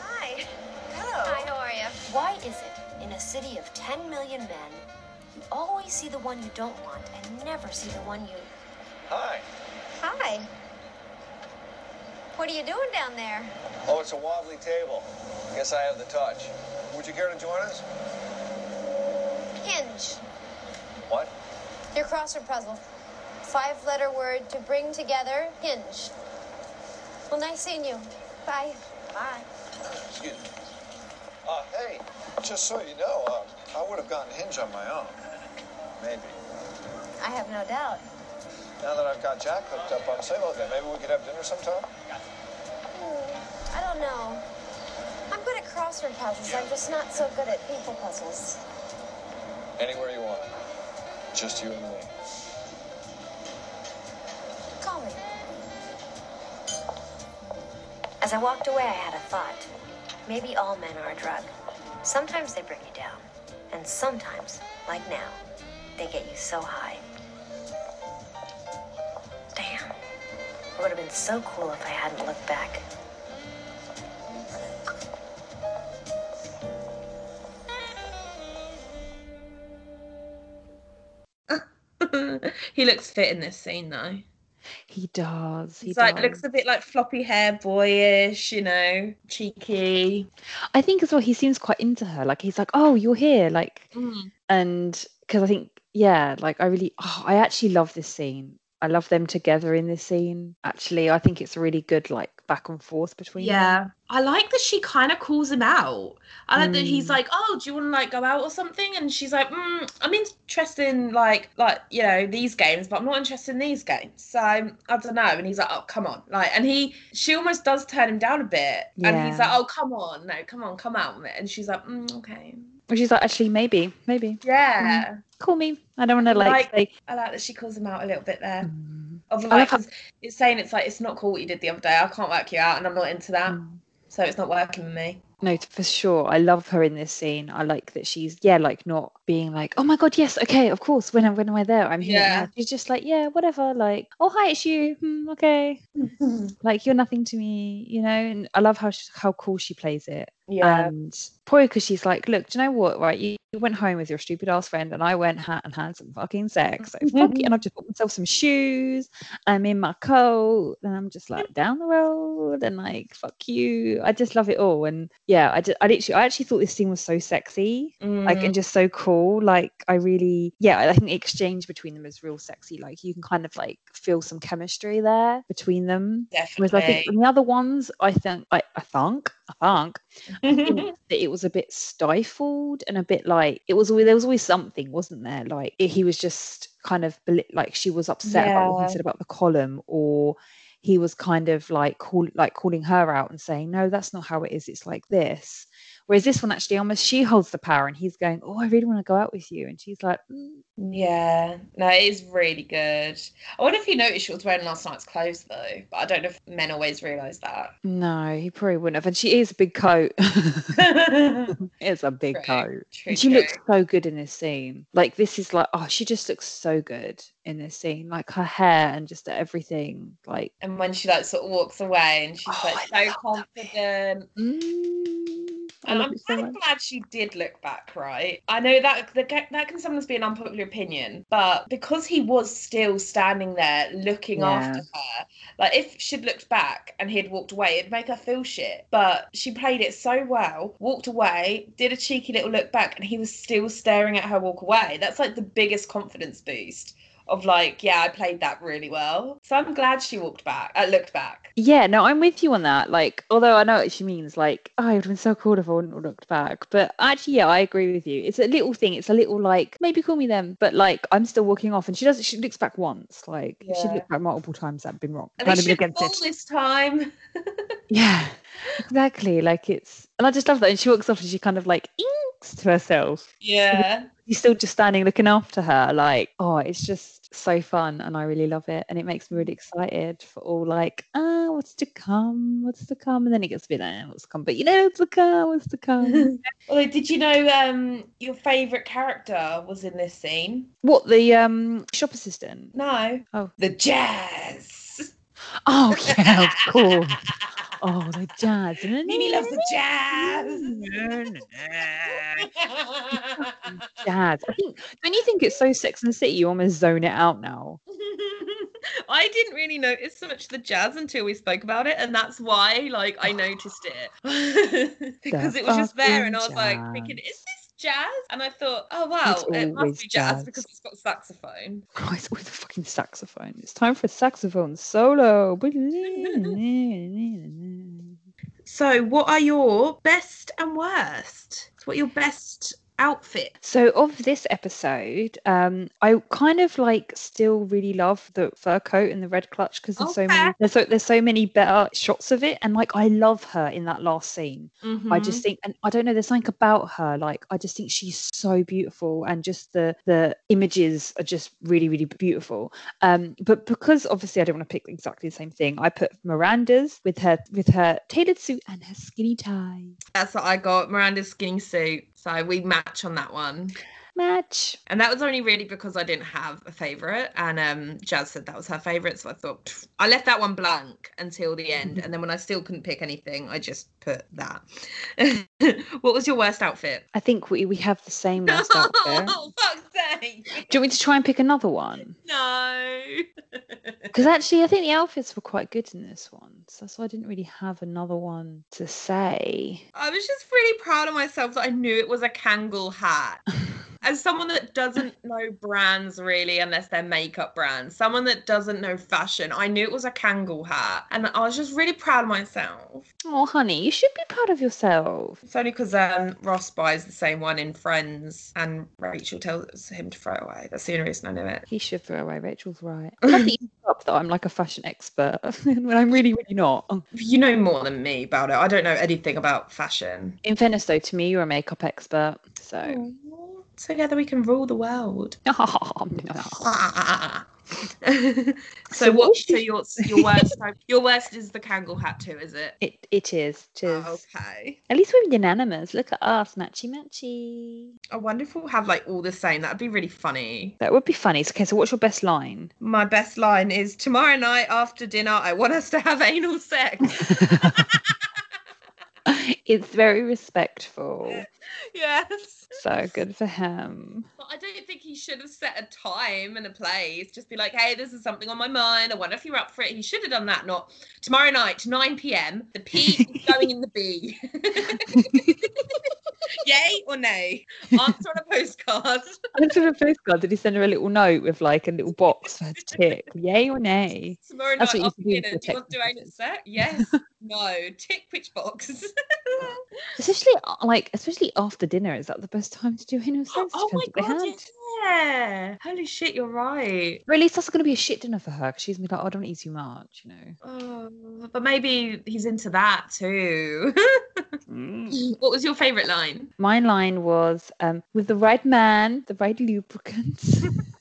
Hi. Hello. Hi, how are you? Why is it in a city of 10 million men, you always see the one you don't want and never see the one you. Hi. Hi. What are you doing down there? Oh, it's a wobbly table. Guess I have the touch. Would you care to join us? Hinge. What? Your crossword puzzle. Five letter word to bring together. Hinge. Well, nice seeing you. Bye. Bye. Excuse me. Uh, hey, just so you know, uh, I would have gotten Hinge on my own. Maybe. I have no doubt. Now that I've got Jack hooked up, I'm single again. Maybe we could have dinner sometime? Hmm, I don't know. I'm good at crossword puzzles. I'm just not so good at people puzzles. Anywhere you want. Just you and me. Call me. As I walked away, I had a thought. Maybe all men are a drug. Sometimes they bring you down, and sometimes, like now, they get you so high. Damn. It would have been so cool if I hadn't looked back. he looks fit in this scene though. He does. He He's like does. looks a bit like floppy hair, boyish, you know, cheeky. I think as well, he seems quite into her. Like he's like, oh, you're here, like, Mm. and because I think, yeah, like I really, oh, I actually love this scene. I love them together in this scene. Actually, I think it's a really good like back and forth between. them. Yeah, I like that she kind of calls him out. I like that he's Mm. like, "Oh, do you want to like go out or something?" And she's like, mm, "I'm interested in like like you know these games, but I'm not interested in these games." So I don't know. And he's like, "Oh, come on!" Like, and he she almost does turn him down a bit, and he's like, "Oh, come on, no, come on, come out." And she's like, mm, "Okay, Which is like, actually, maybe, maybe. yeah." Call me. I don't want to like, Like- say, I like that she calls him out a little bit there. Of like, how- it's saying it's like it's not cool what you did the other day. I can't work you out, and I'm not into that, mm. so it's not working with me. No, for sure. I love her in this scene. I like that she's yeah, like not being like, oh my god, yes, okay, of course. When am when am I there? I'm here. Yeah. now." She's just like, yeah, whatever. Like, oh hi, it's you. Hmm, okay. Like you're nothing to me, you know. And I love how she, how cool she plays it. Yeah. And probably because she's like, look, do you know what? Right, you, you went home with your stupid ass friend, and I went ha- and had some fucking sex. So fuck it. And I've just bought myself some shoes. I'm in my coat, and I'm just like down the road, and like fuck you. I just love it all. And yeah, I just, I literally, I actually thought this scene was so sexy, like, Mm. and just so cool. Like, I really, yeah, I think the exchange between them is real sexy. Like, you can kind of like feel some chemistry there between them. Definitely. Whereas I think in the other ones, I think, I, I think, I think, I think that it was a bit stifled and a bit like it was always there was always something, wasn't there? Like he mm. was just kind of like she was upset about what he said about the column, or he was kind of like call like calling her out and saying, No, that's not how it is, it's like this. Whereas this one actually almost she holds the power and he's going, Oh, I really want to go out with you. And she's like, "Mm, Yeah, no, it is really good. I wonder if you noticed she was wearing last night's clothes though, but I don't know if men always realise that. No, he probably wouldn't have. And she is a big coat. it's a big True, coat. true, she looks so good in this scene. Like this is like oh, she just looks so good in this scene. Like her hair and just everything. Like And when she like sort of walks away and she's Oh, like I so love that bit. confident. And I'm it so kind of glad she did look back, right? I know that that, that can sometimes be an unpopular opinion, but because he was still standing there looking after her, like if she'd looked back and he'd walked away, it'd make her feel shit. But she played it so well, walked away, did a cheeky little look back, and he was still staring at her walk away. That's like the biggest confidence boost of like, yeah, I played that really well. So I'm glad she walked back, I looked back. Yeah, no, I'm with you on that. Like, although I know what she means, like, oh, it would have been so cool if I wouldn't have looked back. But actually, yeah, I agree with you. It's a little thing. It's a little like, maybe call me then, but like, I'm still walking off, and she does. It, she looks back once. Like, if she'd looked back multiple times, that'd been wrong. And I'd have been against it. this time. Yeah, exactly. Like it's, and I just love that. And she walks off, and she kind of like inks to herself. Yeah. He's still just standing looking after her. Like, oh, it's just so fun, and I really love it, and it makes me really excited for all like, ah, what's to come? What's to come? And then it gets a bit, ah, what's to come? But you know, what's to come? What's to come? Although, did you know um your favourite character was in this scene? what the um shop assistant? No. Oh. The jazz. Oh yeah, of course. Oh, the jazz. Mimi loves the jazz. jazz. I think. Don't you think it's so Sex and the City? You almost zone it out now. I didn't really notice so much the jazz until we spoke about it, and that's why, like, I noticed it because it was just there, and I was like thinking, "Is this jazz?" And I thought, "Oh wow, It's it must be jazz, jazz. because it's got saxophone." Oh, it's always a fucking saxophone. It's time for a saxophone solo. So, what are your best and worst? What your best outfit? So of this episode, um, I kind of like still really love the fur coat and the red clutch because there's so many there's so there's so many better shots of it, and like I love her in that last scene. I Mm-hmm. just think, and I don't know, there's something about her. Like I just think she's so beautiful, and just the the images are just really really beautiful. Um, but because obviously I don't want to pick exactly the same thing, I put Miranda's with her with her tailored suit and her skinny tie That's what I got. Miranda's skinny suit. So we match on that one. Match. And that was only really because I didn't have a favourite. And um, Jazz said that was her favourite. So I thought, "Pff." I left that one blank until the end. And then when I still couldn't pick anything, I just put that. what was your worst outfit? I think we we have the same worst outfit. Oh, fuck's sake. Do you want me to try and pick another one? No. Because actually, I think the outfits were quite good in this one. So, so I didn't really have another one to say. I was just really proud of myself that I knew it was a Kangol hat. As someone that doesn't know brands really, unless they're makeup brands, someone that doesn't know fashion, I knew it was a Kangol hat. And I was just really proud of myself. Oh, honey, you should be proud of yourself. It's only because um, Ross buys the same one in Friends and Rachel tells him to throw it away. That's the only reason I know it. He should throw away. Rachel's right. I love that you up that I'm like a fashion expert when I'm really, really not. You know more than me about it. I don't know anything about fashion. In fairness, though, to me, you're a makeup expert. So. Together we can rule the world. So what? So your your worst your worst is the Kangol hat too, is it? It, it is. It is. Oh, okay. At least we're unanimous. Look at us. Matchy matchy. I wonder if we'll have like all the same. That'd be really funny. That would be funny. Okay, so what's your best line? My best line is tomorrow night after dinner. I want us to have anal sex. it's very respectful. yes. So good for him. But I don't think he should have set a time and a place. Just be like, hey, this is something on my mind. I wonder if you're up for it. He should have done that. Not tomorrow night, 9 p.m. The P is going in the B. Yay or nay? Answer on a postcard. Answer on a postcard. Did he send her a little note with like a little box for her to tick? Yay or nay? Tomorrow That's night what after dinner, do you want to do it set? Yes. No. Tick which box? Especially uh, like, especially after dinner. Is that the best time to do anal sex? oh my Depends what they god, yeah. Holy shit, you're right. Or at least that's going to be a shit dinner for her because she's gonna be like, oh, I don't eat too much, you know. Oh, but maybe he's into that too. what was your favourite line? My line was, um, with the right man, the right lubricants.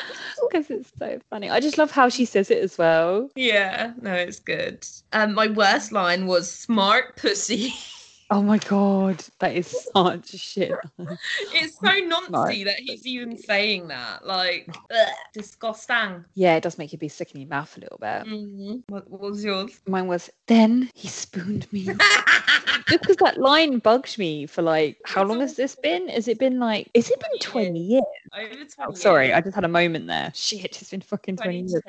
Because it's so funny. I just love how she says it as well. Yeah, no, it's good. Um, my worst line was smart pussy. Oh my god, that is such a shit. it's so noncy that he's even saying that. Like, ugh, disgusting. Yeah, it does make you be sick in your mouth a little bit. Mhm. What, what was yours? Mine was, then he spooned me. Just because that line bugs me for like, how long has this been? Has it been like, has it been 20 years? Over 20 Oh, sorry, I just had a moment there. Shit, it's been fucking 20 years.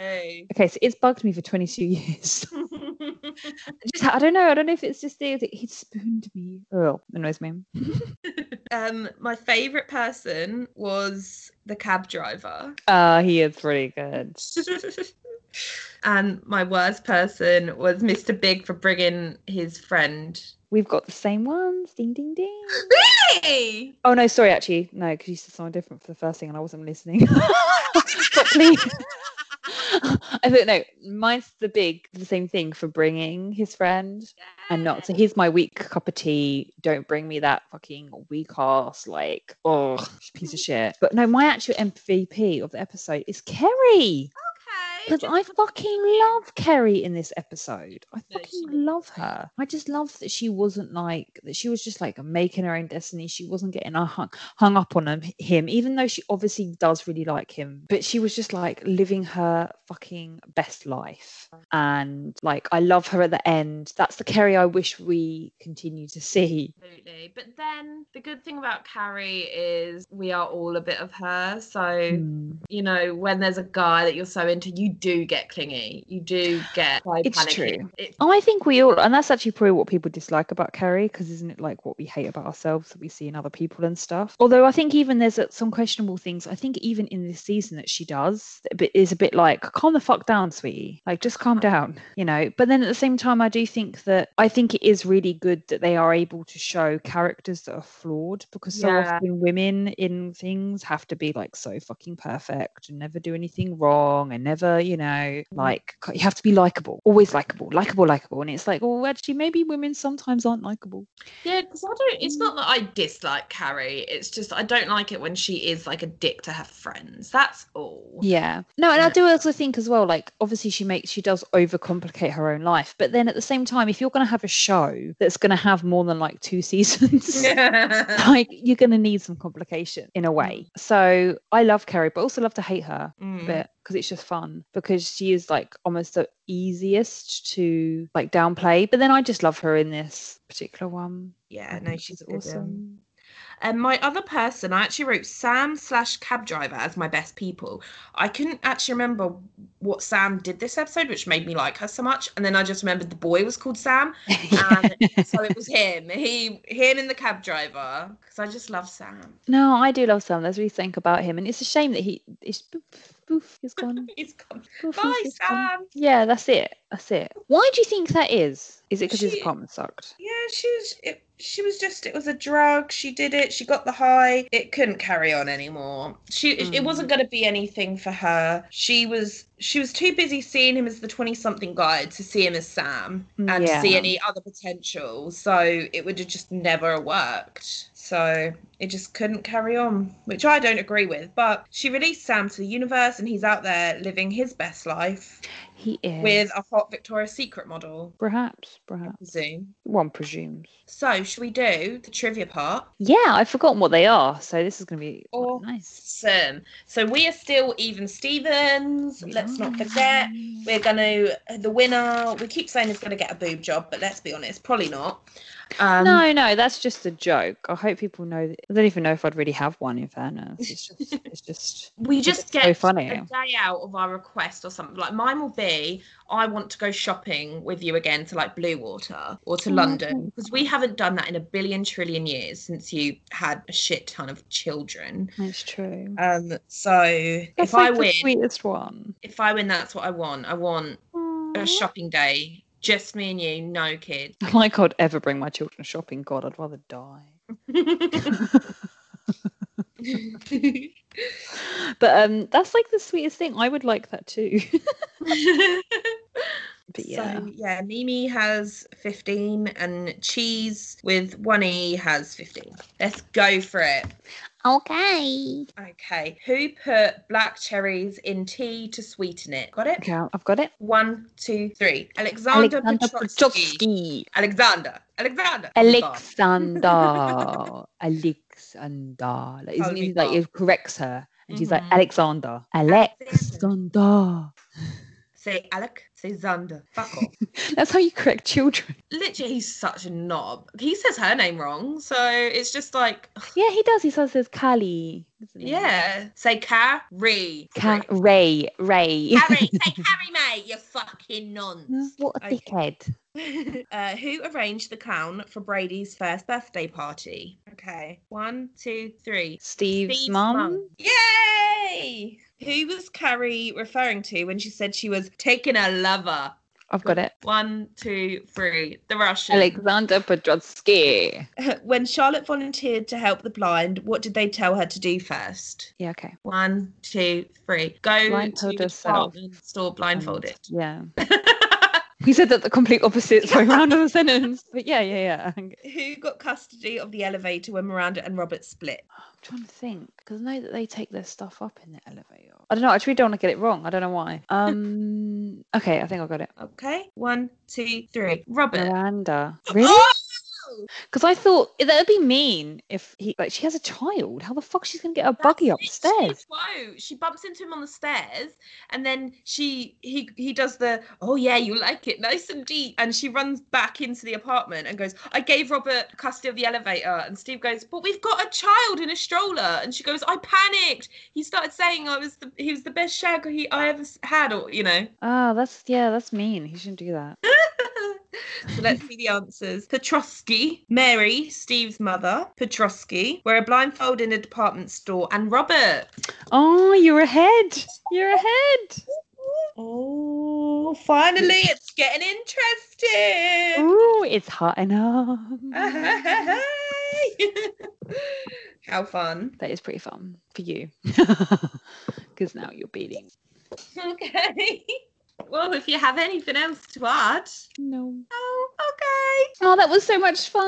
Okay, so it's bugged me for 22 years. just, I don't know. I don't know if it's just the, the- he spooned me. Oh, annoys me. um, my favourite person was the cab driver. Uh, he is pretty good. and my worst person was Mr. Big for bringing his friend. We've got the same ones. Ding, ding, ding. Really? Oh, no, sorry, actually. No, because you said something different for the first thing and I wasn't listening properly. I thought, no, mine's the big, the same thing for bringing his friend and not. So here's my weak cup of tea. Don't bring me that fucking weak ass, like, oh, piece of shit. But no, my actual MVP of the episode is Carrie. Because I fucking love Carrie in this episode. I fucking love her. I just love that she wasn't like that. She was just like making her own destiny. She wasn't getting hung, hung up on him, him, even though she obviously does really like him. But she was just like living her fucking best life. And like, I love her at the end. That's the Carrie I wish we continue to see. Absolutely. But then the good thing about Carrie is we are all a bit of her. So, Mm. you know, when there's a guy that you're so into, you do get clingy. You do get so It's panicky. true. It's I think we all, and that's actually probably what people dislike about Carrie, because isn't it like what we hate about ourselves that we see in other people and stuff? Although I think even there's uh, some questionable things. I think even in this season that she does, a bit is a bit like, calm the fuck down, sweetie. Like just calm down, you know. But then at the same time, I do think that I think it is really good that they are able to show characters that are flawed, because so Yeah. often women in things have to be like so fucking perfect and never do anything wrong and never, you know, mm. like you have to be likable, always likable, likable, likable. And it's like, oh, actually, maybe women sometimes aren't likable. Yeah, because I don't. It's not mm. that I dislike Carrie. It's just I don't like it when she is like a dick to her friends. That's all. Yeah. No, and I do also think as well, like obviously she makes she does overcomplicate her own life. But then at the same time, if you're gonna have a show that's gonna have more than like two seasons, like you're gonna need some complication in a way. Mm. So I love Carrie, but also love to hate her a Mm. bit because it's just fun because she is like almost the easiest to like downplay. But then I just love her in this particular one. Yeah, I no, she's one. Um, awesome. And my other person, I actually wrote Sam slash cab driver as my best people. I couldn't actually remember what Sam did this episode, which made me like her so much. And then I just remembered the boy was called Sam, and so it was him. He, him, and the cab driver, because I just love Sam. No, I do love Sam. There's really something about him, and it's a shame that he is poof, poof, he's gone. He's gone. Poof, Bye, he's gone. Sam. Yeah, that's it. That's it. Why do you think that is? Is it because his apartment sucked? Yeah, she's. It, she was just. It was a drug. She did it. She got the high. It couldn't carry on anymore. She. It, it wasn't mm. going to be anything for her. She was. She was too busy seeing him as the twenty-something guy to see him as Sam and see any other potential. So it would have just never worked. So it just couldn't carry on, which I don't agree with. But she released Sam to the universe, and he's out there living his best life He is. with a hot Victoria's Secret model. perhaps, perhaps. Zoom. One presumes. So, should we do the trivia part? Yeah, I've forgotten what they are, so this is going to be. Awesome. Nice. So we are still even Stevens. Let's not forget. We're gonna the winner. We keep saying is gonna get a boob job, but let's be honest, probably not. Um, no, no, that's just a joke. I hope people know. That, I don't even know if I'd really have one. In fairness, it's just, it's just. we just it's get so funny. a day out of our request or something. Like mine will be, I want to go shopping with you again to like Bluewater or to Oh, London because we haven't done that in a billion trillion years since you had a shit ton of children. It's true. Um, so That's if like I the win, sweetest one. if I win, that's what I want. I want a shopping day, just me and you, no kids. Like I'd ever bring my children shopping. God, I'd rather die. But um, that's like the sweetest thing. I would like that too. but yeah, So yeah, Mimi has 15 and Cheese with one E has 15. Let's go for it. Okay. Okay. Who put black cherries in tea to sweeten it? Got it? Okay, I've got it. One, two, three. Alexander, Alexander Petrovsky. Petrovsky. Alexander. Alexander. Alexander. Alexander. Like, isn't he like Oliver. it corrects her? And she's like Mhm. Alexander. Alexander. Say Alec. Say Zander. Fuck off. That's how you correct children. Literally, he's such a knob. He says her name wrong, so it's just like, Yeah, he does. He says there's Cali. yeah. Say Carrie. Ca- Ray. Ray. Harry, say Harry, mate. You fucking nonce. what a Okay. dickhead. uh, who arranged the clown for Brady's first birthday party? Okay, one, two, three. Steve's, Steve's mum. Yay! Who was Carrie referring to when she said she was taking a lover? I've got it. One, two, three. The Russian. Alexander Petrovsky. when Charlotte volunteered to help the blind, what did they tell her to do first? Yeah, okay. One, two, three. Go Blindfold to the department store blindfolded. Um, yeah. We said that the complete opposite way around of the sentence. But yeah, yeah, yeah. Who got custody of the elevator when Miranda and Robert split? I'm trying to think because I know that they take their stuff up in the elevator. I don't know. I actually don't want to get it wrong. I don't know why. Um. Okay, I think I got it. Okay, one, two, three. Robert. Miranda. Really? Oh! Because I thought that would be mean if he like she has a child. How the fuck she's gonna get a buggy upstairs? Whoa! She bumps into him on the stairs, and then she he he does the oh yeah you like it nice and deep, and she runs back into the apartment and goes I gave Robert custody of the elevator, and Steve goes but we've got a child in a stroller, and she goes I panicked. He started saying I was the he was the best shag he I ever had, or you know. Oh, that's yeah, that's mean. He shouldn't do that. so let's see the answers. Mary, Steve's mother, Petrovsky, wear a blindfold in a department store, and Robert. Oh, you're ahead. You're ahead. Oh, finally, it's getting interesting. Oh, it's hot enough. How fun. That is pretty fun for you. Because now you're beating. Okay. Well, if you have anything else to add. No. Oh, okay. Oh, that was so much fun.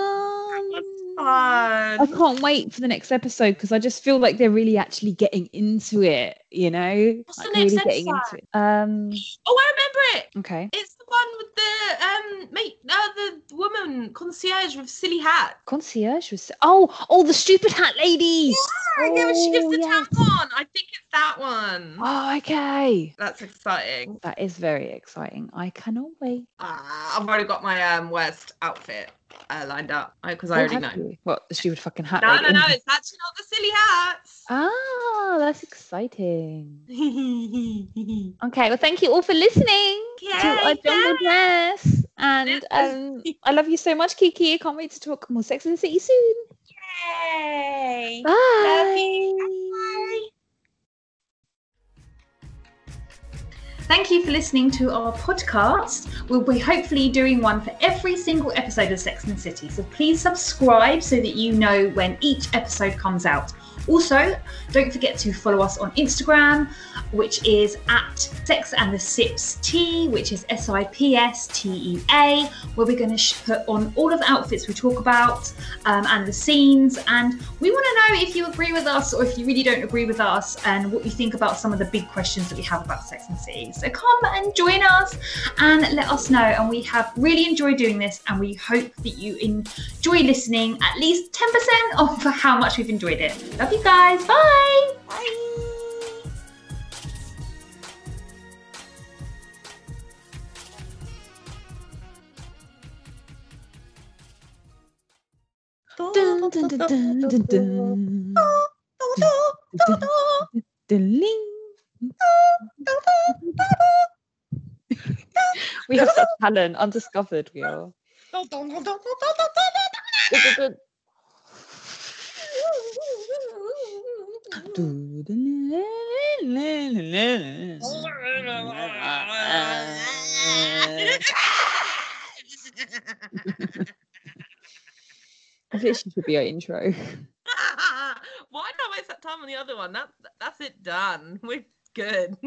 I can't wait for the next episode because I just feel like they're really actually getting into it, you know? What's the Like, next really getting into episode? it. Um Oh, I remember it. okay. It's the one with the um mate, uh, the woman concierge with silly hat. Concierge was oh oh the stupid hat lady. Yeah, yeah, when she gives Oh, the yes. tampon. I think it's that one. Oh, okay. That's exciting. That is very exciting. I cannot wait. Ah, I've already got my um worst outfit uh, lined up because I already know. you? What the stupid fucking hat No, lady? no, no, it's actually not the silly hats. Ah, that's exciting. Okay, well, thank you all for listening to our Yay, jungle dress. And um, I love you so much, Kiki. I can't wait to talk more Sex and the City soon. Yay! Bye. Thank you for listening to our podcast. We'll be hopefully doing one for every single episode of Sex and City. So please subscribe so that you know when each episode comes out. Also, don't forget to follow us on Instagram, which is at Sex and the Sips Tea, which is S I P S T E A, where we're going to put on all of the outfits we talk about um, and the scenes. And we want to know if you agree with us or if you really don't agree with us and what you think about some of the big questions that we have about Sex and the City. So come and join us and let us know. And we have really enjoyed doing this, and we hope that you enjoy listening at least 10% of how much we've enjoyed it. Love you guys. Bye. Bye. Dun, dun, dun, we have such talent, undiscovered we are. I think she should be our intro. Why not waste that time on the other one? That that's it done. We're good.